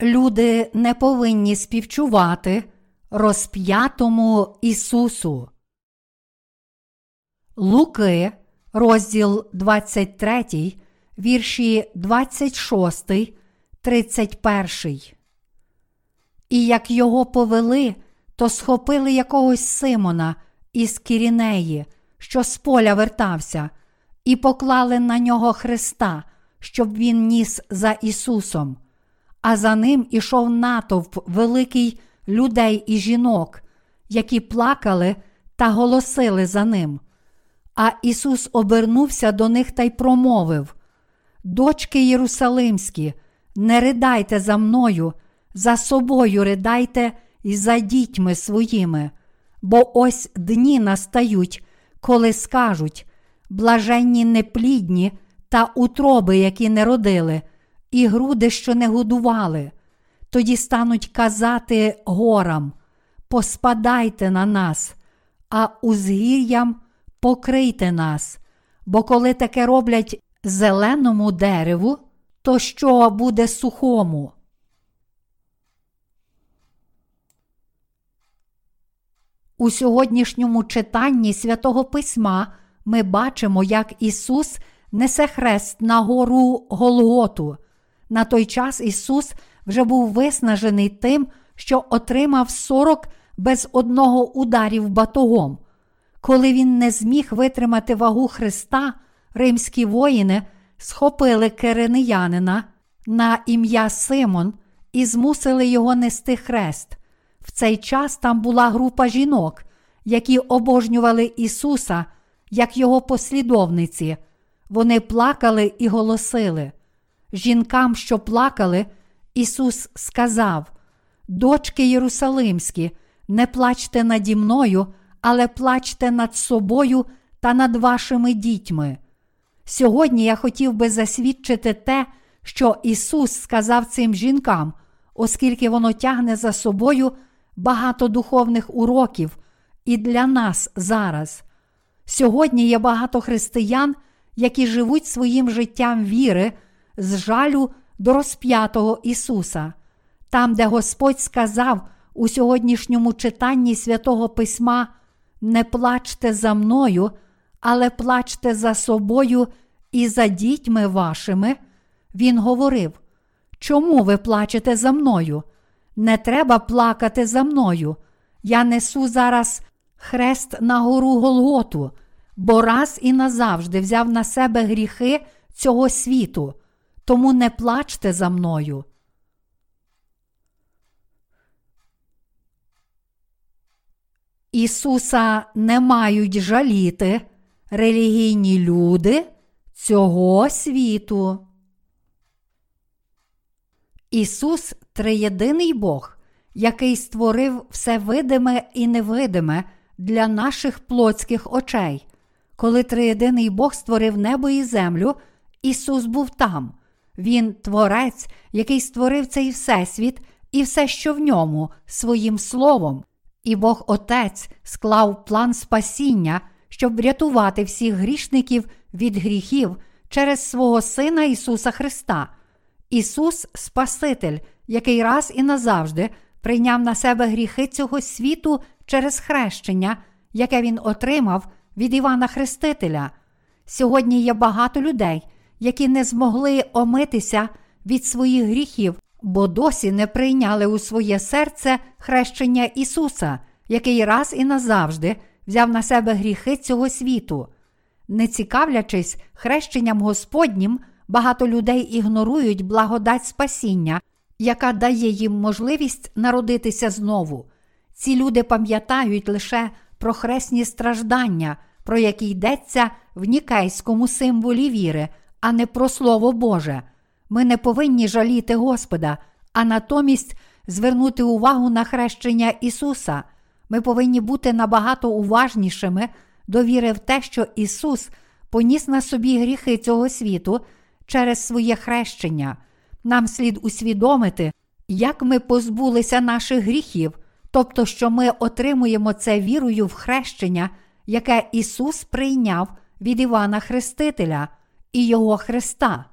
Люди не повинні співчувати розп'ятому Ісусу. Луки, розділ 23, вірші 26, 31. І як його повели, то схопили якогось Симона із Кірінеї, що з поля вертався, і поклали на нього Христа, щоб він ніс за Ісусом. А за ним ішов натовп великий людей і жінок, які плакали та голосили за ним. А Ісус обернувся до них та й промовив: Дочки Єрусалимські, не ридайте за мною, за собою ридайте і за дітьми своїми, бо ось дні настають, коли скажуть блаженні неплідні та утроби, які не родили, і груди, що не годували. Тоді стануть казати горам: Поспадайте на нас, а узгір'ям покрийте нас, бо коли таке роблять зеленому дереву, то що буде сухому? У сьогоднішньому читанні святого Письма ми бачимо, як Ісус несе хрест на гору Голготу. На той час Ісус вже був виснажений тим, що отримав 40 без одного ударів батогом. Коли він не зміг витримати вагу Христа, римські воїни схопили керениянина на ім'я Симон і змусили його нести хрест. В цей час там була група жінок, які обожнювали Ісуса як Його послідовниці. Вони плакали і голосили. Жінкам, що плакали, Ісус сказав: Дочки Єрусалимські, не плачте наді мною, але плачте над собою та над вашими дітьми. Сьогодні я хотів би засвідчити те, що Ісус сказав цим жінкам, оскільки воно тягне за собою багато духовних уроків і для нас зараз. Сьогодні є багато християн, які живуть своїм життям віри, з жалю до розп'ятого Ісуса. Там, де Господь сказав у сьогоднішньому читанні святого Письма: Не плачте за мною, але плачте за собою і за дітьми вашими, Він говорив: Чому ви плачете за мною? Не треба плакати за мною. Я несу зараз хрест на гору Голготу, бо раз і назавжди взяв на себе гріхи цього світу, тому не плачте за мною. Ісуса не мають жаліти релігійні люди цього світу. Ісус триєдиний Бог, який створив все видиме і невидиме для наших плотських очей. Коли триєдиний Бог створив небо і землю, Ісус був там. Він творець, який створив цей всесвіт і все, що в ньому, своїм словом. І Бог Отець склав план спасіння, щоб врятувати всіх грішників від гріхів через свого Сина Ісуса Христа. Ісус Спаситель, який раз і назавжди прийняв на себе гріхи цього світу через хрещення, яке Він отримав від Івана Хрестителя. Сьогодні є багато людей, які не змогли омитися від своїх гріхів, бо досі не прийняли у своє серце хрещення Ісуса, який раз і назавжди взяв на себе гріхи цього світу. Не цікавлячись хрещенням Господнім, багато людей ігнорують благодать спасіння, яка дає їм можливість народитися знову. Ці люди пам'ятають лише про хресні страждання, про які йдеться в нікейському символі віри, а не про Слово Боже. Ми не повинні жаліти Господа, а натомість звернути увагу на хрещення Ісуса. Ми повинні бути набагато уважнішими до віри в те, що Ісус поніс на собі гріхи цього світу через своє хрещення. Нам слід усвідомити, як ми позбулися наших гріхів, тобто, що ми отримуємо це вірою в хрещення, яке Ісус прийняв від Івана Хрестителя і Його Христа.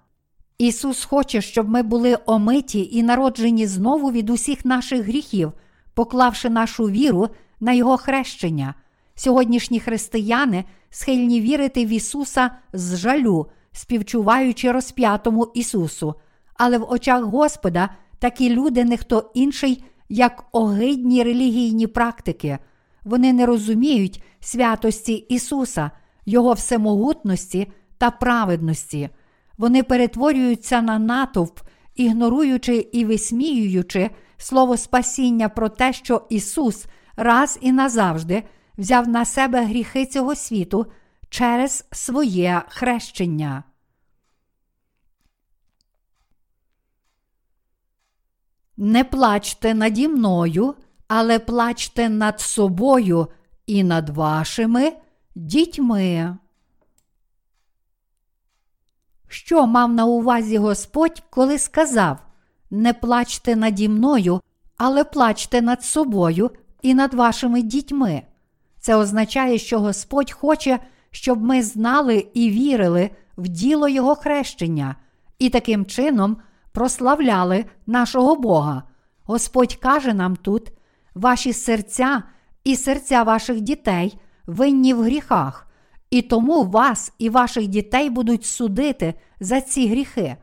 Ісус хоче, щоб ми були омиті і народжені знову від усіх наших гріхів, поклавши нашу віру на Його хрещення. Сьогоднішні християни схильні вірити в Ісуса з жалю, співчуваючи розп'ятому Ісусу. Але в очах Господа такі люди не хто інший, як огидні релігійні практики. Вони не розуміють святості Ісуса, Його всемогутності та праведності. Вони перетворюються на натовп, ігноруючи і висміюючи слово спасіння про те, що Ісус раз і назавжди взяв на себе гріхи цього світу через своє хрещення. Не плачте наді мною, але плачте над собою і над вашими дітьми. Що мав на увазі Господь, коли сказав: Не плачте наді мною, але плачте над собою і над вашими дітьми. Це означає, що Господь хоче, щоб ми знали і вірили в діло Його хрещення, і таким чином прославляли нашого Бога. Господь каже нам тут: ваші серця і серця ваших дітей винні в гріхах, і тому вас і ваших дітей будуть судити за ці гріхи.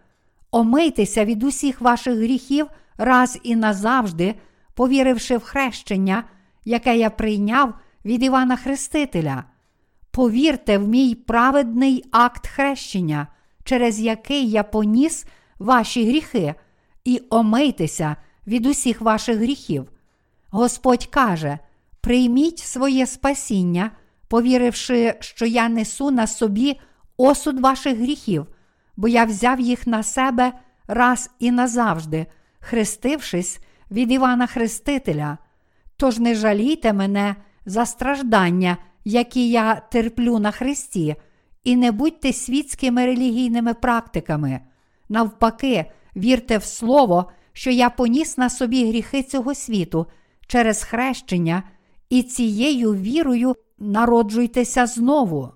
Омийтеся від усіх ваших гріхів раз і назавжди, повіривши в хрещення, яке я прийняв від Івана Хрестителя. Повірте в мій праведний акт хрещення, через який я поніс ваші гріхи, і омийтеся від усіх ваших гріхів. Господь каже: прийміть своє спасіння, повіривши, що я несу на собі осуд ваших гріхів, бо я взяв їх на себе раз і назавжди, хрестившись від Івана Хрестителя. Тож не жалійте мене за страждання, які я терплю на Христі, і не будьте світськими релігійними практиками. Навпаки, вірте в Слово, що я поніс на собі гріхи цього світу через хрещення, і цією вірою народжуйтеся знову.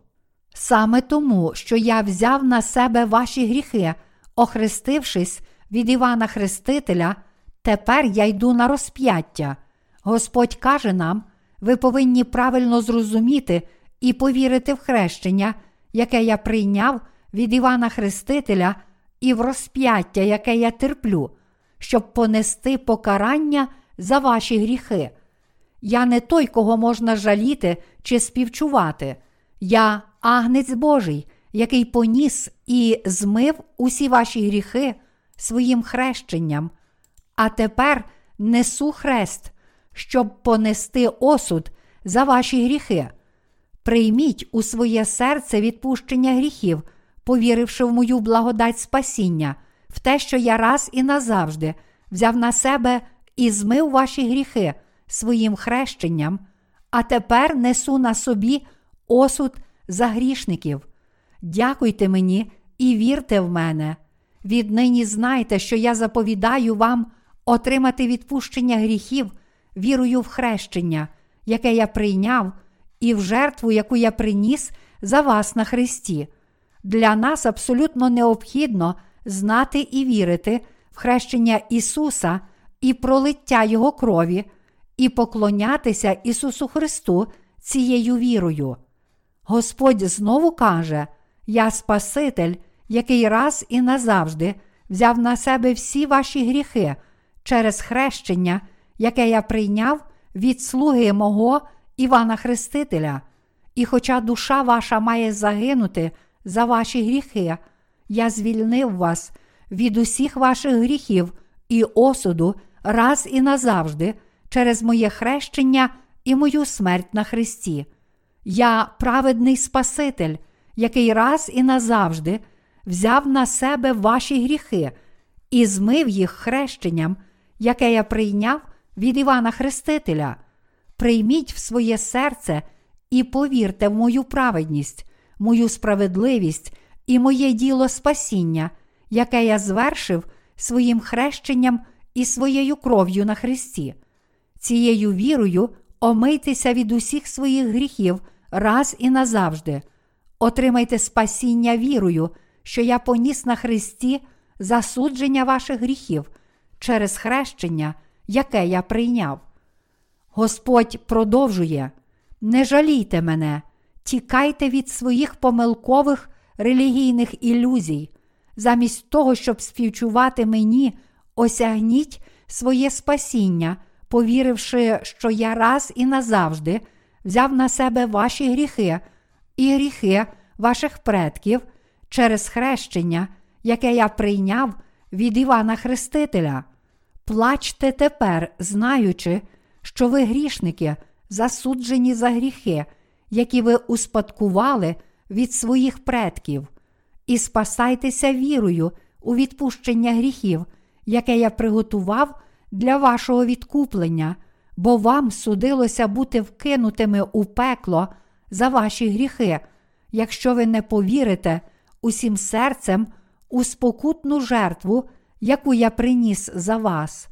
Саме тому, що я взяв на себе ваші гріхи, охрестившись від Івана Хрестителя, тепер я йду на розп'яття. Господь каже нам, ви повинні правильно зрозуміти і повірити в хрещення, яке я прийняв від Івана Хрестителя, і в розп'яття, яке я терплю, щоб понести покарання за ваші гріхи. Я не той, кого можна жаліти чи співчувати. Я агнець Божий, який поніс і змив усі ваші гріхи своїм хрещенням, а тепер несу хрест, щоб понести осуд за ваші гріхи. Прийміть у своє серце відпущення гріхів, повіривши в мою благодать спасіння, в те, що я раз і назавжди взяв на себе і змив ваші гріхи своїм хрещенням, а тепер несу на собі осуд за грішників. Дякуйте мені і вірте в мене. Віднині знайте, що я заповідаю вам отримати відпущення гріхів вірою в хрещення, яке я прийняв, і в жертву, яку я приніс за вас на Христі. Для нас абсолютно необхідно знати і вірити в хрещення Ісуса і пролиття Його крові, і поклонятися Ісусу Христу цією вірою. Господь знову каже: Я Спаситель, який раз і назавжди взяв на себе всі ваші гріхи через хрещення, яке я прийняв від слуги мого Івана Хрестителя. І хоча душа ваша має загинути за ваші гріхи, я звільнив вас від усіх ваших гріхів і осуду раз і назавжди через моє хрещення і мою смерть на Христі. Я праведний Спаситель, який раз і назавжди взяв на себе ваші гріхи і змив їх хрещенням, яке я прийняв від Івана Хрестителя. Прийміть в своє серце і повірте в мою праведність, мою справедливість і моє діло спасіння, яке я звершив своїм хрещенням і своєю кров'ю на Христі. Цією вірою омийтеся від усіх своїх гріхів раз і назавжди. Отримайте спасіння вірою, що я поніс на Христі засудження ваших гріхів через хрещення, яке я прийняв. Господь продовжує: не жалійте мене, тікайте від своїх помилкових релігійних ілюзій, замість того, щоб співчувати мені, осягніть своє спасіння, повіривши, що я раз і назавжди взяв на себе ваші гріхи і гріхи ваших предків через хрещення, яке я прийняв від Івана Хрестителя. Плачте тепер, знаючи, що ви грішники, засуджені за гріхи, які ви успадкували від своїх предків, і спасайтеся вірою у відпущення гріхів, яке я приготував для вашого відкуплення, бо вам судилося бути вкинутими у пекло за ваші гріхи, якщо ви не повірите усім серцем у спокутну жертву, яку я приніс за вас.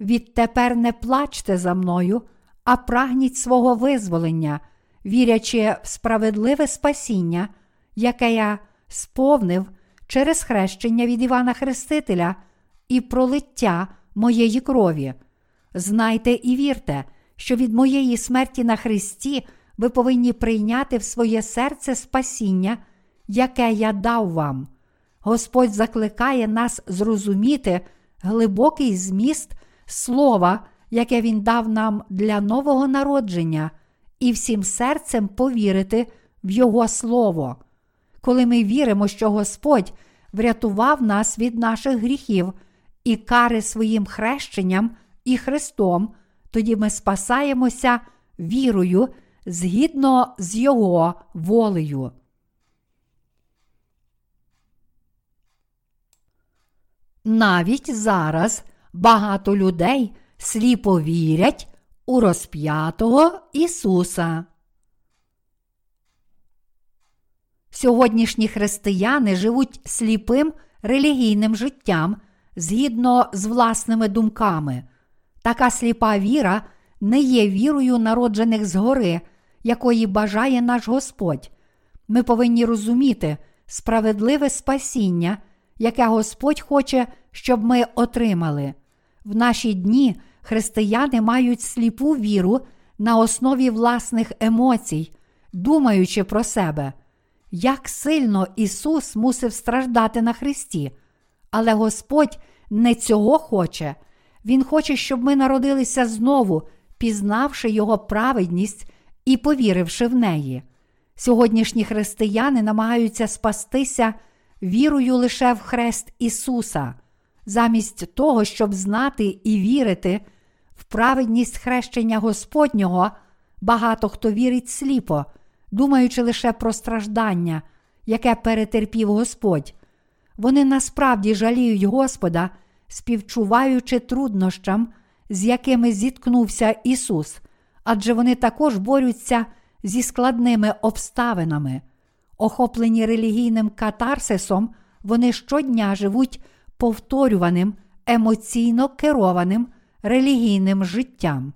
Відтепер не плачте за мною, а прагніть свого визволення, вірячи в справедливе спасіння, яке я сповнив через хрещення від Івана Хрестителя і пролиття моєї крові. Знайте і вірте, що від моєї смерті на Христі ви повинні прийняти в своє серце спасіння, яке я дав вам. Господь закликає нас зрозуміти глибокий зміст слова, яке Він дав нам для нового народження, і всім серцем повірити в Його Слово. Коли ми віримо, що Господь врятував нас від наших гріхів і кари своїм хрещенням і Христом, тоді ми спасаємося вірою згідно з Його волею. Навіть зараз багато людей сліпо вірять у розп'ятого Ісуса. Сьогоднішні християни живуть сліпим релігійним життям згідно з власними думками. Така сліпа віра не є вірою народжених згори, якої бажає наш Господь. Ми повинні розуміти справедливе спасіння, яке Господь хоче, щоб ми отримали. В наші дні християни мають сліпу віру на основі власних емоцій, думаючи про себе, як сильно Ісус мусив страждати на Христі. Але Господь не цього хоче. Він хоче, щоб ми народилися знову, пізнавши Його праведність і повіривши в неї. Сьогоднішні християни намагаються спастися вірою лише в хрест Ісуса, замість того, щоб знати і вірити в праведність хрещення Господнього, багато хто вірить сліпо, думаючи лише про страждання, яке перетерпів Господь. Вони насправді жаліють Господа, співчуваючи труднощам, з якими зіткнувся Ісус, адже вони також борються зі складними обставинами. Охоплені релігійним катарсисом, вони щодня живуть повторюваним, емоційно керованим релігійним життям.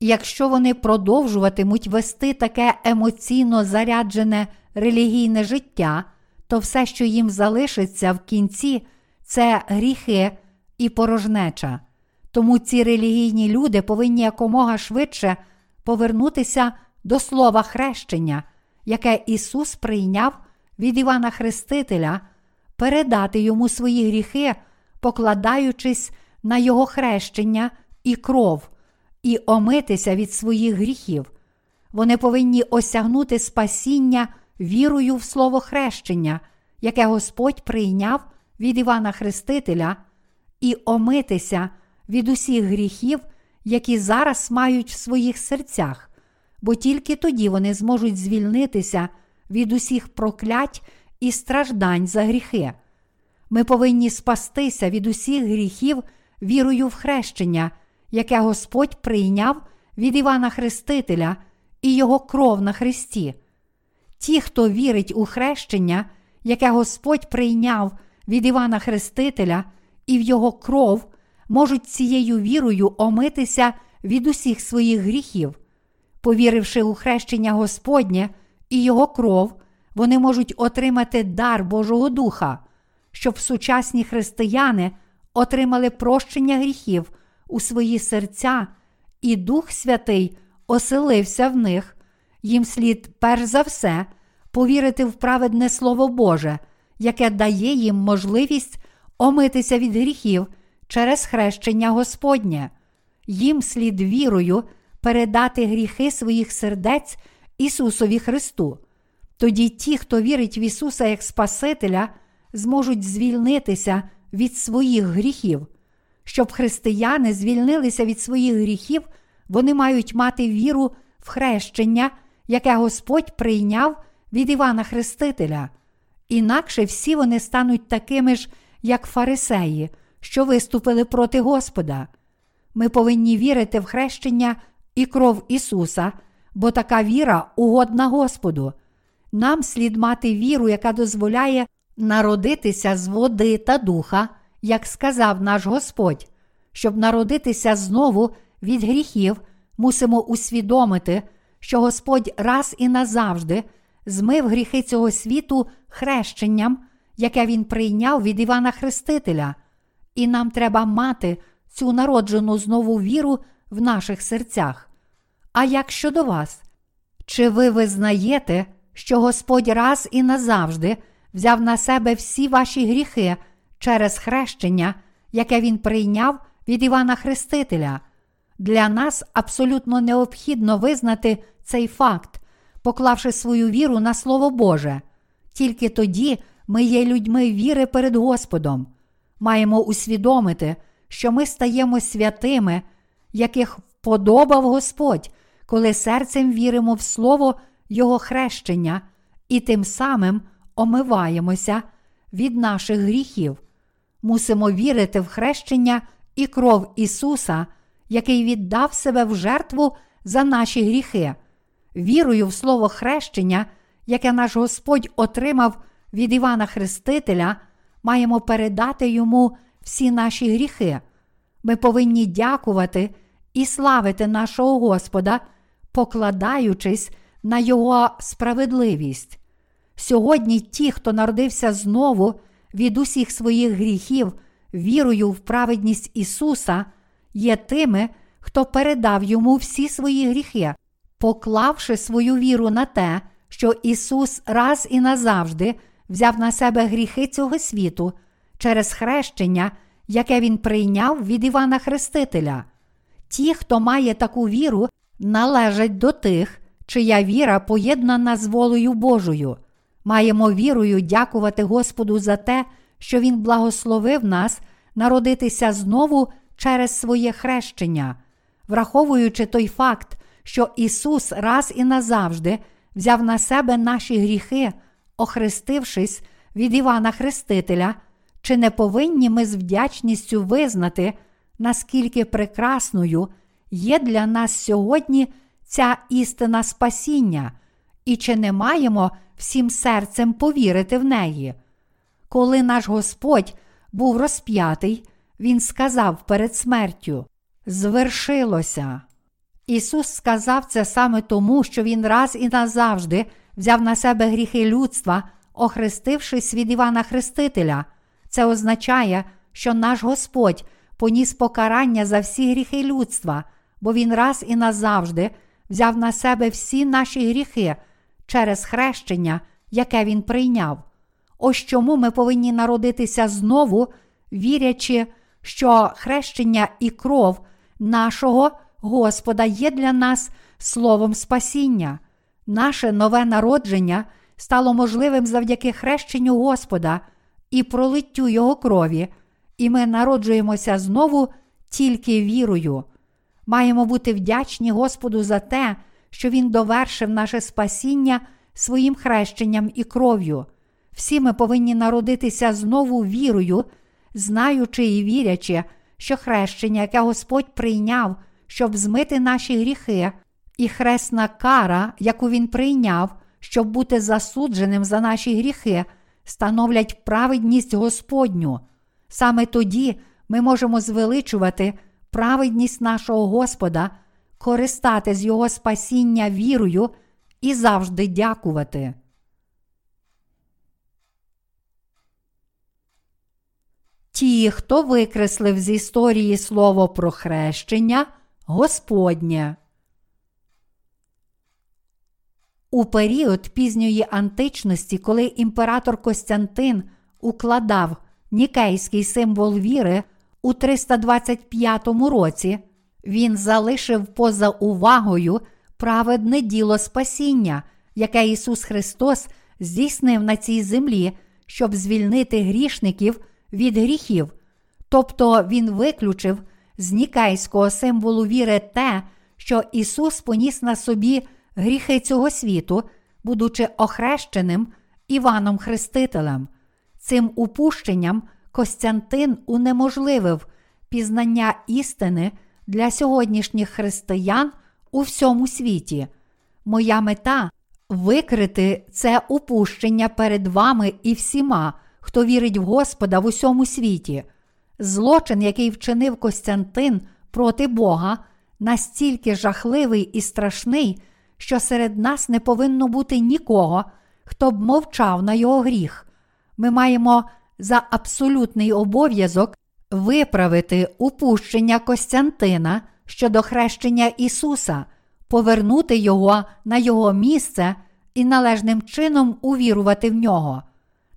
Якщо вони продовжуватимуть вести таке емоційно заряджене релігійне життя, то все, що їм залишиться в кінці, це гріхи і порожнеча. Тому ці релігійні люди повинні якомога швидше повернутися до слова хрещення, яке Ісус прийняв від Івана Хрестителя, передати йому свої гріхи, покладаючись на Його хрещення і кров, і омитися від своїх гріхів. Вони повинні осягнути спасіння вірою в слово хрещення, яке Господь прийняв від Івана Хрестителя, і омитися від усіх гріхів, які зараз мають в своїх серцях, бо тільки тоді вони зможуть звільнитися від усіх проклять і страждань за гріхи. Ми повинні спастися від усіх гріхів вірою в хрещення, яке Господь прийняв від Івана Хрестителя і Його кров на Христі. Ті, хто вірить у хрещення, яке Господь прийняв від Івана Хрестителя і в Його кров, можуть цією вірою омитися від усіх своїх гріхів. Повіривши у хрещення Господнє і Його кров, вони можуть отримати дар Божого Духа, щоб сучасні християни отримали прощення гріхів у свої серця, і Дух Святий оселився в них, їм слід перш за все повірити в праведне Слово Боже, яке дає їм можливість омитися від гріхів через хрещення Господнє. Їм слід вірою передати гріхи своїх сердець Ісусові Христу. Тоді ті, хто вірить в Ісуса як Спасителя, зможуть звільнитися від своїх гріхів. Щоб християни звільнилися від своїх гріхів, вони мають мати віру в хрещення, яке Господь прийняв від Івана Хрестителя. Інакше всі вони стануть такими ж, як фарисеї, що виступили проти Господа. Ми повинні вірити в хрещення і кров Ісуса, бо така віра угодна Господу. Нам слід мати віру, яка дозволяє народитися з води та духа, як сказав наш Господь. Щоб народитися знову від гріхів, мусимо усвідомити, що Господь раз і назавжди змив гріхи цього світу хрещенням, яке Він прийняв від Івана Хрестителя, і нам треба мати цю народжену знову віру в наших серцях. А як щодо вас? Чи ви визнаєте, що Господь раз і назавжди взяв на себе всі ваші гріхи через хрещення, яке Він прийняв від Івана Хрестителя? Для нас абсолютно необхідно визнати цей факт, поклавши свою віру на Слово Боже. Тільки тоді ми є людьми віри перед Господом. Маємо усвідомити, що ми стаємо святими, яких вподобав Господь, коли серцем віримо в Слово Його хрещення і тим самим омиваємося від наших гріхів. Мусимо вірити в хрещення і кров Ісуса, який віддав себе в жертву за наші гріхи. Вірою в Слово хрещення, яке наш Господь отримав від Івана Хрестителя, маємо передати йому всі наші гріхи. Ми повинні дякувати і славити нашого Господа, покладаючись на Його справедливість. Сьогодні ті, хто народився знову від усіх своїх гріхів, вірою в праведність Ісуса, є тими, хто передав йому всі свої гріхи, поклавши свою віру на те, що Ісус раз і назавжди взяв на себе гріхи цього світу через хрещення, яке Він прийняв від Івана Хрестителя. Ті, хто має таку віру, належать до тих, чия віра поєднана з волею Божою. Маємо вірою дякувати Господу за те, що Він благословив нас народитися знову через своє хрещення, враховуючи той факт, що Ісус раз і назавжди взяв на себе наші гріхи, охрестившись від Івана Хрестителя, чи не повинні ми з вдячністю визнати, наскільки прекрасною є для нас сьогодні ця істина спасіння, і чи не маємо всім серцем повірити в неї? Коли наш Господь був розп'ятий, Він сказав перед смертю: Звершилося. Ісус сказав це саме тому, що Він раз і назавжди взяв на себе гріхи людства, охрестившись від Івана Хрестителя. Це означає, що наш Господь поніс покарання за всі гріхи людства, бо Він раз і назавжди взяв на себе всі наші гріхи через хрещення, яке Він прийняв. Ось чому ми повинні народитися знову, вірячи, що хрещення і кров нашого Господа є для нас словом спасіння. Наше нове народження стало можливим завдяки хрещенню Господа і пролиттю Його крові, і ми народжуємося знову тільки вірою. Маємо бути вдячні Господу за те, що Він довершив наше спасіння своїм хрещенням і кров'ю. Всі ми повинні народитися знову вірою, знаючи і вірячи, що хрещення, яке Господь прийняв, щоб змити наші гріхи, і хресна кара, яку Він прийняв, щоб бути засудженим за наші гріхи, становлять праведність Господню. Саме тоді ми можемо звеличувати праведність нашого Господа, користати з Його спасіння вірою і завжди дякувати. Ті, хто викреслив з історії слово про хрещення Господнє. У період пізньої античності, коли імператор Костянтин укладав нікейський символ віри у 325 році, він залишив поза увагою праведне діло спасіння, яке Ісус Христос здійснив на цій землі, щоб звільнити грішників від гріхів. Тобто Він виключив з нікейського символу віри те, що Ісус поніс на собі гріхи цього світу, будучи охрещеним Іваном Хрестителем. Цим упущенням Костянтин унеможливив пізнання істини для сьогоднішніх християн у всьому світі. Моя мета викрити це упущення перед вами і всіма, хто вірить в Господа в усьому світі. Злочин, який вчинив Костянтин проти Бога, настільки жахливий і страшний, що серед нас не повинно бути нікого, хто б мовчав на його гріх. Ми маємо за абсолютний обов'язок виправити упущення Костянтина щодо хрещення Ісуса, повернути Його на Його місце і належним чином увірувати в нього.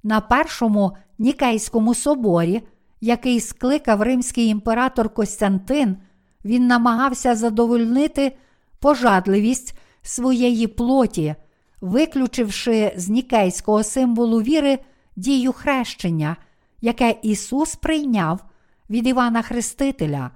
На першому Нікейському соборі, який скликав римський імператор Костянтин, він намагався задовольнити пожадливість своєї плоті, виключивши з нікейського символу віри дію хрещення, яке Ісус прийняв від Івана Хрестителя,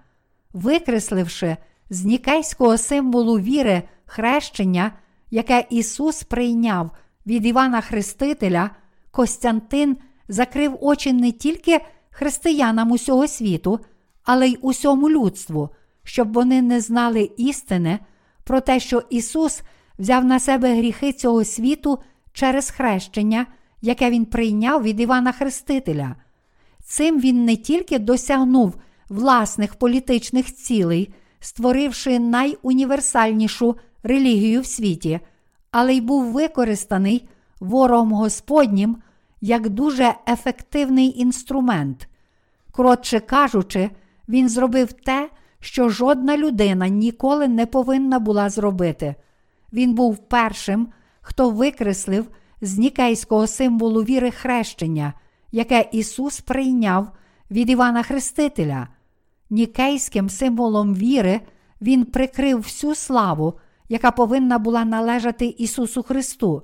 викресливши з нікейського символу віри хрещення, яке Ісус прийняв від Івана Хрестителя, Костянтин закрив очі не тільки християнам усього світу, але й усьому людству, щоб вони не знали істини про те, що Ісус взяв на себе гріхи цього світу через хрещення, яке Він прийняв від Івана Хрестителя. Цим він не тільки досягнув власних політичних цілей, створивши найуніверсальнішу релігію в світі, але й був використаний ворогом Господнім як дуже ефективний інструмент. Коротше кажучи, він зробив те, що жодна людина ніколи не повинна була зробити. Він був першим, хто викреслив з нікейського символу віри хрещення, яке Ісус прийняв від Івана Хрестителя. Нікейським символом віри Він прикрив всю славу, яка повинна була належати Ісусу Христу,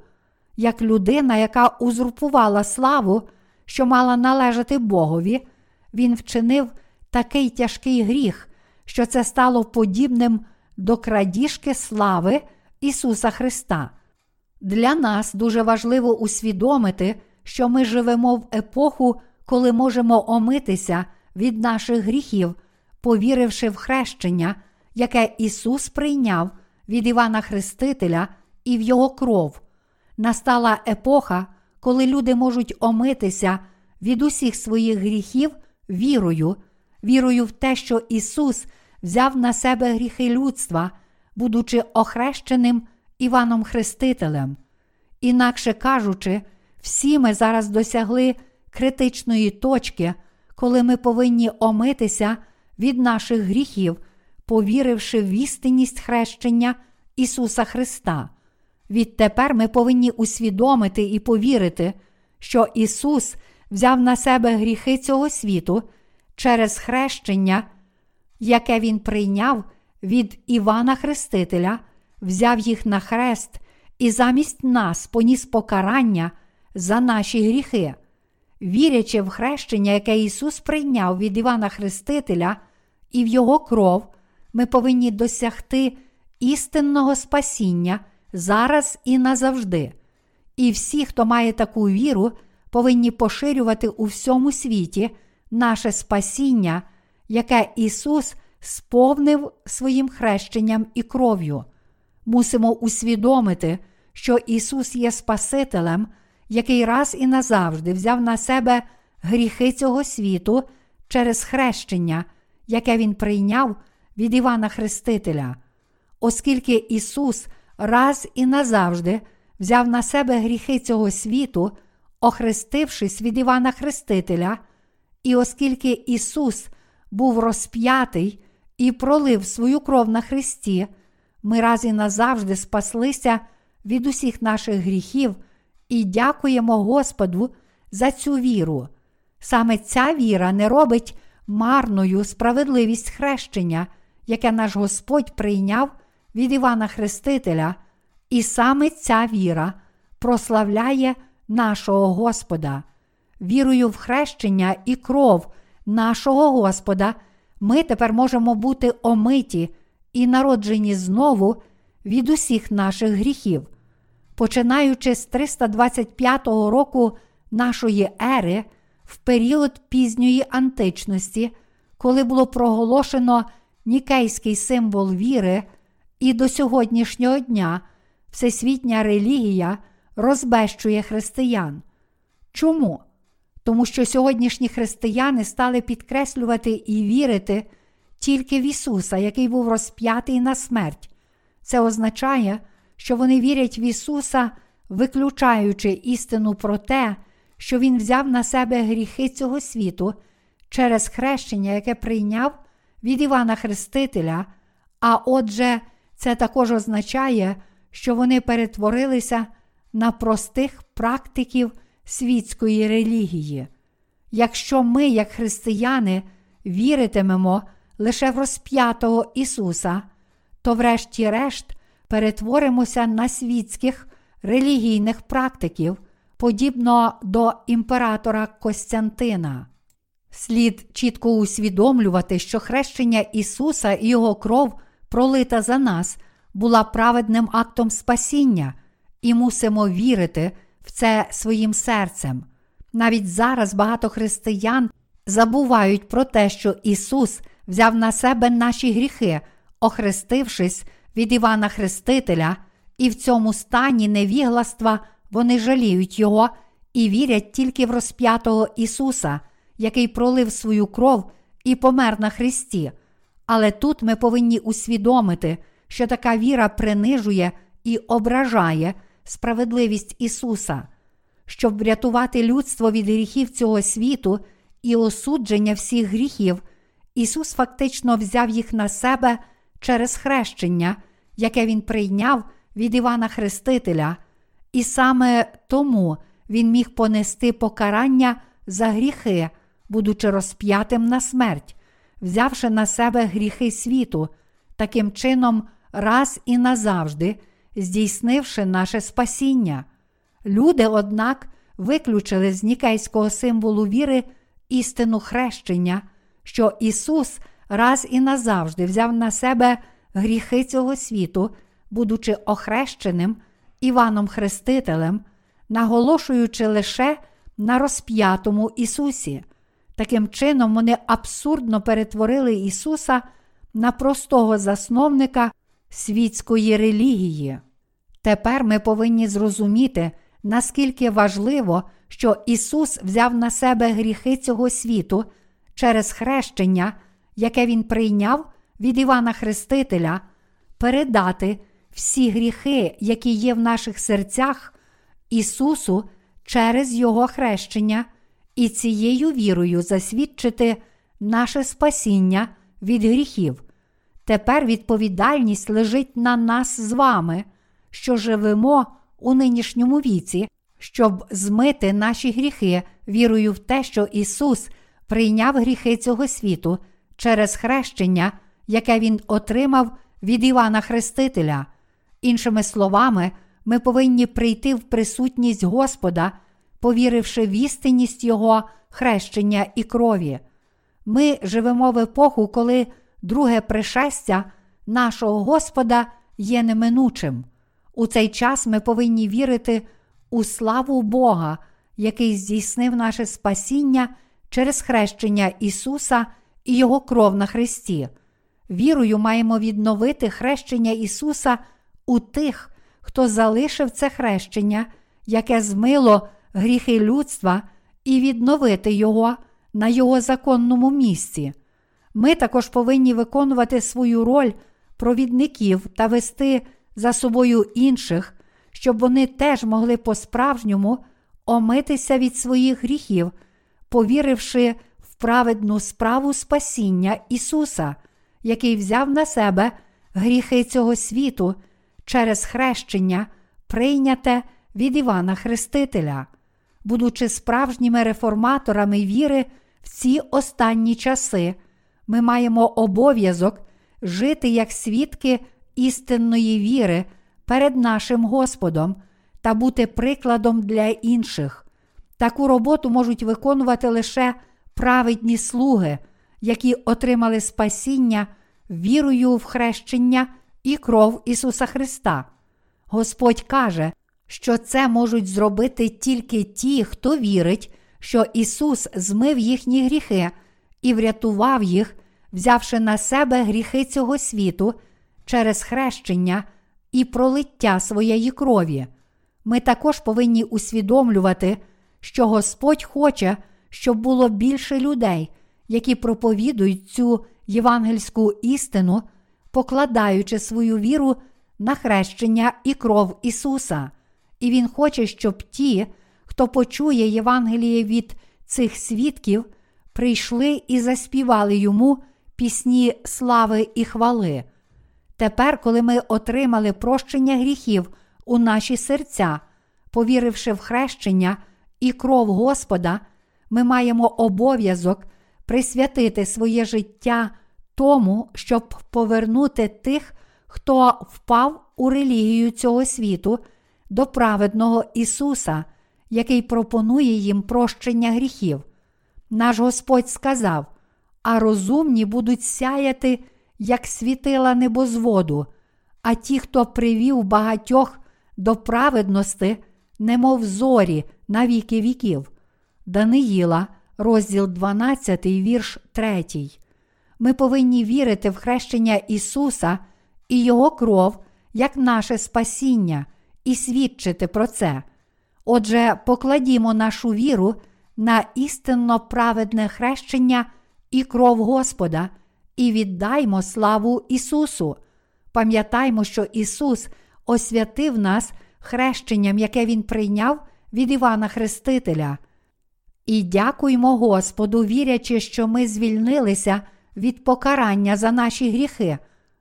як людина, яка узурпувала славу, що мала належати Богові, Він вчинив такий тяжкий гріх, що це стало подібним до крадіжки слави Ісуса Христа. Для нас дуже важливо усвідомити, що ми живемо в епоху, коли можемо омитися від наших гріхів, повіривши в хрещення, яке Ісус прийняв від Івана Хрестителя і в Його кров. Настала епоха, коли люди можуть омитися від усіх своїх гріхів вірою, вірою в те, що Ісус взяв на себе гріхи людства, будучи охрещеним Іваном Хрестителем. Інакше кажучи, всі ми зараз досягли критичної точки, коли ми повинні омитися від наших гріхів, повіривши в істинність хрещення Ісуса Христа. Відтепер ми повинні усвідомити і повірити, що Ісус взяв на себе гріхи цього світу через хрещення, яке Він прийняв від Івана Хрестителя, взяв їх на хрест і замість нас поніс покарання за наші гріхи. Вірячи в хрещення, яке Ісус прийняв від Івана Хрестителя і в Його кров, ми повинні досягти істинного спасіння зараз і назавжди. І всі, хто має таку віру, повинні поширювати у всьому світі наше спасіння, яке Ісус сповнив своїм хрещенням і кров'ю. Мусимо усвідомити, що Ісус є Спасителем, який раз і назавжди взяв на себе гріхи цього світу через хрещення, яке Він прийняв від Івана Хрестителя. Оскільки Ісус раз і назавжди взяв на себе гріхи цього світу, охрестившись від Івана Хрестителя, І оскільки Ісус був розп'ятий і пролив свою кров на Христі, ми раз і назавжди спаслися від усіх наших гріхів і дякуємо Господу за цю віру. Саме ця віра не робить марною справедливість хрещення, яке наш Господь прийняв від Івана Хрестителя, і саме ця віра прославляє нашого Господа. Вірою в хрещення і кров нашого Господа, ми тепер можемо бути омиті і народжені знову від усіх наших гріхів. Починаючи з 325 року нашої ери, в період пізньої античності, коли було проголошено нікейський символ віри, і до сьогоднішнього дня всесвітня релігія розбещує християн. Чому? Тому що сьогоднішні християни стали підкреслювати і вірити тільки в Ісуса, який був розп'ятий на смерть. Це означає, що вони вірять в Ісуса, виключаючи істину про те, що Він взяв на себе гріхи цього світу через хрещення, яке прийняв від Івана Хрестителя, а отже, це також означає, що вони перетворилися на простих практиків світської релігії. Якщо ми, як християни, віритимемо лише в розп'ятого Ісуса, то, врешті-решт, перетворимося на світських релігійних практиків, подібно до імператора Костянтина. Слід чітко усвідомлювати, що хрещення Ісуса і Його кров, пролита за нас, була праведним актом спасіння, і мусимо вірити в це своїм серцем. Навіть зараз багато християн забувають про те, що Ісус взяв на себе наші гріхи, охрестившись від Івана Хрестителя, і в цьому стані невігластва вони жаліють Його і вірять тільки в розп'ятого Ісуса, який пролив свою кров і помер на Христі. Але тут ми повинні усвідомити, що така віра принижує і ображає справедливість Ісуса. Щоб врятувати людство від гріхів цього світу і осудження всіх гріхів, Ісус фактично взяв їх на себе через хрещення, яке Він прийняв від Івана Хрестителя, і саме тому Він міг понести покарання за гріхи, будучи розп'ятим на смерть, взявши на себе гріхи світу, таким чином, раз і назавжди, здійснивши наше спасіння. Люди, однак, виключили з нікейського символу віри істину хрещення, що Ісус раз і назавжди взяв на себе гріхи цього світу, будучи охрещеним Іваном Хрестителем, наголошуючи лише на розп'ятому Ісусі. Таким чином, вони абсурдно перетворили Ісуса на простого засновника світської релігії. Тепер ми повинні зрозуміти, наскільки важливо, що Ісус взяв на себе гріхи цього світу через хрещення, яке Він прийняв від Івана Хрестителя, передати всі гріхи, які є в наших серцях, Ісусу через Його хрещення і цією вірою засвідчити наше спасіння від гріхів. Тепер відповідальність лежить на нас з вами, що живемо у нинішньому віці, щоб змити наші гріхи вірою в те, що Ісус прийняв гріхи цього світу через хрещення, яке Він отримав від Івана Хрестителя. Іншими словами, ми повинні прийти в присутність Господа, повіривши в істинність Його хрещення і крові. Ми живемо в епоху, коли друге пришестя нашого Господа є неминучим. У цей час ми повинні вірити у славу Бога, який здійснив наше спасіння через хрещення Ісуса і Його кров на Христі. Вірою маємо відновити хрещення Ісуса у тих, хто залишив це хрещення, яке змило гріхи людства, і відновити Його на Його законному місці. Ми також повинні виконувати свою роль провідників та вести за собою інших, щоб вони теж могли по-справжньому омитися від своїх гріхів, повіривши в праведну справу спасіння Ісуса, який взяв на себе гріхи цього світу через хрещення, прийняте від Івана Хрестителя, будучи справжніми реформаторами віри в ці останні часи, ми маємо обов'язок жити як свідки істинної віри перед нашим Господом та бути прикладом для інших. Таку роботу можуть виконувати лише праведні слуги, які отримали спасіння вірою в хрещення і кров Ісуса Христа. Господь каже, що це можуть зробити тільки ті, хто вірить, що Ісус змив їхні гріхи і врятував їх, взявши на себе гріхи цього світу через хрещення і пролиття своєї крові. Ми також повинні усвідомлювати, що Господь хоче, щоб було більше людей, які проповідують цю євангельську істину, покладаючи свою віру на хрещення і кров Ісуса. І Він хоче, щоб ті, хто почує Євангеліє від цих свідків, прийшли і заспівали йому пісні слави і хвали. Тепер, коли ми отримали прощення гріхів у наші серця, повіривши в хрещення і кров Господа, ми маємо обов'язок присвятити своє життя тому, щоб повернути тих, хто впав у релігію цього світу до праведного Ісуса, який пропонує їм прощення гріхів. Наш Господь сказав: а розумні будуть сяяти, як світила небозводу, а ті, хто привів багатьох до праведності, немов зорі на віки віків. Даниїла, розділ 12, вірш 3. Ми повинні вірити в хрещення Ісуса і Його кров як наше спасіння, і свідчити про це. Отже, покладімо нашу віру на істинно праведне хрещення і кров Господа, і віддаймо славу Ісусу. Пам'ятаймо, що Ісус освятив нас хрещенням, яке Він прийняв від Івана Хрестителя. І дякуймо Господу, вірячи, що ми звільнилися від покарання за наші гріхи,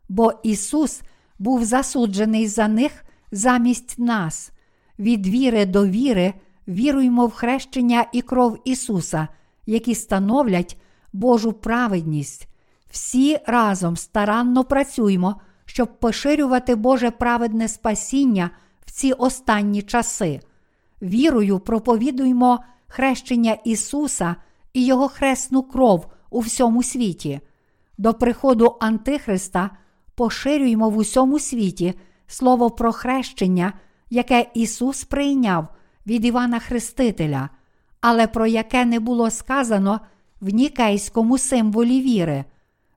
бо Ісус був засуджений за них замість нас. Від віри до віри віруймо в хрещення і кров Ісуса, які становлять Божу праведність. Всі разом старанно працюємо, щоб поширювати Боже праведне спасіння в ці останні часи. Вірою проповідуємо хрещення Ісуса і Його хресну кров у всьому світі. До приходу Антихриста поширюємо в усьому світі слово про хрещення, яке Ісус прийняв від Івана Хрестителя, але про яке не було сказано в нікейському символі віри.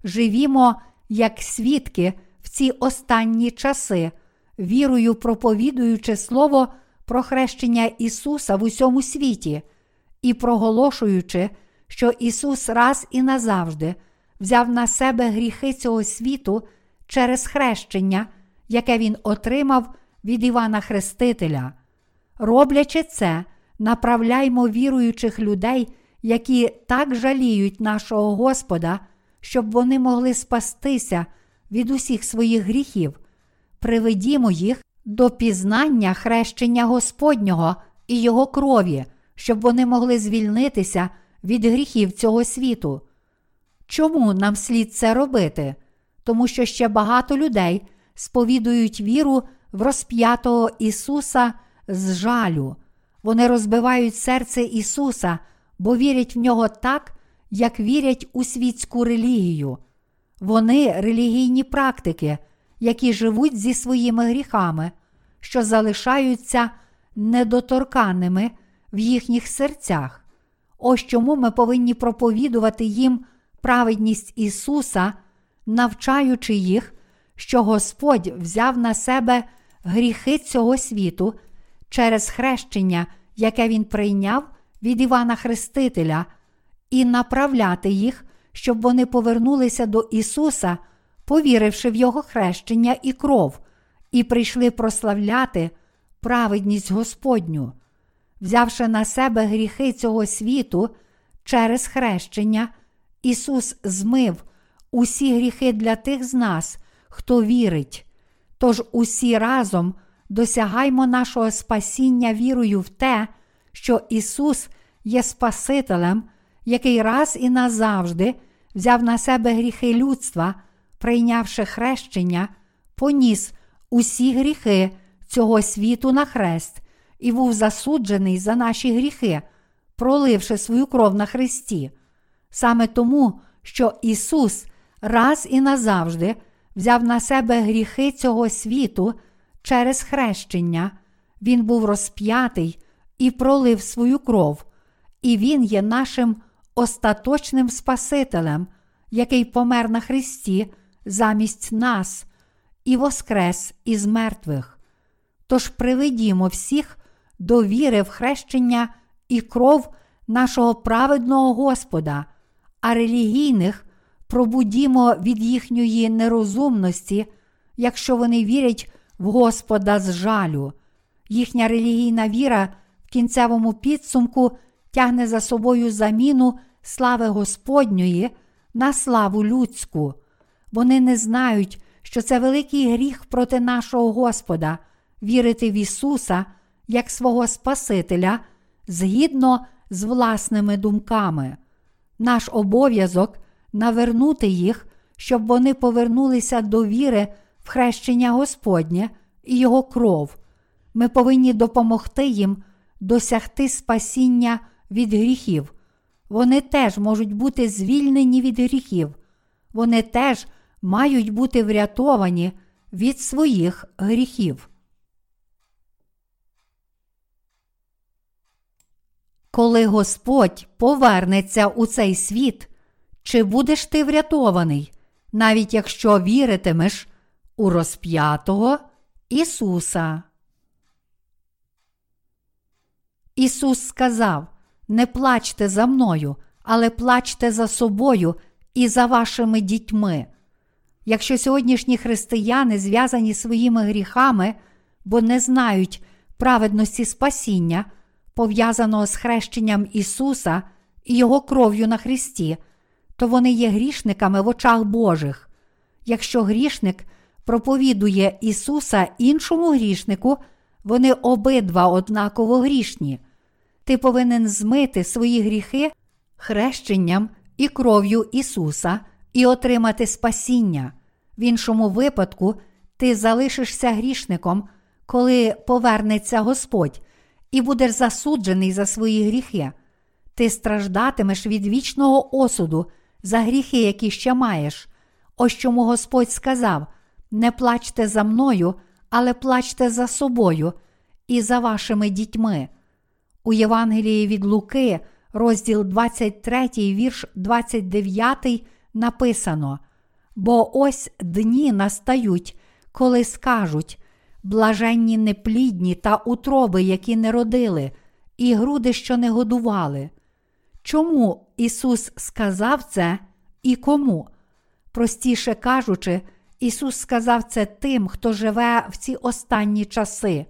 Живімо як свідки в ці останні часи, вірою проповідуючи Слово про хрещення Ісуса в усьому світі і проголошуючи, що Ісус раз і назавжди взяв на себе гріхи цього світу через хрещення, яке Він отримав від Івана Хрестителя. Роблячи це, направляймо віруючих людей, які так жаліють нашого Господа, щоб вони могли спастися від усіх своїх гріхів, приведімо їх до пізнання хрещення Господнього і Його крові, щоб вони могли звільнитися від гріхів цього світу. Чому нам слід це робити? Тому що ще багато людей сповідують віру в розп'ятого Ісуса з жалю. Вони розбивають серце Ісуса, бо вірять в нього так, як вірять у світську релігію. Вони релігійні практики, які живуть зі своїми гріхами, що залишаються недоторканими в їхніх серцях. Ось чому ми повинні проповідувати їм праведність Ісуса, навчаючи їх, що Господь взяв на себе гріхи цього світу через хрещення, яке Він прийняв від Івана Хрестителя, і направляти їх, щоб вони повернулися до Ісуса, повіривши в Його хрещення і кров, і прийшли прославляти праведність Господню. Взявши на себе гріхи цього світу через хрещення Ісус змив усі гріхи для тих з нас, хто вірить. Тож усі разом досягаймо нашого спасіння вірою в те, що Ісус є Спасителем, який раз і назавжди взяв на себе гріхи людства, прийнявши хрещення, поніс усі гріхи цього світу на хрест і був засуджений за наші гріхи, проливши свою кров на хресті. Саме тому, що Ісус раз і назавжди взяв на себе гріхи цього світу через хрещення, Він був розп'ятий і пролив свою кров, і Він є нашим остаточним Спасителем, який помер на Христі замість нас і воскрес із мертвих. Тож приведімо всіх до віри в хрещення і кров нашого праведного Господа, а релігійних пробудімо від їхньої нерозумності, якщо вони вірять в Господа з жалю. Їхня релігійна віра в кінцевому підсумку тягне за собою заміну слави Господньої на славу людську. Вони не знають, що це великий гріх проти нашого Господа вірити в Ісуса як свого Спасителя згідно з власними думками. Наш обов'язок навернути їх, щоб вони повернулися до віри в хрещення Господнє і Його кров. Ми повинні допомогти їм досягти спасіння від гріхів. Вони теж можуть бути звільнені від гріхів. Вони теж мають бути врятовані від своїх гріхів. Коли Господь повернеться у цей світ, чи будеш ти врятований, навіть якщо віритимеш у розп'ятого Ісуса? Ісус сказав: Не плачте за мною, але плачте за собою і за вашими дітьми. Якщо сьогоднішні християни зв'язані своїми гріхами, бо не знають праведності спасіння, пов'язаного з хрещенням Ісуса і Його кров'ю на Христі, то вони є грішниками в очах Божих. Якщо грішник проповідує Ісуса іншому грішнику, вони обидва однаково грішні. Ти повинен змити свої гріхи хрещенням і кров'ю Ісуса і отримати спасіння. В іншому випадку ти залишишся грішником, коли повернеться Господь, і будеш засуджений за свої гріхи. Ти страждатимеш від вічного осуду за гріхи, які ще маєш. Ось чому Господь сказав: не плачте за мною, але плачте за собою і за вашими дітьми. У Євангелії від Луки, розділ 23, вірш 29, написано: Бо ось дні настають, коли скажуть блаженні неплідні та утроби, які не родили, і груди, що не годували. Чому Ісус сказав це і кому? Простіше кажучи, Ісус сказав це тим, хто живе в ці останні часи,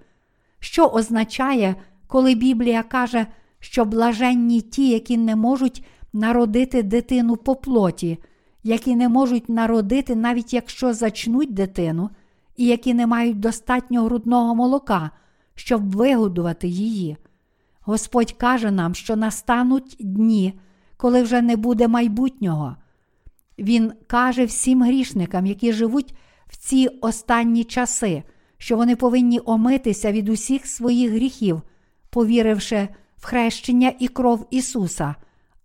що означає, коли Біблія каже, що блаженні ті, які не можуть народити дитину по плоті, які не можуть народити, навіть якщо зачнуть дитину, і які не мають достатньо грудного молока, щоб вигодувати її. Господь каже нам, що настануть дні, коли вже не буде майбутнього. Він каже всім грішникам, які живуть в ці останні часи, що вони повинні омитися від усіх своїх гріхів, повіривши в хрещення і кров Ісуса,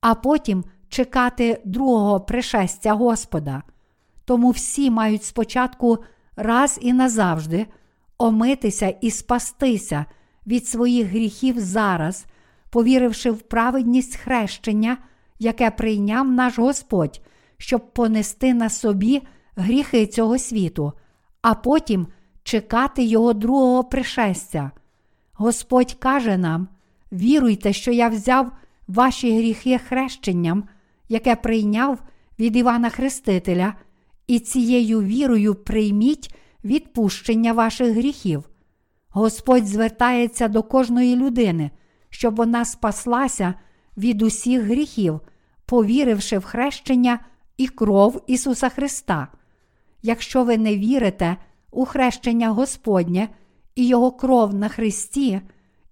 а потім чекати другого пришестя Господа. Тому всі мають спочатку раз і назавжди омитися і спастися від своїх гріхів зараз, повіривши в праведність хрещення, яке прийняв наш Господь, щоб понести на собі гріхи цього світу, а потім чекати Його другого пришестя. Господь каже нам: віруйте, що я взяв ваші гріхи хрещенням, яке прийняв від Івана Хрестителя і цією вірою прийміть відпущення ваших гріхів. Господь звертається до кожної людини, щоб вона спаслася від усіх гріхів, повіривши в хрещення і кров Ісуса Христа. Якщо ви не вірите у хрещення Господнє і Його кров на Христі,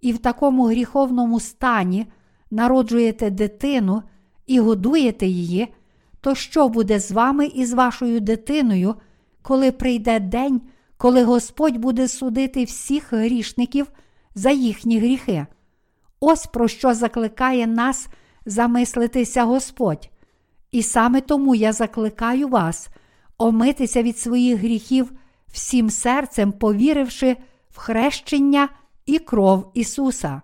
і в такому гріховному стані народжуєте дитину і годуєте її, то що буде з вами і з вашою дитиною, коли прийде день, коли Господь буде судити всіх грішників за їхні гріхи? Ось про що закликає нас замислитися Господь. І саме тому я закликаю вас омитися від своїх гріхів всім серцем, повіривши в хрещення і кров Ісуса.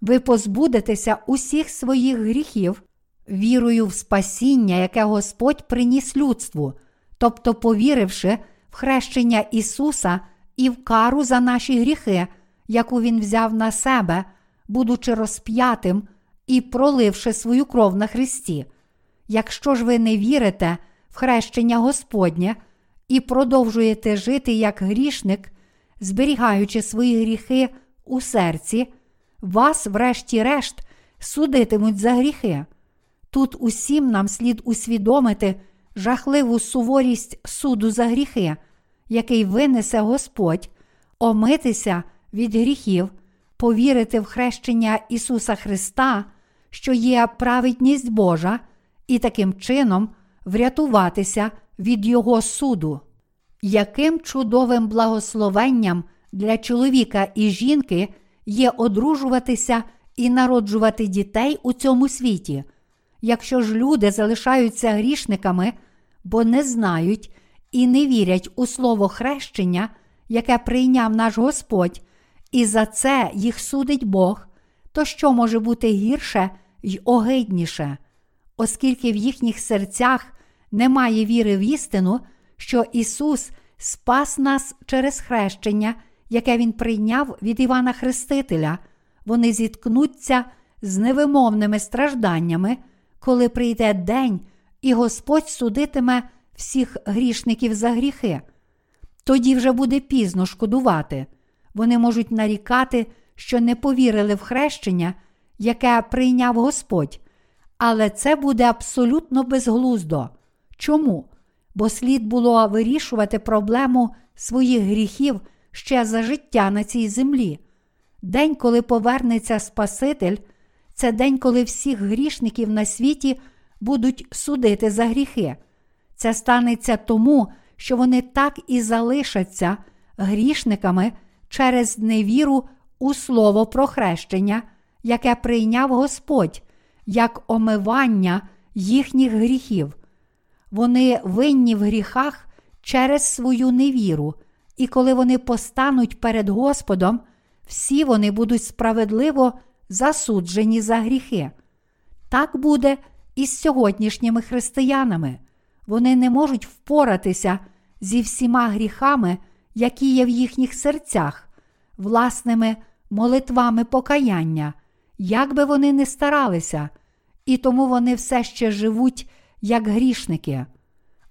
Ви позбудетеся усіх своїх гріхів, вірою в спасіння, яке Господь приніс людству, тобто повіривши хрещення Ісуса і в кару за наші гріхи, яку Він взяв на себе, будучи розп'ятим і проливши свою кров на Христі. Якщо ж ви не вірите в хрещення Господнє і продовжуєте жити як грішник, зберігаючи свої гріхи у серці, вас, врешті-решт, судитимуть за гріхи. Тут усім нам слід усвідомити жахливу суворість суду за гріхи, який винесе Господь, омитися від гріхів, повірити в хрещення Ісуса Христа, що є праведність Божа, і таким чином врятуватися від Його суду. Яким чудовим благословенням для чоловіка і жінки є одружуватися і народжувати дітей у цьому світі? Якщо ж люди залишаються грішниками, бо не знають і не вірять у слово хрещення, яке прийняв наш Господь, і за це їх судить Бог, то що може бути гірше й огидніше, оскільки в їхніх серцях немає віри в істину, що Ісус спас нас через хрещення, яке Він прийняв від Івана Хрестителя, вони зіткнуться з невимовними стражданнями, коли прийде день, і Господь судитиме всіх грішників за гріхи. Тоді вже буде пізно шкодувати. Вони можуть нарікати, що не повірили в хрещення, яке прийняв Господь, але це буде абсолютно безглуздо. Чому? Бо слід було вирішувати проблему своїх гріхів ще за життя на цій землі. День, коли повернеться Спаситель, це день, коли всіх грішників на світі будуть судити за гріхи. Це станеться тому, що вони так і залишаться грішниками через невіру у слово про хрещення, яке прийняв Господь, як омивання їхніх гріхів. Вони винні в гріхах через свою невіру, і коли вони постануть перед Господом, всі вони будуть справедливо засуджені за гріхи. Так буде і з сьогоднішніми християнами. Вони не можуть впоратися зі всіма гріхами, які є в їхніх серцях, власними молитвами покаяння, як би вони не старалися, і тому вони все ще живуть як грішники.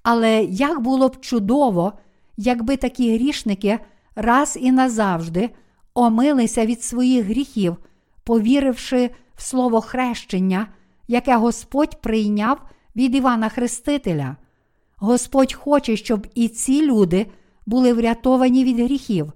Але як було б чудово, якби такі грішники раз і назавжди омилися від своїх гріхів, повіривши в слово хрещення, яке Господь прийняв від Івана Хрестителя. Господь хоче, щоб і ці люди були врятовані від гріхів.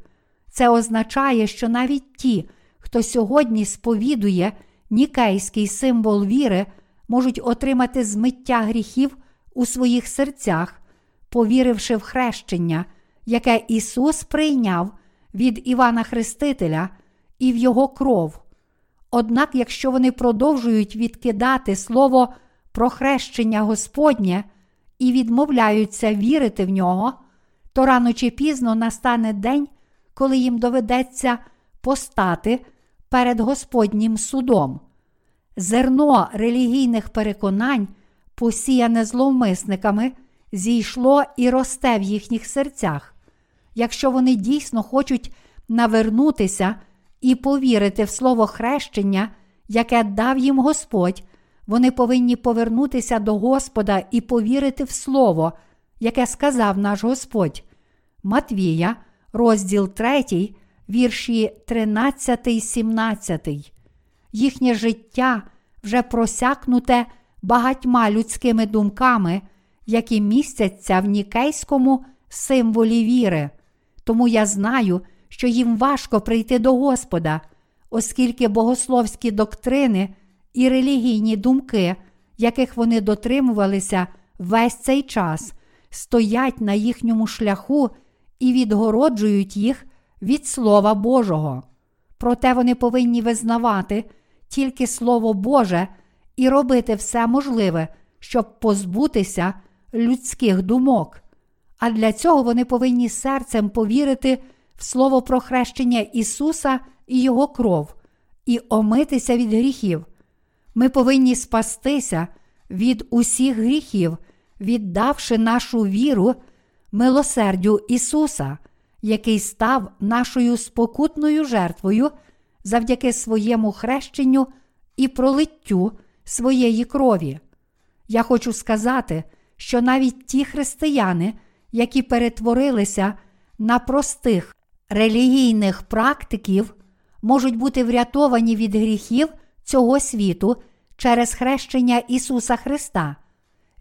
Це означає, що навіть ті, хто сьогодні сповідує нікейський символ віри, можуть отримати змиття гріхів у своїх серцях, повіривши в хрещення, яке Ісус прийняв від Івана Хрестителя і в Його кров. Однак, якщо вони продовжують відкидати слово про хрещення Господнє і відмовляються вірити в нього, то рано чи пізно настане день, коли їм доведеться постати перед Господнім судом. Зерно релігійних переконань, посіяне зловмисниками, зійшло і росте в їхніх серцях. Якщо вони дійсно хочуть навернутися і повірити в слово хрещення, яке дав їм Господь, вони повинні повернутися до Господа і повірити в Слово, яке сказав наш Господь. Матвія, розділ 3, вірші 13, 17. Їхнє життя вже просякнуте багатьма людськими думками, які містяться в нікейському символі віри. Тому я знаю, що їм важко прийти до Господа, оскільки богословські доктрини і релігійні думки, яких вони дотримувалися весь цей час, стоять на їхньому шляху і відгороджують їх від Слова Божого. Проте вони повинні визнавати тільки Слово Боже і робити все можливе, щоб позбутися людських думок. А для цього вони повинні серцем повірити в Слово про хрещення Ісуса і Його кров, і омитися від гріхів. Ми повинні спастися від усіх гріхів, віддавши нашу віру милосердю Ісуса, який став нашою спокутною жертвою завдяки своєму хрещенню і пролиттю своєї крові. Я хочу сказати, що навіть ті християни, які перетворилися на простих релігійних практиків, можуть бути врятовані від гріхів цього світу через хрещення Ісуса Христа,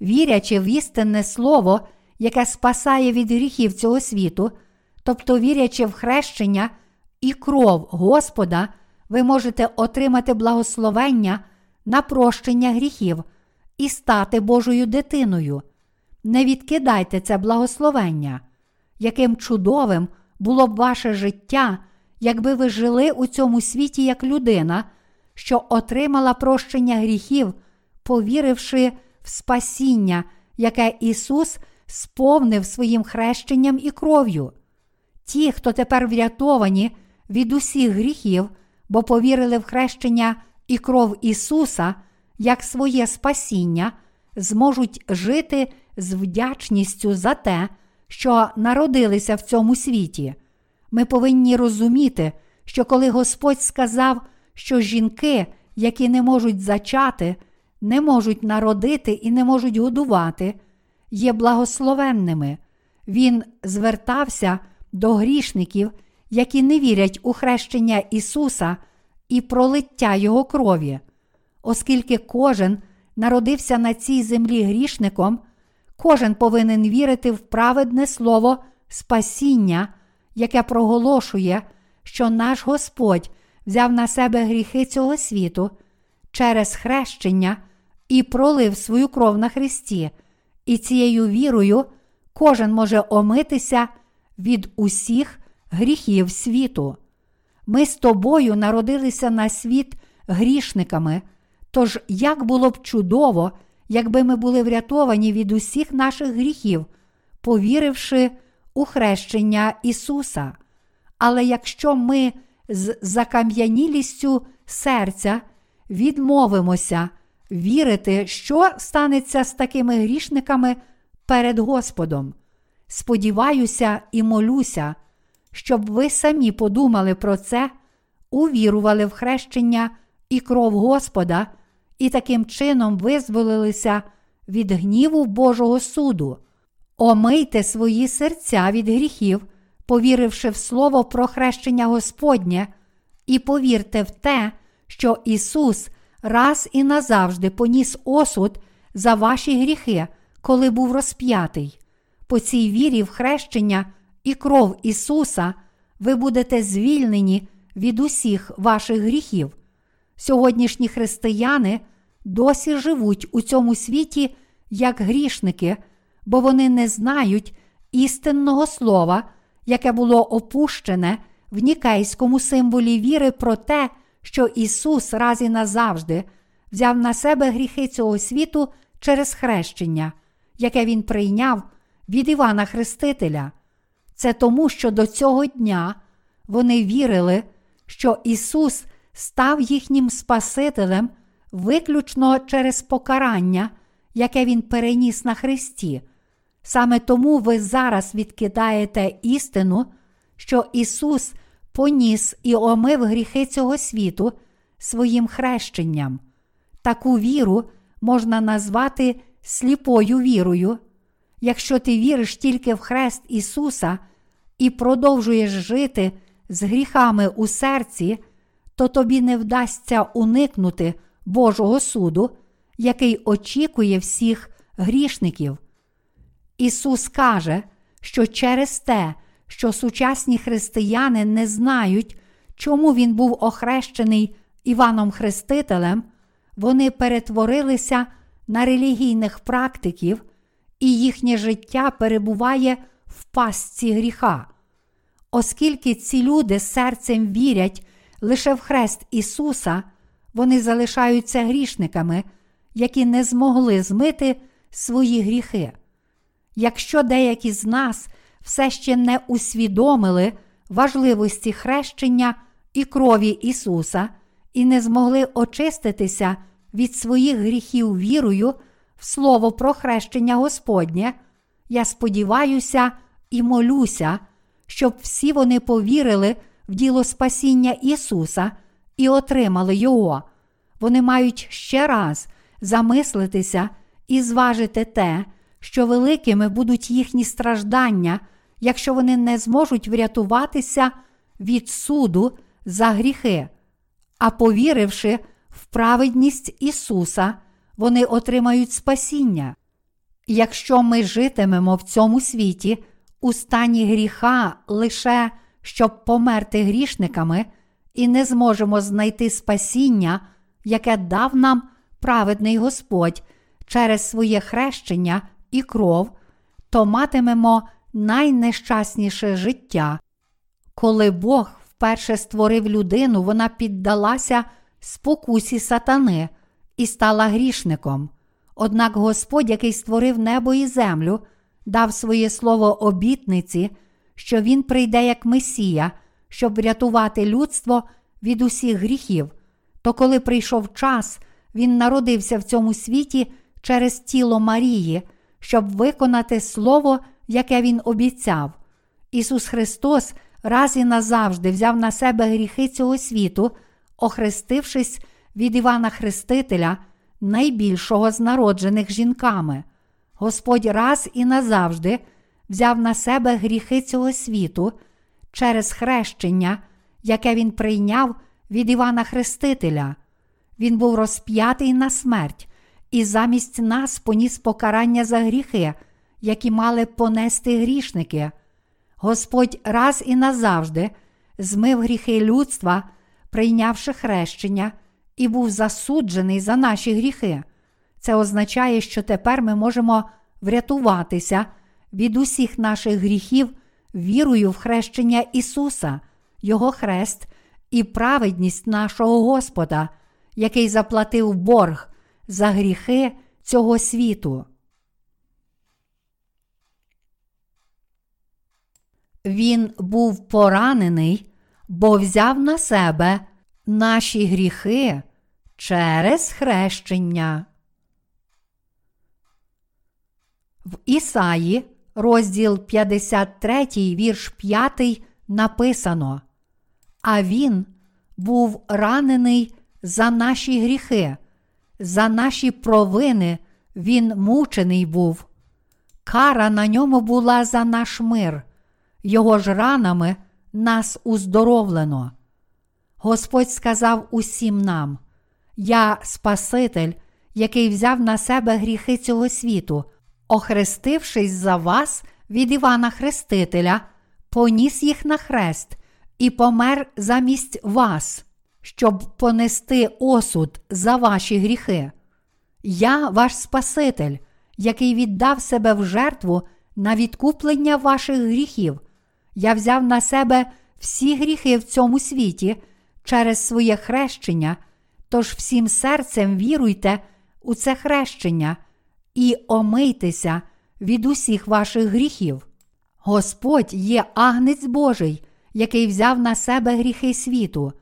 вірячи в істинне Слово, яке спасає від гріхів цього світу, тобто вірячи в хрещення і кров Господа, ви можете отримати благословення на прощення гріхів і стати Божою дитиною. Не відкидайте це благословення, яким чудовим було б ваше життя, якби ви жили у цьому світі як людина, що отримала прощення гріхів, повіривши в спасіння, яке Ісус сповнив своїм хрещенням і кров'ю. Ті, хто тепер врятовані від усіх гріхів, бо повірили в хрещення і кров Ісуса як своє спасіння, зможуть жити з вдячністю за те, що народилися в цьому світі. Ми повинні розуміти, що коли Господь сказав, що жінки, які не можуть зачати, не можуть народити і не можуть годувати, є благословенними, Він звертався до грішників, які не вірять у хрещення Ісуса і пролиття Його крові. Оскільки кожен народився на цій землі грішником, кожен повинен вірити в праведне слово спасіння, яке проголошує, що наш Господь взяв на себе гріхи цього світу через хрещення і пролив свою кров на Христі, і цією вірою кожен може омитися від усіх гріхів світу. Ми з тобою народилися на світ грішниками. Тож як було б чудово, якби ми були врятовані від усіх наших гріхів, повіривши у хрещення Ісуса. Але якщо ми з закам'янілістю серця відмовимося вірити, що станеться з такими грішниками перед Господом, сподіваюся і молюся, щоб ви самі подумали про це, увірували в хрещення і кров Господа і таким чином визволилися від гніву Божого суду. Омийте свої серця від гріхів, повіривши в Слово про хрещення Господнє, і повірте в те, що Ісус раз і назавжди поніс осуд за ваші гріхи, коли був розп'ятий. По цій вірі в хрещення і кров Ісуса ви будете звільнені від усіх ваших гріхів. Сьогоднішні християни досі живуть у цьому світі як грішники, бо вони не знають істинного слова, яке було опущене в нікейському символі віри про те, що Ісус раз і назавжди взяв на себе гріхи цього світу через хрещення, яке Він прийняв від Івана Хрестителя. Це тому, що до цього дня вони вірили, що Ісус став їхнім Спасителем виключно через покарання, яке Він переніс на Христі. Саме тому ви зараз відкидаєте істину, що Ісус поніс і омив гріхи цього світу своїм хрещенням. Таку віру можна назвати сліпою вірою. Якщо ти віриш тільки в хрест Ісуса і продовжуєш жити з гріхами у серці, то тобі не вдасться уникнути Божого суду, який очікує всіх грішників. Ісус каже, що через те, що сучасні християни не знають, чому Він був охрещений Іваном Хрестителем, вони перетворилися на релігійних практиків, і їхнє життя перебуває в пастці гріха. Оскільки ці люди серцем вірять лише в хрест Ісуса, вони залишаються грішниками, які не змогли змити свої гріхи. Якщо деякі з нас все ще не усвідомили важливості хрещення і крові Ісуса і не змогли очиститися від своїх гріхів вірою в Слово про хрещення Господнє, я сподіваюся і молюся, щоб всі вони повірили в діло спасіння Ісуса і отримали Його. Вони мають ще раз замислитися і зважити те, що великими будуть їхні страждання, якщо вони не зможуть врятуватися від суду за гріхи, а повіривши в праведність Ісуса, вони отримають спасіння. Якщо ми житимемо в цьому світі у стані гріха лише щоб померти грішниками, і не зможемо знайти спасіння, яке дав нам праведний Господь через своє хрещення і кров, то матимемо найнещасніше життя. Коли Бог вперше створив людину, вона піддалася спокусі сатани і стала грішником. Однак Господь, який створив небо і землю, дав своє слово обітниці, що Він прийде як Месія, щоб врятувати людство від усіх гріхів. То коли прийшов час, Він народився в цьому світі через тіло Марії, щоб виконати Слово, яке Він обіцяв. Ісус Христос раз і назавжди взяв на себе гріхи цього світу, охрестившись від Івана Хрестителя, найбільшого з народжених жінками. Господь раз і назавжди взяв на себе гріхи цього світу через хрещення, яке Він прийняв від Івана Хрестителя. Він був розп'ятий на смерть і замість нас поніс покарання за гріхи, які мали понести грішники. Господь раз і назавжди змив гріхи людства, прийнявши хрещення, і був засуджений за наші гріхи. Це означає, що тепер ми можемо врятуватися від усіх наших гріхів вірою в хрещення Ісуса, Його хрест і праведність нашого Господа, який заплатив борг за гріхи цього світу. Він був поранений, бо взяв на себе наші гріхи через хрещення. В Ісаї, розділ 53, вірш 5, написано: А він був ранений за наші гріхи, за наші провини він мучений був. Кара на ньому була за наш мир, його ж ранами нас уздоровлено. Господь сказав усім нам: Я Спаситель, який взяв на себе гріхи цього світу, охрестившись за вас від Івана Хрестителя, поніс їх на хрест і помер замість вас, щоб понести осуд за ваші гріхи. Я ваш Спаситель, який віддав себе в жертву на відкуплення ваших гріхів. Я взяв на себе всі гріхи в цьому світі через своє хрещення, тож всім серцем віруйте у це хрещення і омийтеся від усіх ваших гріхів. Господь є агнець Божий, який взяв на себе гріхи світу.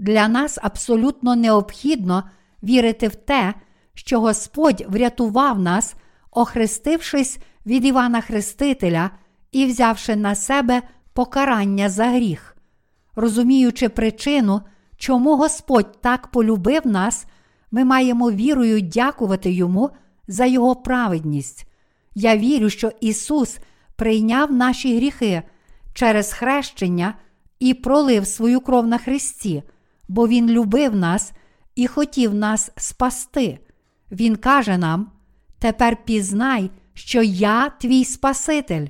Для нас абсолютно необхідно вірити в те, що Господь врятував нас, охрестившись від Івана Хрестителя і взявши на себе покарання за гріх. Розуміючи причину, чому Господь так полюбив нас, ми маємо вірою дякувати Йому за Його праведність. Я вірю, що Ісус прийняв наші гріхи через хрещення і пролив свою кров на Христі, бо Він любив нас і хотів нас спасти. Він каже нам: Тепер пізнай, що я твій Спаситель,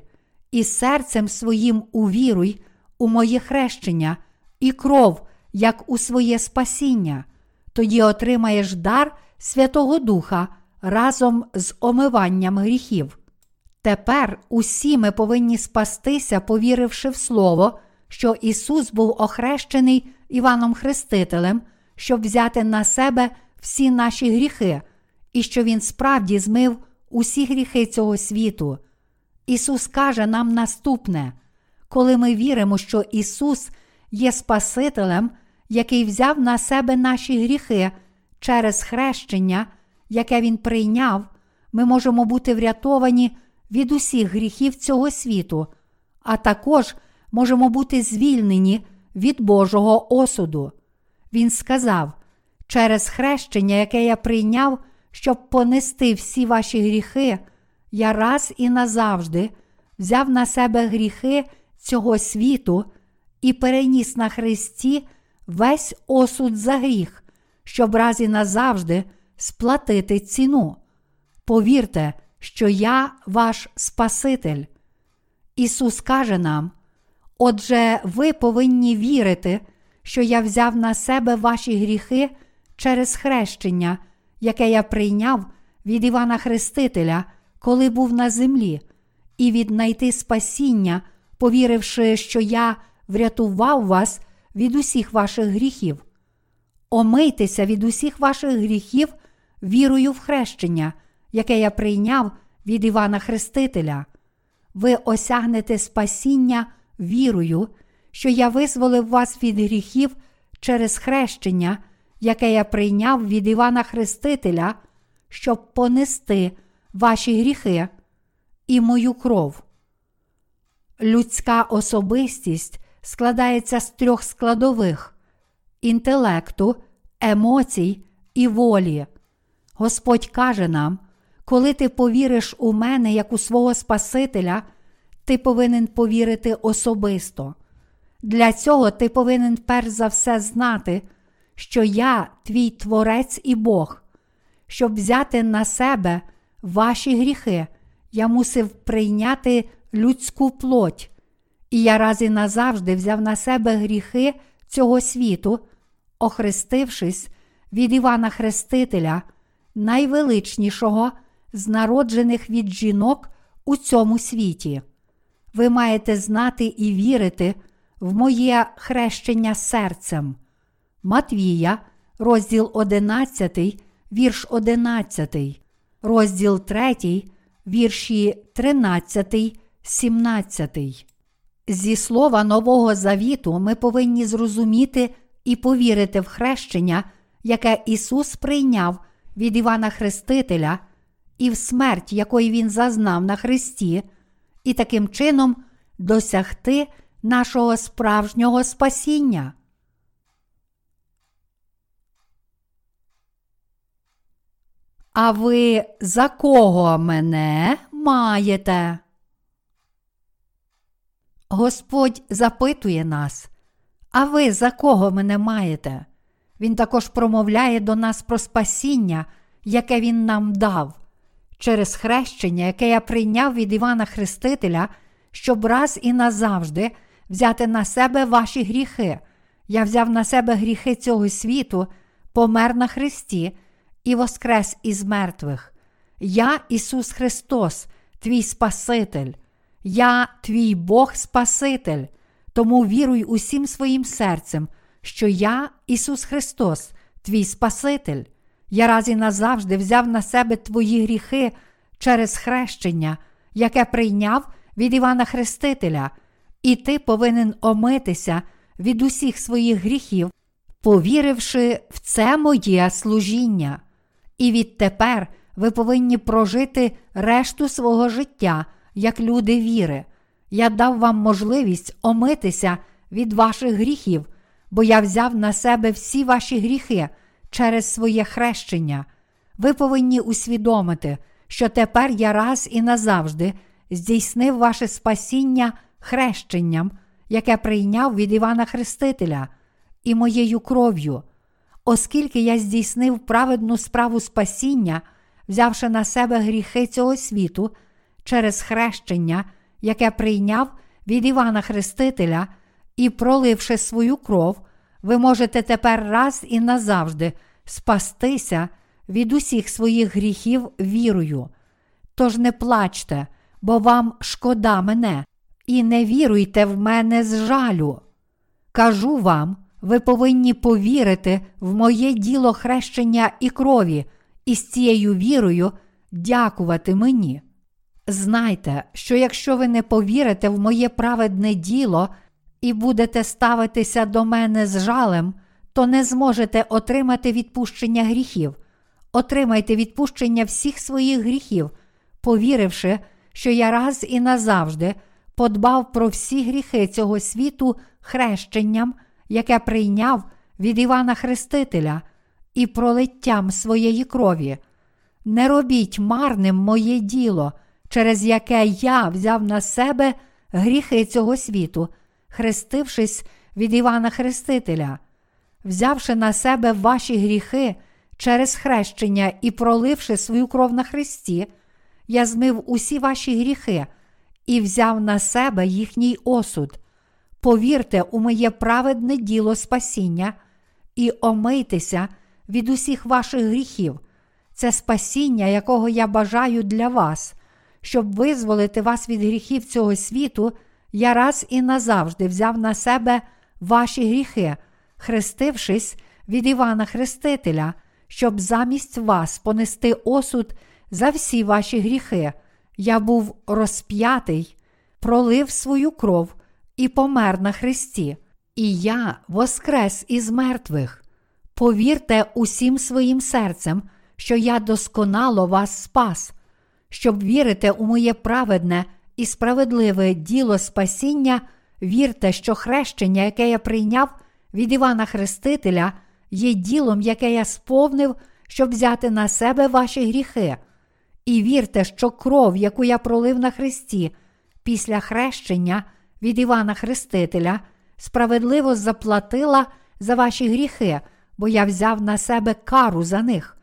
і серцем своїм увіруй у моє хрещення і кров, як у своє спасіння, тоді отримаєш дар Святого Духа разом з омиванням гріхів. Тепер усі ми повинні спастися, повіривши в Слово, що Ісус був охрещений Іваном Хрестителем, щоб взяти на себе всі наші гріхи, і що Він справді змив усі гріхи цього світу. Ісус каже нам наступне: коли ми віримо, що Ісус є Спасителем, який взяв на себе наші гріхи через хрещення, яке Він прийняв, ми можемо бути врятовані від усіх гріхів цього світу, а також можемо бути звільнені від Божого осуду. Він сказав: через хрещення, яке я прийняв, щоб понести всі ваші гріхи, я раз і назавжди взяв на себе гріхи цього світу і переніс на Христі весь осуд за гріх, щоб раз і назавжди сплатити ціну. Повірте, що я ваш Спаситель. Ісус каже нам: Отже, ви повинні вірити, що я взяв на себе ваші гріхи через хрещення, яке я прийняв від Івана Хрестителя, коли був на землі, і віднайти спасіння, повіривши, що я врятував вас від усіх ваших гріхів. Омийтеся від усіх ваших гріхів вірою в хрещення, яке я прийняв від Івана Хрестителя. Ви осягнете спасіння вірою, що я визволив вас від гріхів через хрещення, яке я прийняв від Івана Хрестителя, щоб понести ваші гріхи і мою кров. Людська особистість складається з трьох складових інтелекту, емоцій і волі. Господь каже нам, коли ти повіриш у мене як у свого Спасителя, ти повинен повірити особисто. Для цього ти повинен перш за все знати, що я твій Творець і Бог. Щоб взяти на себе ваші гріхи, я мусив прийняти людську плоть, і я раз і назавжди взяв на себе гріхи цього світу, охрестившись від Івана Хрестителя, найвеличнішого з народжених від жінок у цьому світі. Ви маєте знати і вірити в моє хрещення серцем. Матвія, розділ 11, вірш 11, розділ 3, вірші 13, 17. Зі слова Нового Завіту ми повинні зрозуміти і повірити в хрещення, яке Ісус прийняв від Івана Хрестителя, і в смерть, якої Він зазнав на Христі, і таким чином досягти нашого справжнього спасіння. А ви за кого мене маєте? Господь запитує нас, а ви за кого мене маєте? Він також промовляє до нас про спасіння, яке Він нам дав, через хрещення, яке я прийняв від Івана Хрестителя, щоб раз і назавжди взяти на себе ваші гріхи. Я взяв на себе гріхи цього світу, помер на Христі і воскрес із мертвих. Я, Ісус Христос, твій Спаситель, я твій Бог Спаситель, тому віруй усім своїм серцем, що я, Ісус Христос, твій Спаситель. Я раз і назавжди взяв на себе твої гріхи через хрещення, яке прийняв від Івана Хрестителя, і ти повинен омитися від усіх своїх гріхів, повіривши в це моє служіння. І відтепер ви повинні прожити решту свого життя як люди віри. Я дав вам можливість омитися від ваших гріхів, бо я взяв на себе всі ваші гріхи через своє хрещення. Ви повинні усвідомити, що тепер я раз і назавжди здійснив ваше спасіння хрещенням, яке прийняв від Івана Хрестителя, і моєю кров'ю. оскільки я здійснив праведну справу спасіння, взявши на себе гріхи цього світу через хрещення, яке прийняв від Івана Хрестителя, і проливши свою кров, ви можете тепер раз і назавжди спастися від усіх своїх гріхів вірою. Тож не плачте, бо вам шкода мене, і не віруйте в мене з жалю. Кажу вам, ви повинні повірити в моє діло хрещення і крові, і з цією вірою дякувати мені. Знайте, що якщо ви не повірите в моє праведне діло і будете ставитися до мене з жалем, то не зможете отримати відпущення гріхів. Отримайте відпущення всіх своїх гріхів, повіривши, що я раз і назавжди подбав про всі гріхи цього світу хрещенням, яке прийняв від Івана Хрестителя, і пролиттям своєї крові. Не робіть марним моє діло, через яке я взяв на себе гріхи цього світу, хрестившись від Івана Хрестителя, взявши на себе ваші гріхи через хрещення і проливши свою кров на Христі, я змив усі ваші гріхи і взяв на себе їхній осуд. Повірте у моє праведне діло спасіння і омийтеся від усіх ваших гріхів. Це спасіння, якого я бажаю для вас, щоб визволити вас від гріхів цього світу, я раз і назавжди взяв на себе ваші гріхи, хрестившись від Івана Хрестителя, щоб замість вас понести осуд за всі ваші гріхи. Я був розп'ятий, пролив свою кров і помер на Христі, і я воскрес із мертвих. Повірте усім своїм серцем, що я досконало вас спас, щоб вірити у моє праведне і справедливе діло спасіння, вірте, що хрещення, яке я прийняв від Івана Хрестителя, є ділом, яке я сповнив, щоб взяти на себе ваші гріхи. І вірте, що кров, яку я пролив на Христі, після хрещення від Івана Хрестителя, справедливо заплатила за ваші гріхи, бо я взяв на себе кару за них.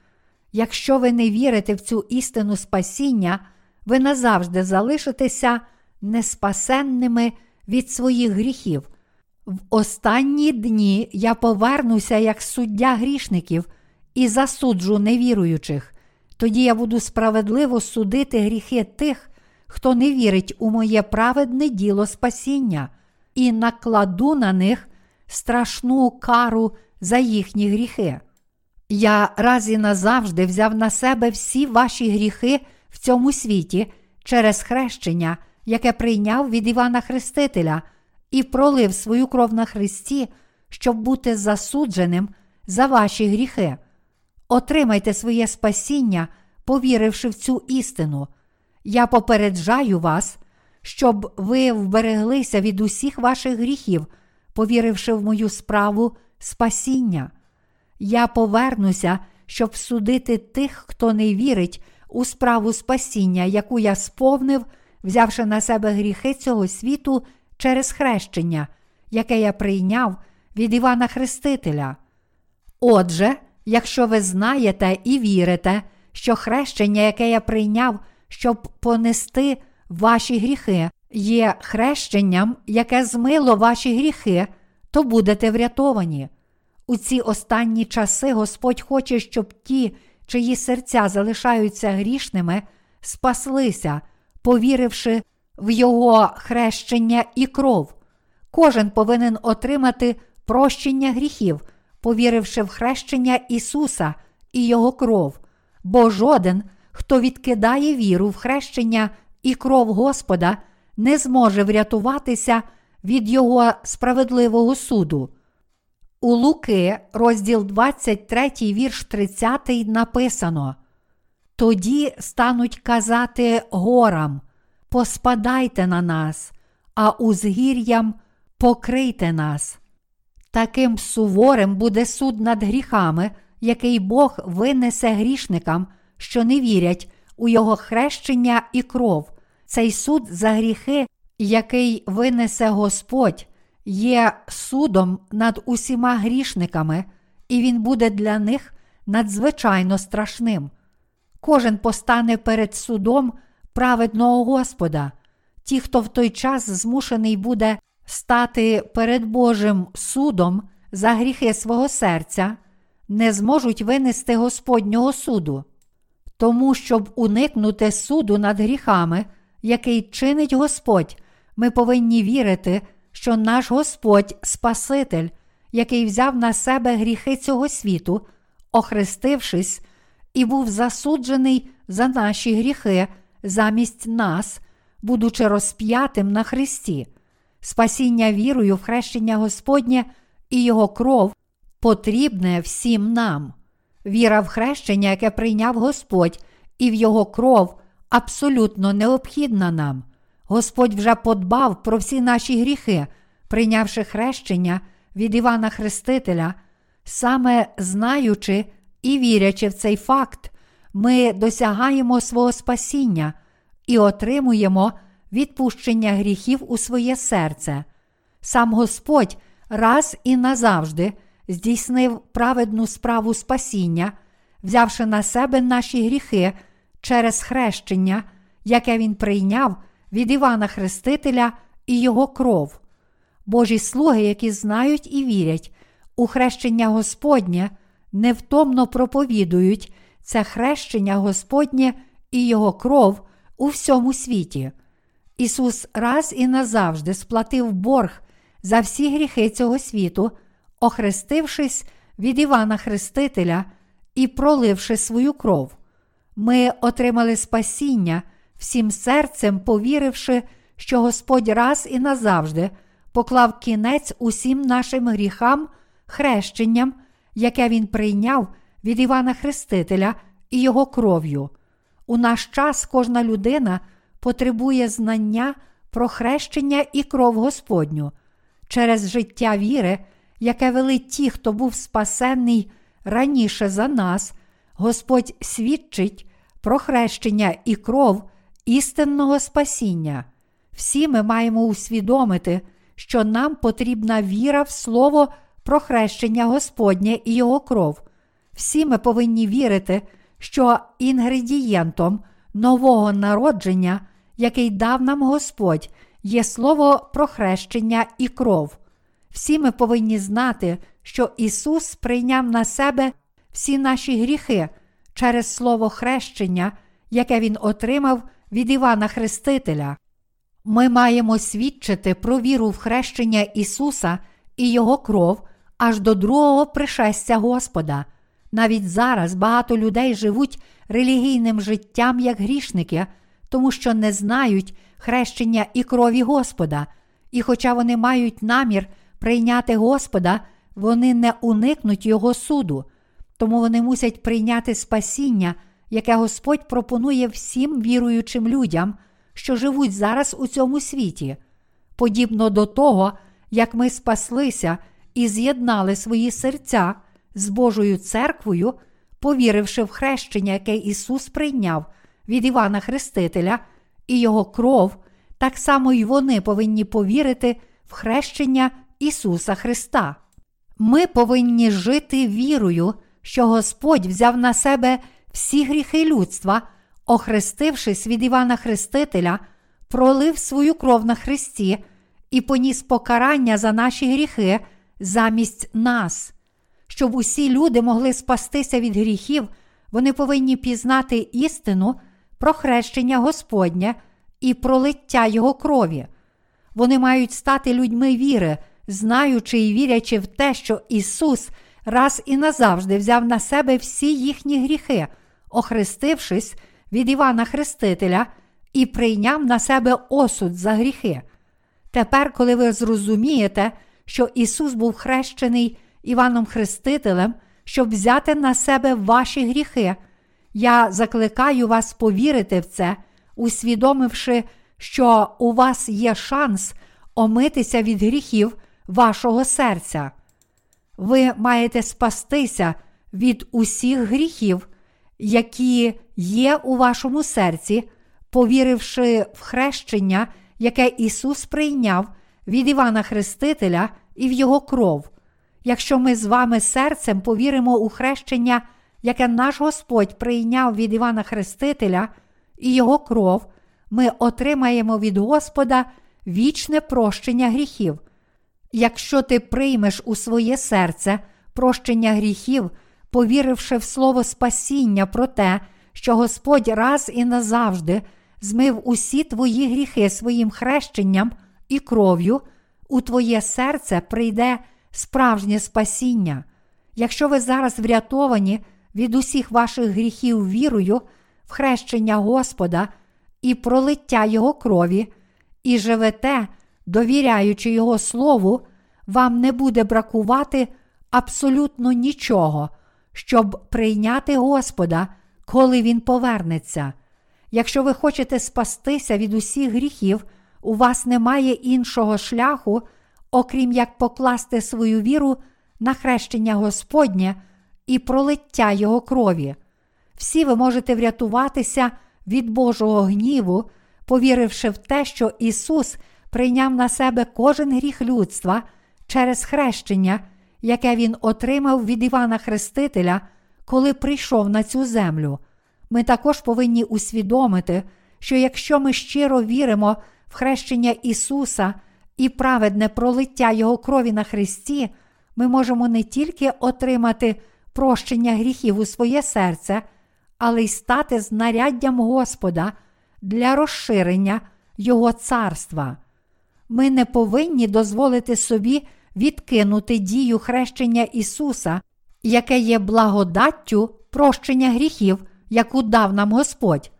Якщо ви не вірите в цю істину спасіння, ви назавжди залишитеся неспасенними від своїх гріхів. В останні дні я повернуся як суддя грішників і засуджу невіруючих. Тоді я буду справедливо судити гріхи тих, хто не вірить у моє праведне діло спасіння, і накладу на них страшну кару за їхні гріхи. Я раз і назавжди взяв на себе всі ваші гріхи в цьому світі через хрещення, яке прийняв від Івана Хрестителя, і пролив свою кров на Христі, щоб бути засудженим за ваші гріхи. Отримайте своє спасіння, повіривши в цю істину. Я попереджаю вас, щоб ви вбереглися від усіх ваших гріхів, повіривши в мою справу спасіння. Я повернуся, щоб судити тих, хто не вірить у справу спасіння, яку я сповнив, взявши на себе гріхи цього світу через хрещення, яке я прийняв від Івана Хрестителя. Отже, якщо ви знаєте і вірите, що хрещення, яке я прийняв, щоб понести ваші гріхи, є хрещенням, яке змило ваші гріхи, то будете врятовані. У ці останні часи Господь хоче, щоб ті, чиї серця залишаються грішними, спаслися, повіривши в Його хрещення і кров. Кожен повинен отримати прощення гріхів, повіривши в хрещення Ісуса і Його кров, бо жоден, хто відкидає віру в хрещення і кров Господа, не зможе врятуватися від Його справедливого суду. У Луки, розділ 23, вірш 30, написано: Тоді стануть казати горам, поспадайте на нас, а узгір'ям покрийте нас. Таким суворим буде суд над гріхами, який Бог винесе грішникам, що не вірять у Його хрещення і кров. Цей суд за гріхи, який винесе Господь, є судом над усіма грішниками, і він буде для них надзвичайно страшним. Кожен постане перед судом праведного Господа. Ті, хто в той час змушений буде стати перед Божим судом за гріхи свого серця, не зможуть винести Господнього суду. Тому, щоб уникнути суду над гріхами, який чинить Господь, ми повинні вірити, що наш Господь Спаситель, який взяв на себе гріхи цього світу, охрестившись, і був засуджений за наші гріхи замість нас, будучи розп'ятим на Христі. Спасіння вірою в хрещення Господнє і Його кров потрібне всім нам. Віра в хрещення, яке прийняв Господь, і в Його кров абсолютно необхідна нам. Господь вже подбав про всі наші гріхи, прийнявши хрещення від Івана Хрестителя, саме знаючи і вірячи в цей факт, ми досягаємо свого спасіння і отримуємо відпущення гріхів у своє серце. Сам Господь раз і назавжди здійснив праведну справу спасіння, взявши на себе наші гріхи через хрещення, яке Він прийняв від Івана Хрестителя і Його кров. Божі слуги, які знають і вірять у хрещення Господнє, невтомно проповідують це хрещення Господнє і Його кров у всьому світі. Ісус раз і назавжди сплатив борг за всі гріхи цього світу, охрестившись від Івана Хрестителя і проливши свою кров. Ми отримали спасіння всім серцем, повіривши, що Господь раз і назавжди поклав кінець усім нашим гріхам, хрещенням, яке Він прийняв від Івана Хрестителя і його кров'ю. У наш час кожна людина потребує знання про хрещення і кров Господню через життя віри, яке вели ті, хто був спасенний раніше за нас, Господь свідчить про хрещення і кров істинного спасіння. Всі ми маємо усвідомити, що нам потрібна віра в Слово про хрещення Господнє і Його кров. Всі ми повинні вірити, що інгредієнтом нового народження, який дав нам Господь, є слово про хрещення і кров. Всі ми повинні знати, що Ісус прийняв на себе всі наші гріхи через Слово хрещення, яке Він отримав від Івана Хрестителя. Ми маємо свідчити про віру в хрещення Ісуса і Його кров аж до другого пришестя Господа. Навіть зараз багато людей живуть релігійним життям як грішники, тому що не знають хрещення і крові Господа, і хоча вони мають намір прийняти Господа, вони не уникнуть Його суду, тому вони мусять прийняти спасіння, яке Господь пропонує всім віруючим людям, що живуть зараз у цьому світі. Подібно до того, як ми спаслися і з'єднали свої серця з Божою церквою, повіривши в хрещення, яке Ісус прийняв від Івана Хрестителя і Його кров, так само й вони повинні повірити в хрещення Ісуса Христа. Ми повинні жити вірою, що Господь взяв на себе всі гріхи людства, охрестившись від Івана Хрестителя, пролив свою кров на Христі і поніс покарання за наші гріхи замість нас. Щоб усі люди могли спастися від гріхів, вони повинні пізнати істину про хрещення Господнє і пролиття Його крові. Вони мають стати людьми віри, знаючи і вірячи в те, що Ісус раз і назавжди взяв на себе всі їхні гріхи, охрестившись від Івана Хрестителя і прийняв на себе осуд за гріхи. Тепер, коли ви зрозумієте, що Ісус був хрещений Іваном Хрестителем, щоб взяти на себе ваші гріхи, я закликаю вас повірити в це, усвідомивши, що у вас є шанс омитися від гріхів вашого серця. Ви маєте спастися від усіх гріхів, які є у вашому серці, повіривши в хрещення, яке Ісус прийняв від Івана Хрестителя і в Його кров. Якщо ми з вами серцем повіримо у хрещення, яке наш Господь прийняв від Івана Хрестителя і його кров, ми отримаємо від Господа вічне прощення гріхів. Якщо ти приймеш у своє серце прощення гріхів, повіривши в слово спасіння про те, що Господь раз і назавжди змив усі твої гріхи своїм хрещенням і кров'ю, у твоє серце прийде справжнє спасіння. Якщо ви зараз врятовані від усіх ваших гріхів вірою, в хрещення Господа і пролиття Його крові, і живете, довіряючи Його Слову, вам не буде бракувати абсолютно нічого, щоб прийняти Господа, коли Він повернеться. Якщо ви хочете спастися від усіх гріхів, у вас немає іншого шляху, окрім як покласти свою віру на хрещення Господнє і пролиття Його крові. Всі ви можете врятуватися від Божого гніву, повіривши в те, що Ісус прийняв на себе кожен гріх людства через хрещення, яке Він отримав від Івана Хрестителя, коли прийшов на цю землю. Ми також повинні усвідомити, що якщо ми щиро віримо в хрещення Ісуса і праведне пролиття Його крові на Христі, ми можемо не тільки отримати прощення гріхів у своє серце, але й стати знаряддям Господа для розширення Його царства. Ми не повинні дозволити собі відкинути дію хрещення Ісуса, яке є благодаттю прощення гріхів, яку дав нам Господь.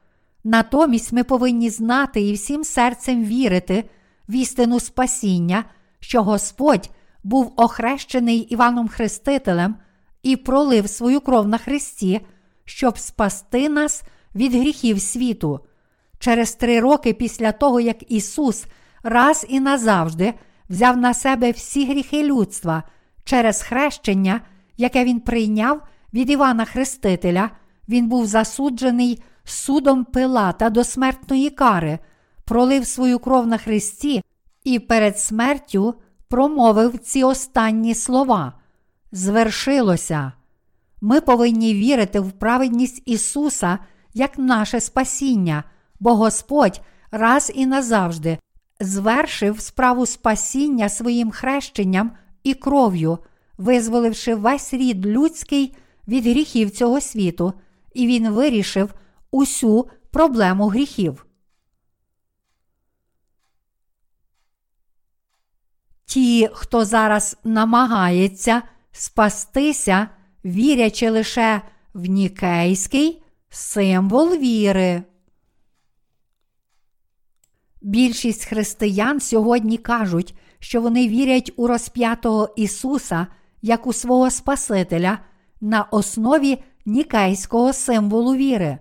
Натомість ми повинні знати і всім серцем вірити в істину спасіння, що Господь був охрещений Іваном Хрестителем і пролив свою кров на Христі, щоб спасти нас від гріхів світу. Через три роки після того, як Ісус раз і назавжди взяв на себе всі гріхи людства через хрещення, яке Він прийняв від Івана Хрестителя, Він був засуджений судом Пилата до смертної кари, пролив свою кров на Христі і перед смертю промовив ці останні слова. Звершилося. Ми повинні вірити в праведність Ісуса як наше спасіння, бо Господь раз і назавжди звершив справу спасіння своїм хрещенням і кров'ю, визволивши весь рід людський від гріхів цього світу, і Він вирішив усю проблему гріхів. Ті, хто зараз намагається спастися, вірячи лише в нікейський символ віри. Більшість християн сьогодні кажуть, що вони вірять у розп'ятого Ісуса як у свого Спасителя на основі нікейського символу віри.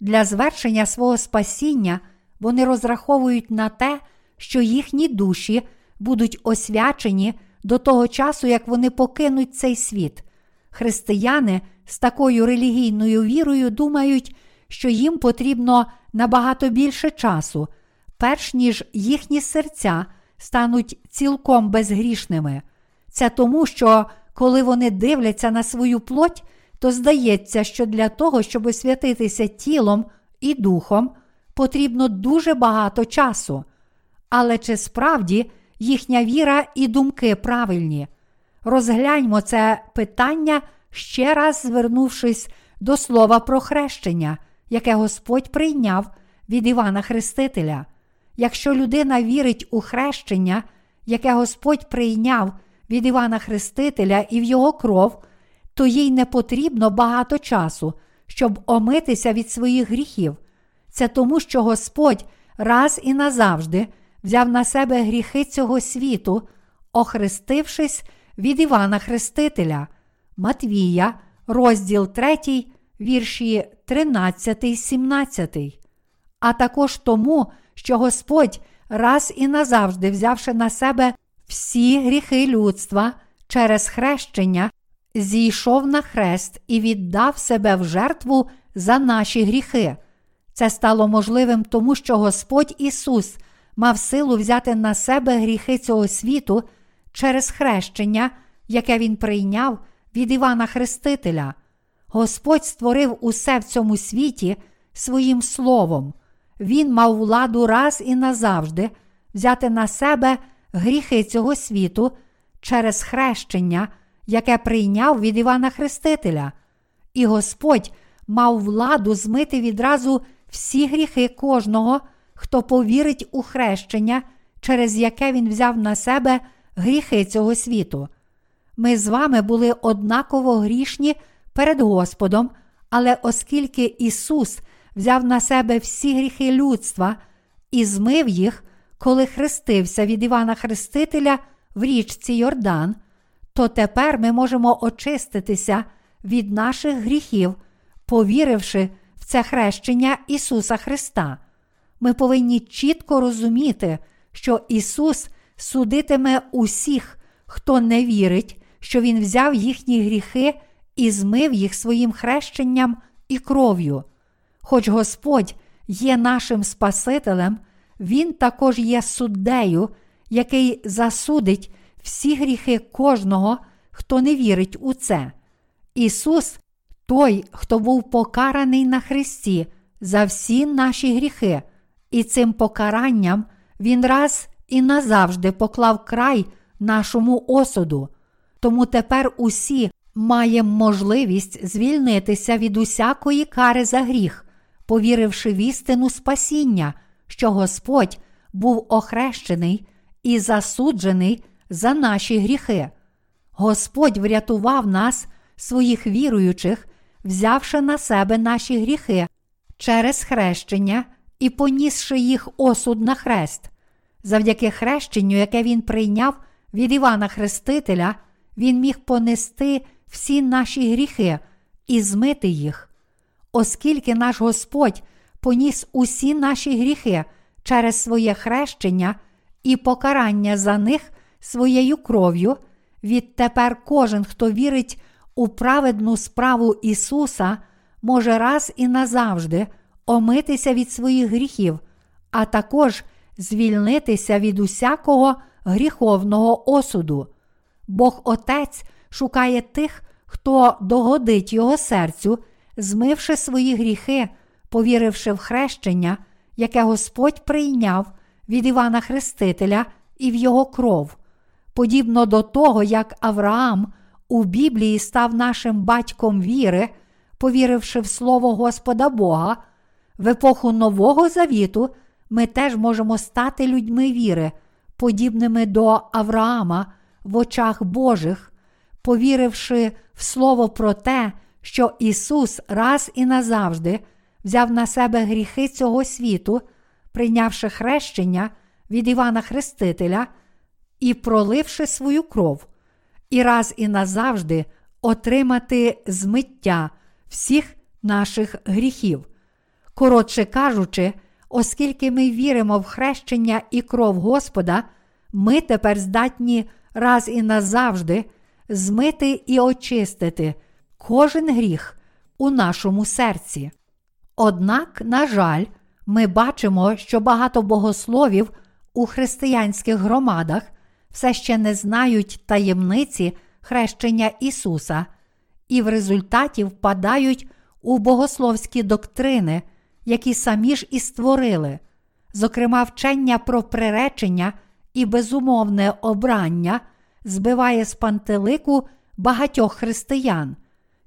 Для звершення свого спасіння вони розраховують на те, що їхні душі будуть освячені до того часу, як вони покинуть цей світ. Християни з такою релігійною вірою думають, що їм потрібно набагато більше часу, перш ніж їхні серця стануть цілком безгрішними. Це тому, що коли вони дивляться на свою плоть, то здається, що для того, щоб освятитися тілом і духом, потрібно дуже багато часу. Але чи справді їхня віра і думки правильні? Розгляньмо це питання, ще раз звернувшись до слова про хрещення, яке Господь прийняв від Івана Хрестителя. Якщо людина вірить у хрещення, яке Господь прийняв від Івана Хрестителя і в його кров, то їй не потрібно багато часу, щоб омитися від своїх гріхів. Це тому, що Господь раз і назавжди взяв на себе гріхи цього світу, охрестившись від Івана Хрестителя, Матвія, розділ 3, вірші 13, 17. А також тому, що Господь раз і назавжди взявши на себе всі гріхи людства через хрещення, зійшов на хрест і віддав себе в жертву за наші гріхи. Це стало можливим тому, що Господь Ісус мав силу взяти на себе гріхи цього світу через хрещення яке він прийняв від Івана Хрестителя. Господь створив усе в цьому світі своїм словом. Він мав владу раз і назавжди взяти на себе гріхи цього світу через хрещення, яке прийняв від Івана Хрестителя. І Господь мав владу змити відразу всі гріхи кожного, хто повірить у хрещення, через яке він взяв на себе гріхи цього світу. Ми з вами були однаково грішні перед Господом, але оскільки Ісус взяв на себе всі гріхи людства і змив їх, коли хрестився від Івана Хрестителя в річці Йордан, то тепер ми можемо очиститися від наших гріхів, повіривши в це хрещення Ісуса Христа. Ми повинні чітко розуміти, що Ісус судитиме усіх, хто не вірить, що Він взяв їхні гріхи і змив їх своїм хрещенням і кров'ю. Хоч Господь є нашим Спасителем, Він також є суддею, який засудить всі гріхи кожного, хто не вірить у це. Ісус той, хто був покараний на Христі за всі наші гріхи, і цим покаранням Він раз і назавжди поклав край нашому осуду. Тому тепер усі маємо можливість звільнитися від усякої кари за гріх, повіривши в істину спасіння, що Господь був охрещений і засуджений за наші гріхи. Господь врятував нас, своїх віруючих, взявши на себе наші гріхи через хрещення і понісши їх осуд на хрест. Завдяки хрещенню, яке він прийняв від Івана Хрестителя, він міг понести всі наші гріхи і змити їх. Оскільки наш Господь поніс усі наші гріхи через своє хрещення і покарання за них своєю кров'ю, відтепер кожен, хто вірить у праведну справу Ісуса, може раз і назавжди омитися від своїх гріхів, а також звільнитися від усякого гріховного осуду. Бог Отець шукає тих, хто догодить Його серцю, змивши свої гріхи, повіривши в хрещення, яке Господь прийняв від Івана Хрестителя і в його кров. Подібно до того, як Авраам у Біблії став нашим батьком віри, повіривши в Слово Господа Бога, в епоху Нового Завіту ми теж можемо стати людьми віри, подібними до Авраама в очах Божих, повіривши в Слово про те, що Ісус раз і назавжди взяв на себе гріхи цього світу, прийнявши хрещення від Івана Хрестителя і проливши свою кров, і раз і назавжди отримати змиття всіх наших гріхів. Коротше кажучи, оскільки ми віримо в хрещення і кров Господа, ми тепер здатні раз і назавжди змити і очистити кожен гріх у нашому серці. Однак, на жаль, ми бачимо, що багато богословів у християнських громадах все ще не знають таємниці хрещення Ісуса і в результаті впадають у богословські доктрини, які самі ж і створили, зокрема, вчення про приречення і безумовне обрання збиває з пантелику багатьох християн.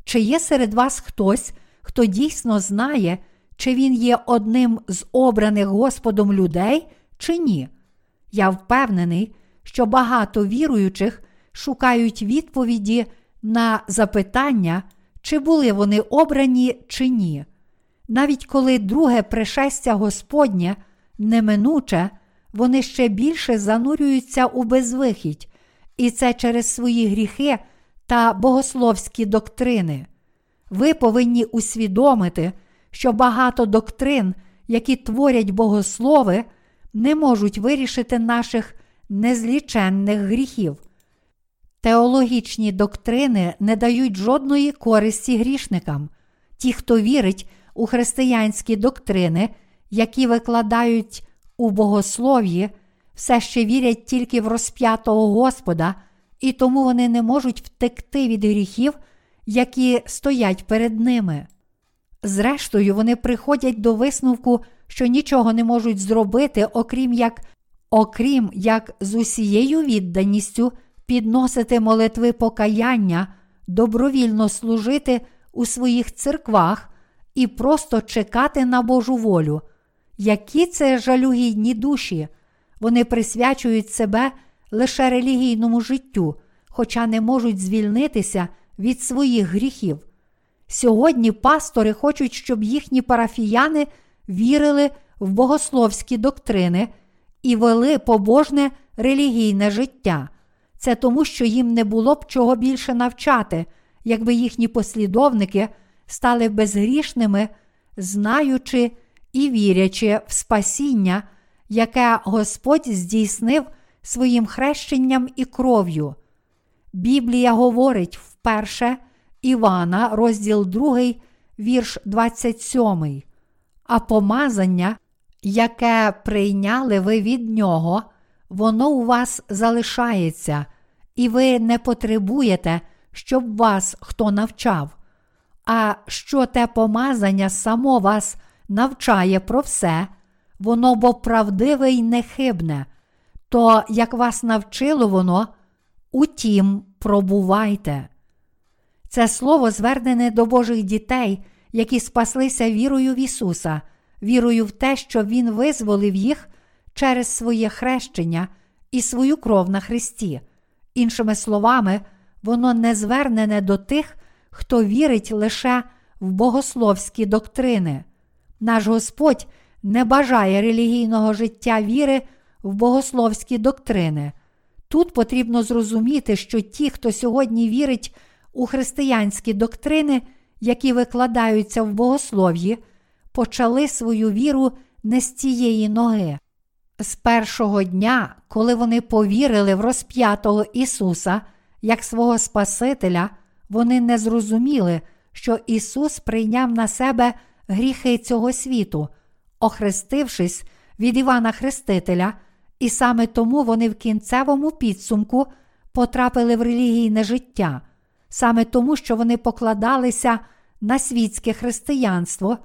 Чи є серед вас хтось, хто дійсно знає, чи він є одним з обраних Господом людей, чи ні? Я впевнений, що багато віруючих шукають відповіді на запитання, чи були вони обрані, чи ні. Навіть коли друге пришестя Господнє неминуче, вони ще більше занурюються у безвихідь, і це через свої гріхи та богословські доктрини. Ви повинні усвідомити, що багато доктрин, які творять богослови, не можуть вирішити наших незліченних гріхів. Теологічні доктрини не дають жодної користі грішникам. Ті, хто вірить у християнські доктрини, які викладають у богослов'ї, все ще вірять тільки в розп'ятого Господа і тому вони не можуть втекти від гріхів, які стоять перед ними. Зрештою, вони приходять до висновку, що нічого не можуть зробити, окрім як окрім як з усією відданістю підносити молитви покаяння, добровільно служити у своїх церквах і просто чекати на Божу волю. Які це жалюгідні душі, вони присвячують себе лише релігійному життю, хоча не можуть звільнитися від своїх гріхів. Сьогодні пастори хочуть, щоб їхні парафіяни вірили в богословські доктрини і вели побожне релігійне життя. Це тому, що їм не було б чого більше навчати, якби їхні послідовники стали безгрішними, знаючи і вірячи в спасіння, яке Господь здійснив своїм хрещенням і кров'ю. Біблія говорить вперше Івана, розділ 2, вірш 27. А помазання, яке прийняли ви від нього, воно у вас залишається, і ви не потребуєте, щоб вас хто навчав. А що те помазання само вас навчає про все, воно бо правдиве й нехибне, то як вас навчило воно, утім, пробувайте. Це слово звернене до Божих дітей, які спаслися вірою в Ісуса, вірою в те, що Він визволив їх через своє хрещення і свою кров на Христі. Іншими словами, воно не звернене до тих, хто вірить лише в богословські доктрини. Наш Господь не бажає релігійного життя віри в богословські доктрини. Тут потрібно зрозуміти, що ті, хто сьогодні вірить у християнські доктрини, які викладаються в богослов'ї, почали свою віру не з цієї ноги. З першого дня, коли вони повірили в розп'ятого Ісуса як свого Спасителя, вони не зрозуміли, що Ісус прийняв на себе гріхи цього світу, охрестившись від Івана Хрестителя, і саме тому вони в кінцевому підсумку потрапили в релігійне життя, саме тому, що вони покладалися на світське християнство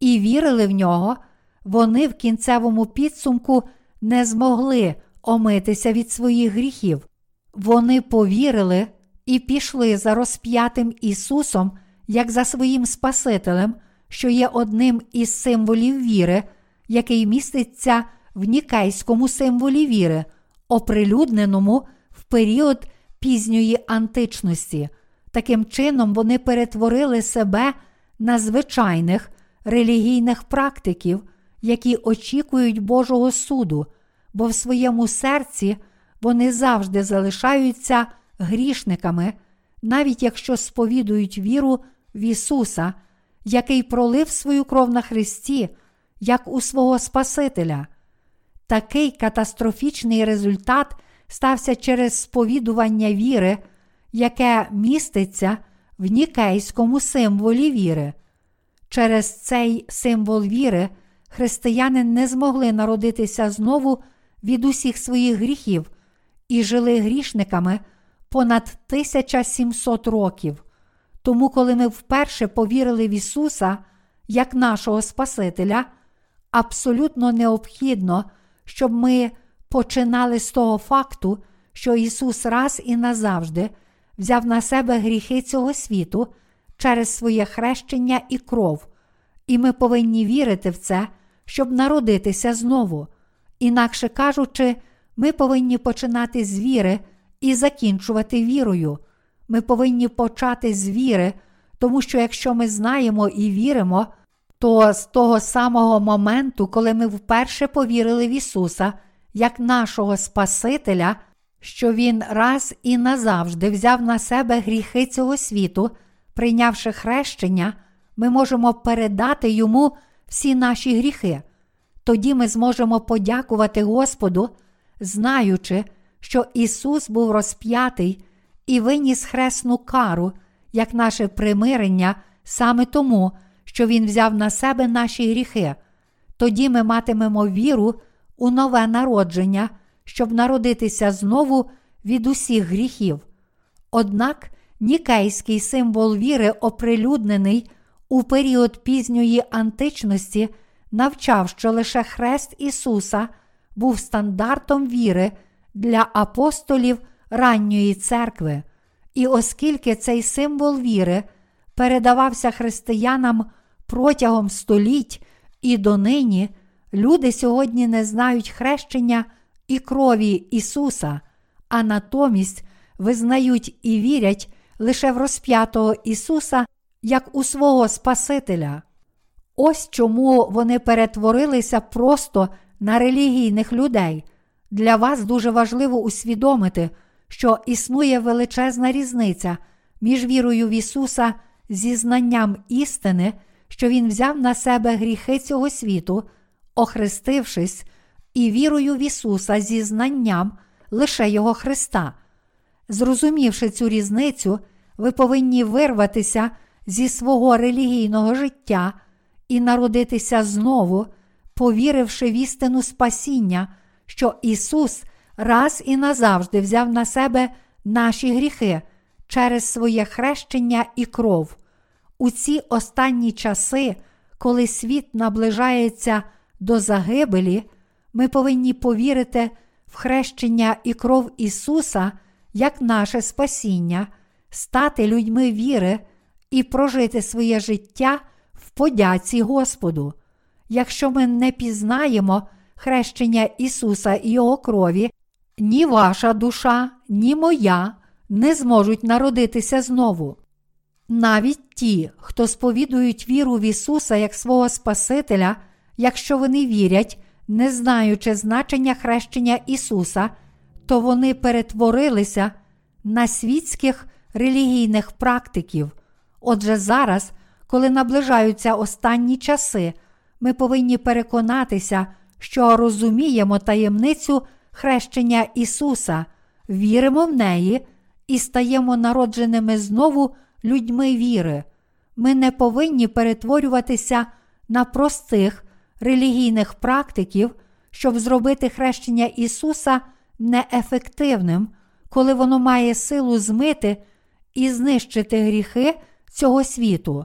і вірили в нього, вони в кінцевому підсумку не змогли омитися від своїх гріхів. Вони повірили і пішли за розп'ятим Ісусом, як за своїм Спасителем, що є одним із символів віри, який міститься в нікейському символі віри, оприлюдненому в період пізньої античності. Таким чином, вони перетворили себе на звичайних релігійних практиків, які очікують Божого суду, бо в своєму серці вони завжди залишаються грішниками, навіть якщо сповідують віру в Ісуса, який пролив свою кров на Христі, як у свого Спасителя. Такий катастрофічний результат стався через сповідування віри, яке міститься в нікейському символі віри. Через цей символ віри християни не змогли народитися знову від усіх своїх гріхів і жили грішниками понад 1700 років. Тому, коли ми вперше повірили в Ісуса як нашого Спасителя, абсолютно необхідно, щоб ми починали з того факту, що Ісус раз і назавжди взяв на себе гріхи цього світу через своє хрещення і кров, і ми повинні вірити в це, щоб народитися знову. Інакше кажучи, ми повинні починати з віри і закінчувати вірою. Ми повинні почати з віри, тому що якщо ми знаємо і віримо, то з того самого моменту, коли ми вперше повірили в Ісуса як нашого Спасителя, що Він раз і назавжди взяв на себе гріхи цього світу, прийнявши хрещення, ми можемо передати йому всі наші гріхи. Тоді ми зможемо подякувати Господу, знаючи, що Ісус був розп'ятий і виніс хресну кару, як наше примирення, саме тому, що Він взяв на себе наші гріхи. Тоді ми матимемо віру у нове народження, щоб народитися знову від усіх гріхів. Однак нікейський символ віри, оприлюднений у період пізньої античності, навчав, що лише хрест Ісуса був стандартом віри для апостолів ранньої церкви. І оскільки цей символ віри передавався християнам протягом століть і донині, люди сьогодні не знають хрещення і крові Ісуса, а натомість визнають і вірять лише в розп'ятого Ісуса як у свого Спасителя. Ось чому вони перетворилися просто на релігійних людей. Для вас дуже важливо усвідомити, що існує величезна різниця між вірою в Ісуса зі знанням істини, що Він взяв на себе гріхи цього світу, охрестившись, і вірою в Ісуса зі знанням лише Його Христа. Зрозумівши цю різницю, ви повинні вирватися зі свого релігійного життя і народитися знову, повіривши в істину спасіння, що Ісус раз і назавжди взяв на себе наші гріхи через своє хрещення і кров. У ці останні часи, коли світ наближається до загибелі, ми повинні повірити в хрещення і кров Ісуса як наше спасіння, стати людьми віри і прожити своє життя в подяці Господу. Якщо ми не пізнаємо хрещення Ісуса і Його крові, ні ваша душа, ні моя не зможуть народитися знову. Навіть ті, хто сповідують віру в Ісуса як свого Спасителя, якщо вони вірять, не знаючи значення хрещення Ісуса, то вони перетворилися на світських релігійних практиків. Отже, зараз, коли наближаються останні часи, ми повинні переконатися, що розуміємо таємницю хрещення Ісуса, віримо в неї і стаємо народженими знову людьми віри. Ми не повинні перетворюватися на простих релігійних практиків, щоб зробити хрещення Ісуса неефективним, коли воно має силу змити і знищити гріхи цього світу.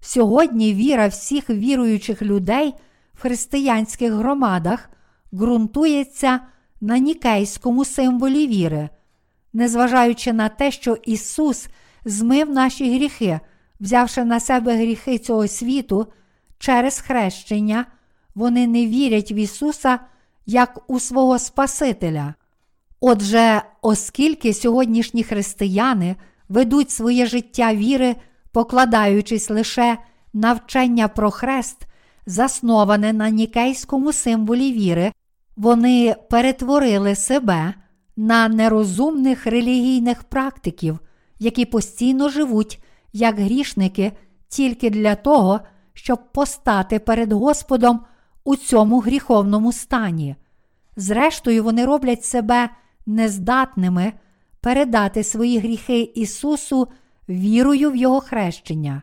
Сьогодні віра всіх віруючих людей в християнських громадах ґрунтується на нікейському символі віри, незважаючи на те, що Ісус змив наші гріхи, взявши на себе гріхи цього світу через хрещення, вони не вірять в Ісуса як у свого Спасителя. Отже, оскільки сьогоднішні християни ведуть своє життя віри, покладаючись лише на вчення про хрест, засноване на нікейському символі віри, вони перетворили себе на нерозумних релігійних практиків, які постійно живуть як грішники тільки для того, щоб постати перед Господом у цьому гріховному стані. Зрештою, вони роблять себе нездатними передати свої гріхи Ісусу вірою в Його хрещення,